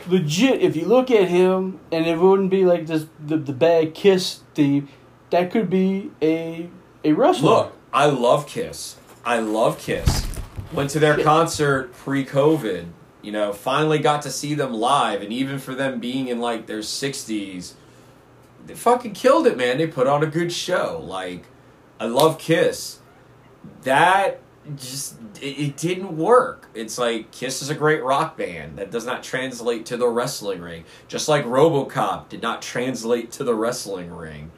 Legit, if you look at him, and it wouldn't be like this the the bad kiss theme, that could be a a wrestler. Look, I love Kiss. I love Kiss. Went to their Shit. concert pre COVID. You know, finally got to see them live, and even for them being in like their 60s, they fucking killed it, man. They put on a good show. Like, I love Kiss. That just, it, it didn't work. It's like Kiss is a great rock band. That does not translate to the wrestling ring. Just like Robocop did not translate to the wrestling ring.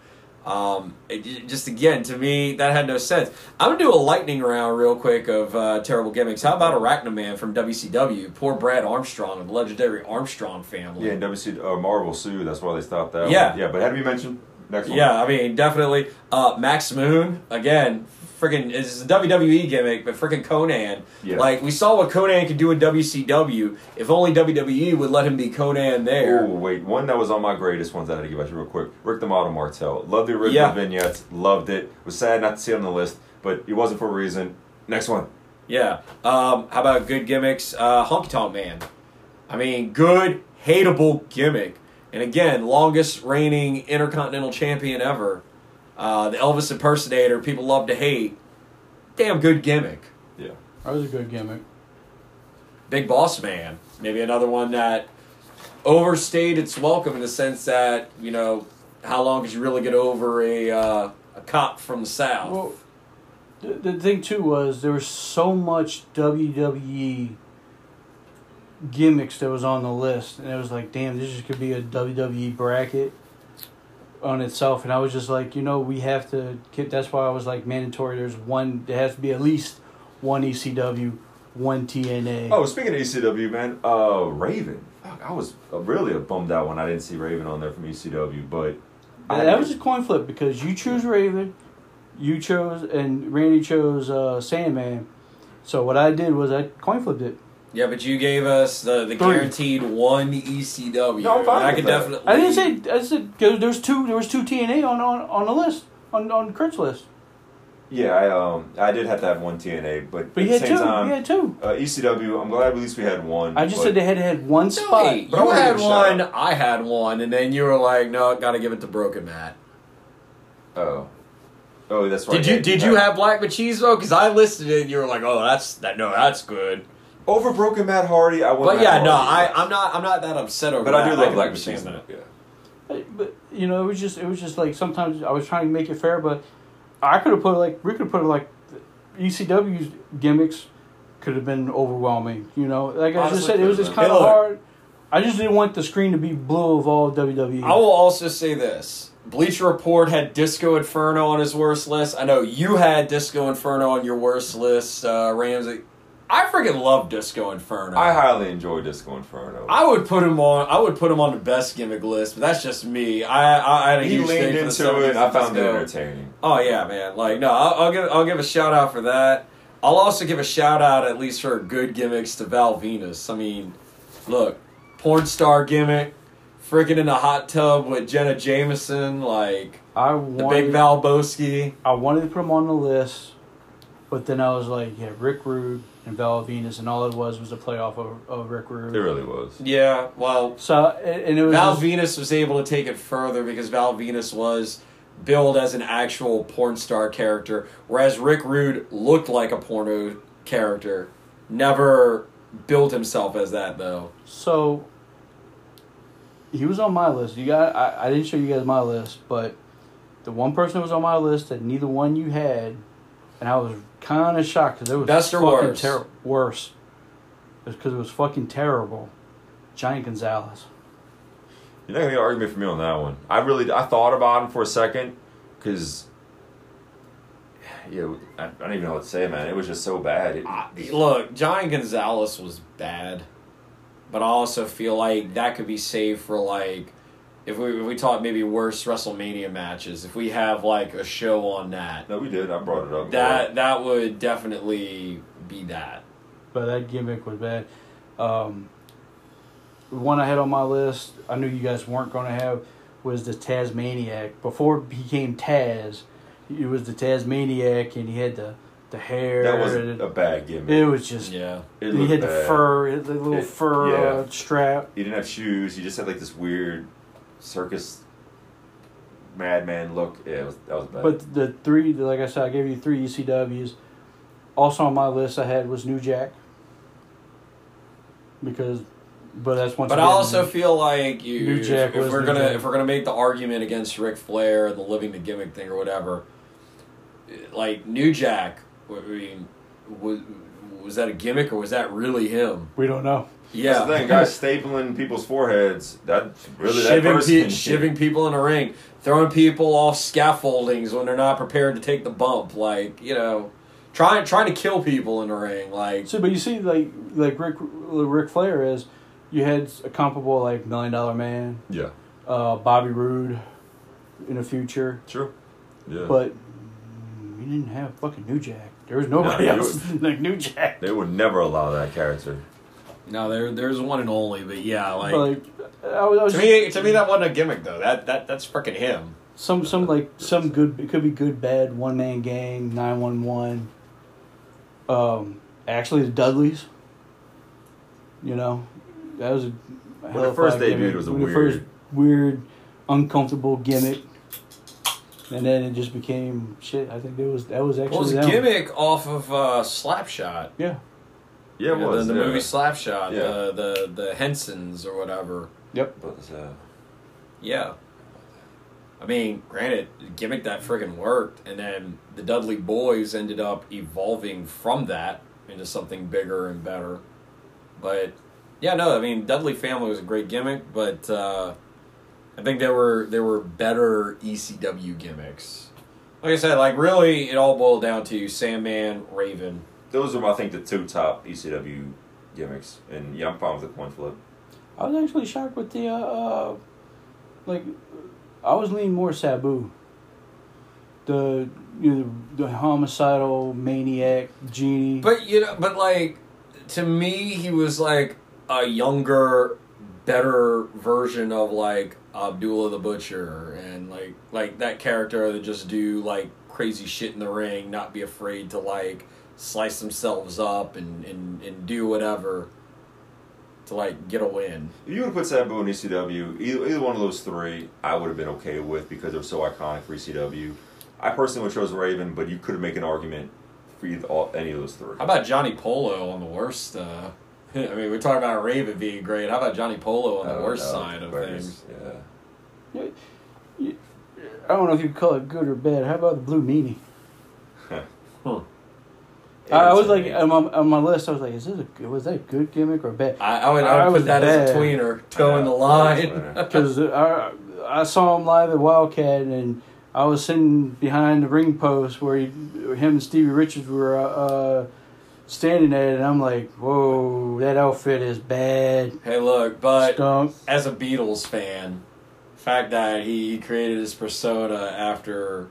Um, it, it- just again, to me, that had no sense. I'm gonna do a lightning round real quick of uh, terrible gimmicks. How about Arachnaman from WCW? Poor Brad Armstrong of the legendary Armstrong family. Yeah, and WC uh, Marvel Sue. That's why they stopped that. Yeah. one. yeah. But had to be mentioned. Next one. Yeah, I mean, definitely. Uh, Max Moon again. Freaking, it's a WWE gimmick, but freaking Konnan. Yeah. Like we saw what Konnan could do in WCW. If only WWE would let him be Konnan there. Oh wait, one that was on my greatest ones I had to give out to you real quick. Rick the Model Martel. Loved the original Yeah. vignettes. Loved it. Was sad not to see it on the list, but it wasn't for a reason. Next one. Yeah. Um, how about good gimmicks? Uh, Honky Tonk Man. I mean, good, hateable gimmick. And again, longest reigning Intercontinental Champion ever. Uh, the Elvis impersonator, people love to hate. Damn good gimmick. Yeah. That was a good gimmick. Big Boss Man. Maybe another one that overstayed its welcome in the sense that, you know, how long could you really get over a, uh, a cop from the South? Well, the, the thing too was there was so much WWE gimmicks that was on the list, and it was like, damn, this just could be a WWE bracket on itself. And I was just like, you know, we have to. Get, that's why I was like mandatory. There's one. There has to be at least one ECW, one TNA. Oh, speaking of ECW, man, uh, Raven. Fuck, I was really bummed out when I didn't see Raven on there from ECW, but And that was a coin flip because you choose Raven, you chose, and Randy chose uh, Sandman. So what I did was I coin flipped it. Yeah, but you gave us the, the Three. guaranteed one ECW. No, I'm fine I with could that. definitely. I didn't say. I said 'cause there was two. There was two TNA on on, on the list on on Kurt's list. yeah, I um, I did have to have one TNA, but, But at you the had same two. time, you had two. uh, ECW. I'm glad at least we had one. I just but- said they had had one spot. wait, But I you wanna had give a shout one, I had one, and then you were like, "No, got to give it to Broken Matt." Oh, oh, that's right. Did you did you have Black Machismo? Because I listed it, and you were like, "Oh, that's that. No, that's good." Over Broken Matt Hardy? I went. But Matt yeah, no, I I'm not I'm not that upset over. But I do love can Black understand Machismo. Yeah. But, but you know, it was just it was just like sometimes I was trying to make it fair, but I could have put like we could have put like ECW's gimmicks could have been overwhelming. You know, like I just said, it was just kind of hard. I just didn't want the screen to be blue of all. WWE. I will also say this: Bleacher Report had Disco Inferno on his worst list. I know you had Disco Inferno on your worst list, uh, Ramsey. I freaking love Disco Inferno. I highly enjoy Disco Inferno. I would put him on. I would put him on the best gimmick list, but that's just me. I I, I had a he huge leaned thing for the into it. I found it entertaining. Oh yeah, man. Like no, I'll, I'll give I'll give a shout out for that. I'll also give a shout out at least for good gimmicks to Val Venis. I mean, look, porn star gimmick, freaking in a hot tub with Jenna Jameson, like I the wanted, big Val Boski. I wanted to put him on the list, but then I was like, yeah, Rick Rude and Val Venis, and all it was was a playoff of, of Rick Rude. It really was. Yeah, well, So and and it was Val just- Venis was able to take it further because Val Venis was billed as an actual porn star character, whereas Rick Rude looked like a porno character. Never billed himself as that though. So he was on my list. You got I, I didn't show you guys my list, but the one person that was on my list that neither one you had, and I was kind of shocked because it was Best or fucking worse? ter- worse. Because it was fucking terrible. Giant Gonzalez. You're not gonna get an argument from me on that one. I really, I thought about him for a second, because, yeah, I, I don't even know what to say, man. It was just so bad. It, I- Look, Giant Gonzalez was bad, but I also feel like that could be saved for like if we if we talk maybe worse WrestleMania matches. If we have like a show on that, no, we did. I brought it up. that that would definitely be that. But that gimmick was bad. Um, the one I had on my list, I knew you guys weren't going to have, was the Tasmaniac. Before he became Taz, it was the Tasmaniac, and he had the, the hair. that was a bad gimmick. it was just. Yeah. It he looked had the fur, the little It- fur yeah. uh, strap. He didn't have shoes. He just had like this weird circus madman look. Yeah, it was, that was bad. But the three, like I said, I gave you three ECWs. Also on my list, I had was New Jack. Because, but that's once. But I again- also feel like you, New if, Jack if was we're New gonna Jack. if we're gonna make the argument against Ric Flair and the living the gimmick thing or whatever, like New Jack, I mean, was was that a gimmick or was that really him? we don't know. Yeah, That's the thing, guys stapling people's foreheads. That really that shiving, person pe- shiving people in a ring, throwing people off scaffoldings when they're not prepared to take the bump, like you know, trying trying to kill people in the ring, like So, but you see, like like Rick Ric Flair is, you had a comparable like Million Dollar Man, Yeah. uh, Bobby Roode, in the future. True. Yeah. But you didn't have fucking New Jack. There was nobody <laughs> No, else like New Jack. they would never allow that character. No, there there's one and only, but yeah, like, like I was, I was to me to me that wasn't a gimmick though. That that that's freaking him. some some like some good it could be good bad one man gang nine one one. Um, actually the Dudleys. You know, that was a When hell it of a first gimmick. debuted, it was a When it weird- first weird, uncomfortable gimmick, and then it just became shit. I think that was that was actually Well, it was a them. gimmick off of uh, Slapshot. Yeah. Yeah, it You know, was the, the yeah. movie Slapshot. Yeah. The the the Hensons or whatever. Yep. But, uh, Yeah. I mean, granted, gimmick that friggin' worked, and then the Dudley Boys ended up evolving from that into something bigger and better. But yeah, no, I mean, Dudley Family was a great gimmick, but uh, I think there were there were better ECW gimmicks. Like I said, like really, it all boiled down to Sandman, Raven. those are, I think, the two top ECW gimmicks. And yeah, I'm fine with the coin flip. I was actually shocked with the uh, uh like I was leaning more Sabu. The you know the, the homicidal maniac genie. But you know, but like to me, he was like a younger, better version of like Abdullah the Butcher, and like like that character that just do like crazy shit in the ring, not be afraid to like slice themselves up and and, and do whatever to like get a win. If you would have put Sabu in ECW, either, either one of those three, I would have been okay with because they're so iconic for ECW. I personally would have chose Raven, but you could make an argument for either, all, any of those three. How about Johnny Polo on the worst? Uh, <laughs> I mean, we're talking about Raven being great. How about Johnny Polo on the worst know. side of things? Yeah. I don't know if you call it good or bad. How about the blue meanie? <laughs> Hmm. I, I was like on my, on my list. I was like, is this a was that a good gimmick or bad? I, I would, I I would was put that as a bad. tweener, toeing the line. <laughs> Because I I saw him live at Wildcat and I was sitting behind the ring post where he, him and Stevie Richards were uh, uh, standing at it, and I'm like, whoa, that outfit is bad. hey, look, but Stunk. as a Beatles fan, the fact that he created his persona after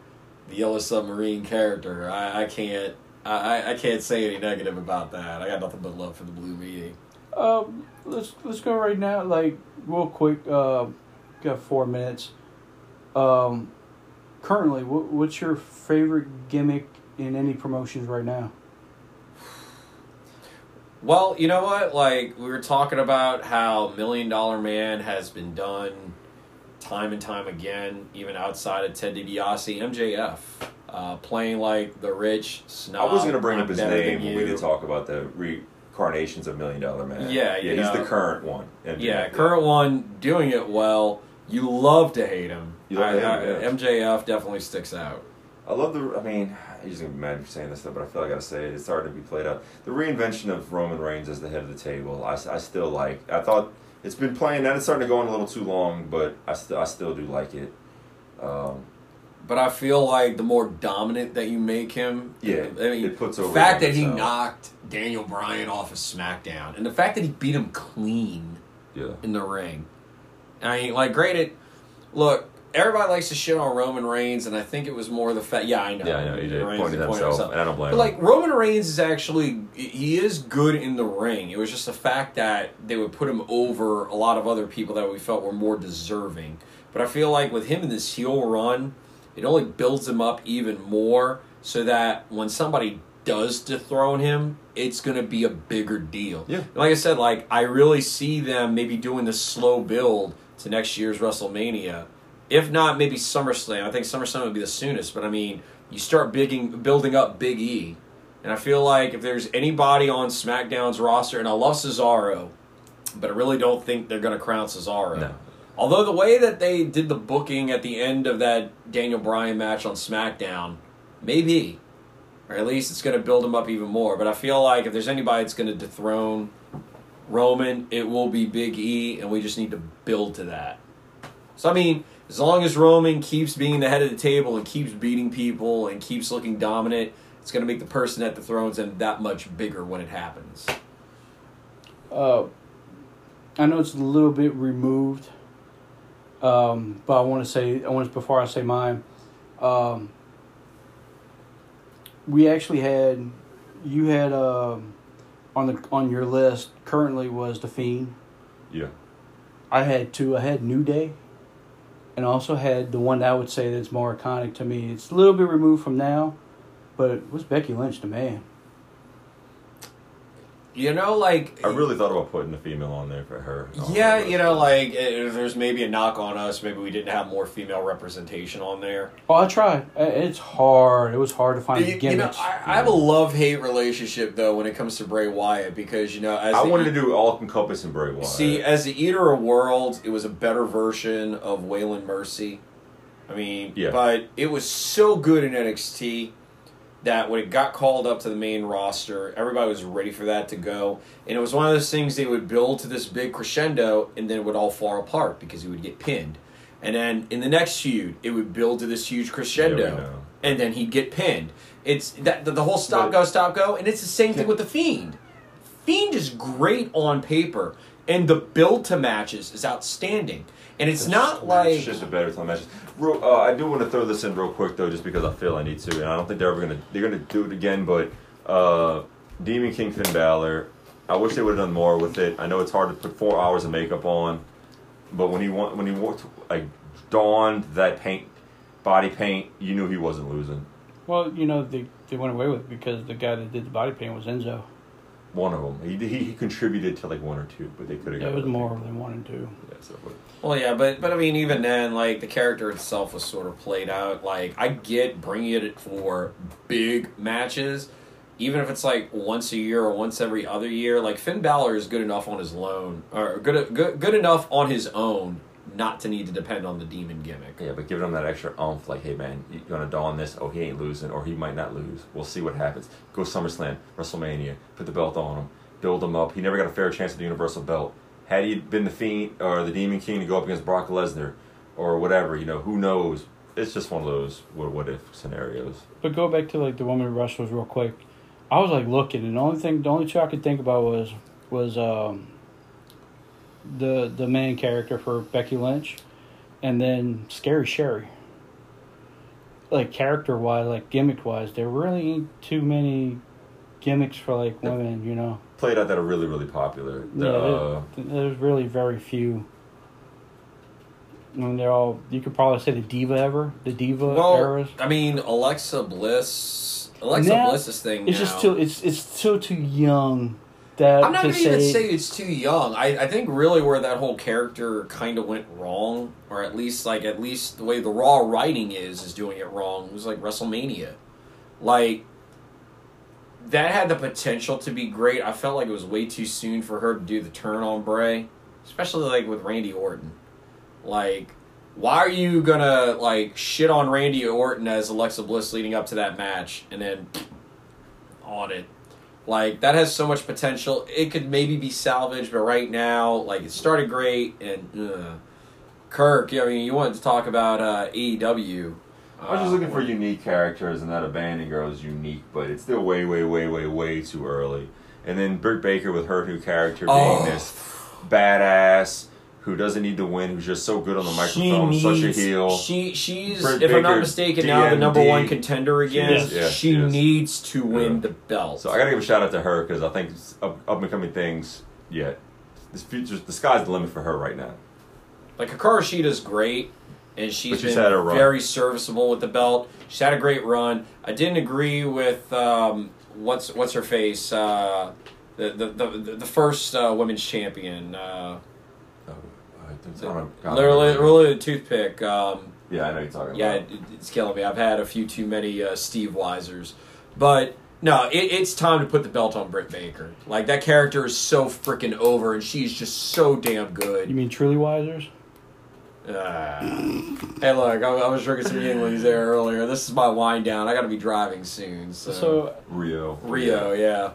the Yellow Submarine character, I, I can't. I, I can't say any negative about that. I got nothing but love for the Blue Meanie. Um, let's let's go right now, like real quick. Uh, got four minutes. Um, currently, what, what's your favorite gimmick in any promotions right now? Well, you know what? Like we were talking about how Million Dollar Man has been done time and time again, even outside of Ted DiBiase, MJF, uh, playing like the rich snob. I was going to bring I'm up his name when we did talk about the reincarnations of Million Dollar Man. Yeah, yeah, you he's know. the current one. MJF, Yeah, current one doing it well. You love to hate him. You love I- hate him, I- MJF definitely sticks out. I love the. I mean, he's gonna be mad for saying this stuff, but I feel like I gotta say it. It's hard to be played out. The reinvention of Roman Reigns as the head of the table, I, I still like. I thought it's been playing. Now it's starting to go on a little too long, but I still I still do like it. Um, But I feel like the more dominant that you make him, Yeah, I mean, it puts over the fact that he itself. knocked Daniel Bryan off of SmackDown, and the fact that he beat him clean yeah, in the ring. I mean, like, granted, look, everybody likes to shit on Roman Reigns, and I think it was more the fact. Yeah, I know. yeah, I know he did. Reigns Pointed himself, himself. and I don't blame But him. like Roman Reigns is actually he is good in the ring. It was just the fact that they would put him over a lot of other people that we felt were more deserving. But I feel like with him in this heel run, it only builds him up even more so that when somebody does dethrone him, it's going to be a bigger deal. Yeah. And like I said, like I really see them maybe doing this slow build to next year's WrestleMania. If not, maybe SummerSlam. I think SummerSlam would be the soonest. But I mean, you start bigging, building up Big E, and I feel like if there's anybody on SmackDown's roster, and I love Cesaro, but I really don't think they're going to crown Cesaro. No. Although the way that they did the booking at the end of that Daniel Bryan match on SmackDown, maybe, or at least it's going to build him up even more. But I feel like if there's anybody that's going to dethrone Roman, it will be Big E, and we just need to build to that. So I mean, as long as Roman keeps being the head of the table and keeps beating people and keeps looking dominant, it's going to make the person at the throne's end that much bigger when it happens. Uh, I know it's a little bit removed, Um, but I want to say, I want to, before I say mine, um, we actually had, you had um, on the on your list currently was the Fiend. Yeah. I had two. I had New Day, and also had the one that I would say that's more iconic to me. It's a little bit removed from now, but it was Becky Lynch the man. You know, like I really thought about putting a female on there for her. Yeah, you know, like eh, there's maybe a knock on us. Maybe we didn't have more female representation on there. Oh, I tried. It's hard. It was hard to find You, you know, gimmicks. I, I have a love hate relationship though when it comes to Bray Wyatt because you know, as I the- wanted to do all encompassing Bray Wyatt. See, as the Eater of Worlds, it was a better version of Waylon Mercy. I mean, Yeah. but it was so good in NXT that when it got called up to the main roster, everybody was ready for that to go. And it was one of those things they would build to this big crescendo and then it would all fall apart because he would get pinned. And then in the next feud, it would build to this huge crescendo. know. and then he'd get pinned. It's that the, the whole stop But- go stop go, and it's the same thing with the Fiend. Fiend is great on paper, and the build to matches is outstanding. And it's not like it's just a better time matches. Real, uh, I do want to throw this in real quick though, just because I feel I need to, and I don't think they're ever gonna they're gonna do it again. But uh, Demon King Finn Balor, I wish they would have done more with it. I know it's hard to put four hours of makeup on, but when he wa- when he walked like donned that paint, body paint, you knew he wasn't losing. well, you know, they, they went away with it because the guy that did the body paint was Enzo. One of them, he, he, he contributed to like one or two, but they could have. It was more than one and two. Yeah, so, but, Well, yeah, but but I mean, even then, like the character itself was sort of played out. Like I get bringing it for big matches, even if it's like once a year or once every other year. Like Finn Balor is good enough on his loan, or good good good enough on his own, not to need to depend on the demon gimmick. Yeah, but giving him that extra oomph, like, hey man, you gonna don this? Oh, he ain't losing, or he might not lose. We'll see what happens. Go SummerSlam, WrestleMania, put the belt on him, build him up. He never got a fair chance at the Universal belt. Had he been the Fiend or the Demon King to go up against Brock Lesnar, or whatever, you know, who knows? It's just one of those what, what if scenarios. But go back to like the women wrestlers real quick. I was like looking, and the only thing, the only two I could think about was was um, the the main character for Becky Lynch, and then Scary Sherry. Like character wise, like gimmick wise, there really ain't too many gimmicks for like women, you know. Played out that are really really popular. The, Yeah, uh, there's really very few. I mean, they're all. You could probably say the diva ever, the diva Well, eras. I mean, Alexa Bliss, Alexa Now, Bliss's thing. It's now, just too. It's it's still too young. That I'm not to going to say, even say it's too young. I, I think really where that whole character kind of went wrong, or at least like at least the way the raw writing is is doing it wrong. It was like WrestleMania, like that had the potential to be great. I felt like it was way too soon for her to do the turn on Bray, especially like with Randy Orton. Like, why are you gonna like shit on Randy Orton as Alexa Bliss leading up to that match, and then on it? Like that has so much potential. It could maybe be salvaged, but right now, like it started great, and uh, Kirk. I mean, you wanted to talk about uh, AEW. I was just looking for unique characters, and that Abadon Girl is unique, but it's still way, way, way, way, way too early. And then Britt Baker with her new character being Oh. this badass who doesn't need to win, who's just so good on the microphone, such a heel. She she's Britt if I'm not Baker, mistaken now the number one contender again. is, yeah, she she needs to win Yeah. the belt. so I gotta give a shout out to her because I think up, up and coming things. Yeah, this future, the sky's the limit for her right now. Like Hikaru Shida's great, and she's But she's been had her run. very serviceable with the belt. She's had a great run. I didn't agree with um, what's what's her face, uh, the, the the the first uh, women's champion. Uh, Oh, I don't- I literally, literally the toothpick. Um, Yeah, I know you're talking yeah, about. it, it's killing me. I've had a few too many uh, Steve Weisers, but no, it, it's time to put the belt on Britt Baker. Like that character is so freaking over, and she's just so damn good. You mean truly wisers? Uh, <sighs> hey, look, I, I was drinking some Yuenglings there earlier. This is my wind down. I got to be driving soon. So, So Riho. Riho, yeah.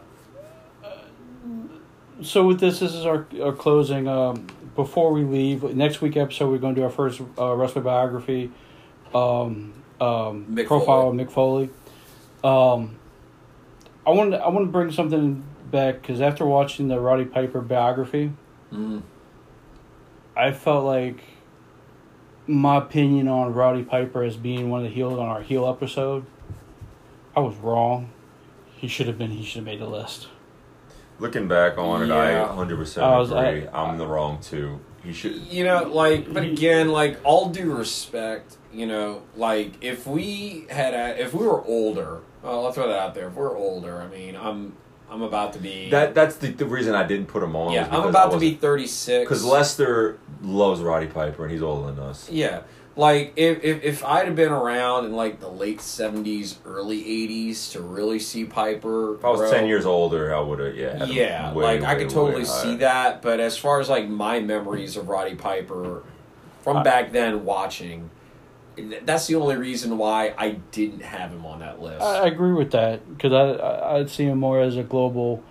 so with this, this is our our closing. Um, before we leave, next week episode we're going to do our first uh, wrestler biography, um, um, Mick profile Foley. of Mick Foley. Um, I want to I want to bring something back because after watching the Roddy Piper biography, Mm. I felt like my opinion on Roddy Piper as being one of the heels on our heel episode. I was wrong. He should have been. He should have made the list. Looking back on it, I Yeah. 100% I was- agree. I- I, am the wrong too. He should. You know, like, but again, like, all due respect, you know, like, if we had, a, if we were older, well, I'll throw that out there. If we're older, I mean, I'm, I'm about to be. That that's the, the reason I didn't put him on. yeah, I'm about to be 36. because Lester loves Roddy Piper and he's older than us. Yeah, like if, if if I'd have been around in like the late seventies, early eighties to really see Piper, If I was bro, ten years older, I would have. Yeah. yeah, way, like I way, could totally way see that. But as far as like my memories of Roddy Piper from I- back then watching, that's the only reason why I didn't have him on that list. I, I agree with that because I, I I'd see him more as a global,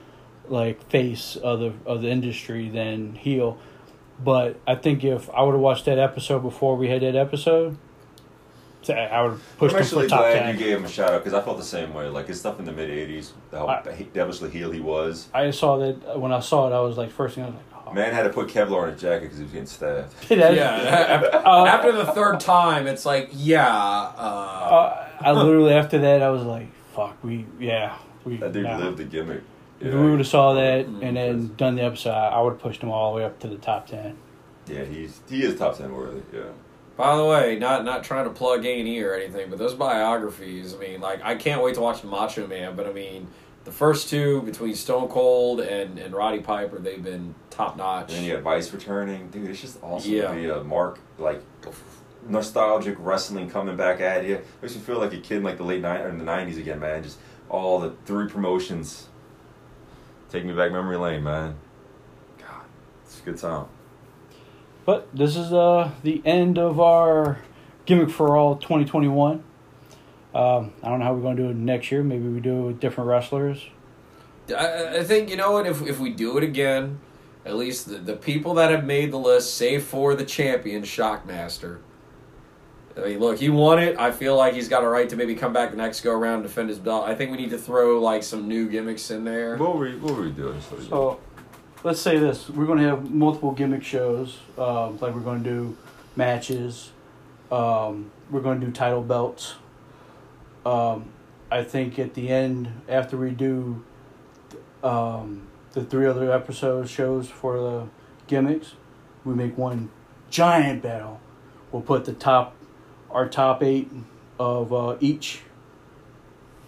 like face of the of the industry than heel. But I think if I would have watched that episode before we had that episode, I I would have pushed I'm him for actually top glad ten. you gave him a shout out because I felt the same way. Like his stuff in the mid '80s, how I- devilishly heel he was. I saw that when I saw it, I was like, first thing I was like. Man had to put Kevlar on his jacket because he was getting stabbed. <laughs> Yeah, <laughs> Uh, after the third time, it's like, yeah, uh, uh, I literally after that I was like, fuck, we yeah we. That dude nah. lived the gimmick. If we would have saw that Mm, and then done the episode, I, I would have pushed him all the way up to the top ten. Yeah, he's he is top ten worthy. Yeah. By the way, not not trying to plug A and E or anything, but those biographies. I mean, like I can't wait to watch Macho Man. But I mean, the first two between Stone Cold and and Roddy Piper, they've been top notch. And then you got Vice returning, dude. It's just awesome Yeah. to be a mark like nostalgic wrestling coming back at you. Makes you feel like a kid in like the late ni- or in the nineties again, man. Just all the three promotions. Take me back memory lane, man. God, it's a good time. But this is uh the end of our gimmick for all 2021. Um, I don't know how we're going to do it next year. Maybe we do it with different wrestlers. I, I think you know what if if we do it again, at least the, the people that have made the list, save for the champion Shockmaster. I mean, look, he won it. I feel like he's got a right to maybe come back the next go around and defend his belt. I think we need to throw like some new gimmicks in there. What were we, what were we doing? So, So let's say this: we're going to have multiple gimmick shows. Um, like we're going to do matches. Um, we're going to do title belts. Um, I think at the end, after we do um, the three other episodes shows for the gimmicks, we make one giant battle. We'll put the top, our top eight of uh, each,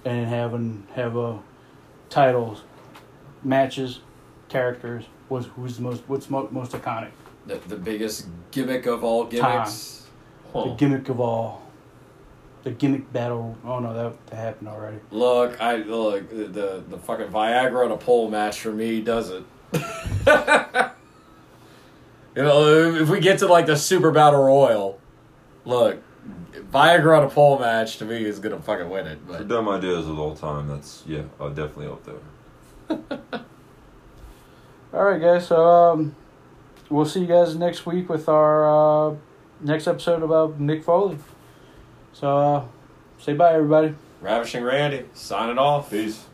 and have an, have a titles, matches, characters. Was who's the most what's mo- most iconic? The, the biggest gimmick of all gimmicks. The gimmick of all. The gimmick battle. Oh no, that, that happened already. Look, I look the, the the fucking Viagra on a pole match for me does it. <laughs> you know, if we get to like the Super Battle Royal, look, Viagra on a pole match to me is gonna fucking win it. For But dumb ideas of all time, that's yeah, I'll definitely up there. <laughs> All right, guys. So um, we'll see you guys next week with our uh, next episode about Mick Foley. So uh, say bye, everybody. Ravishing Randy signing off. Peace.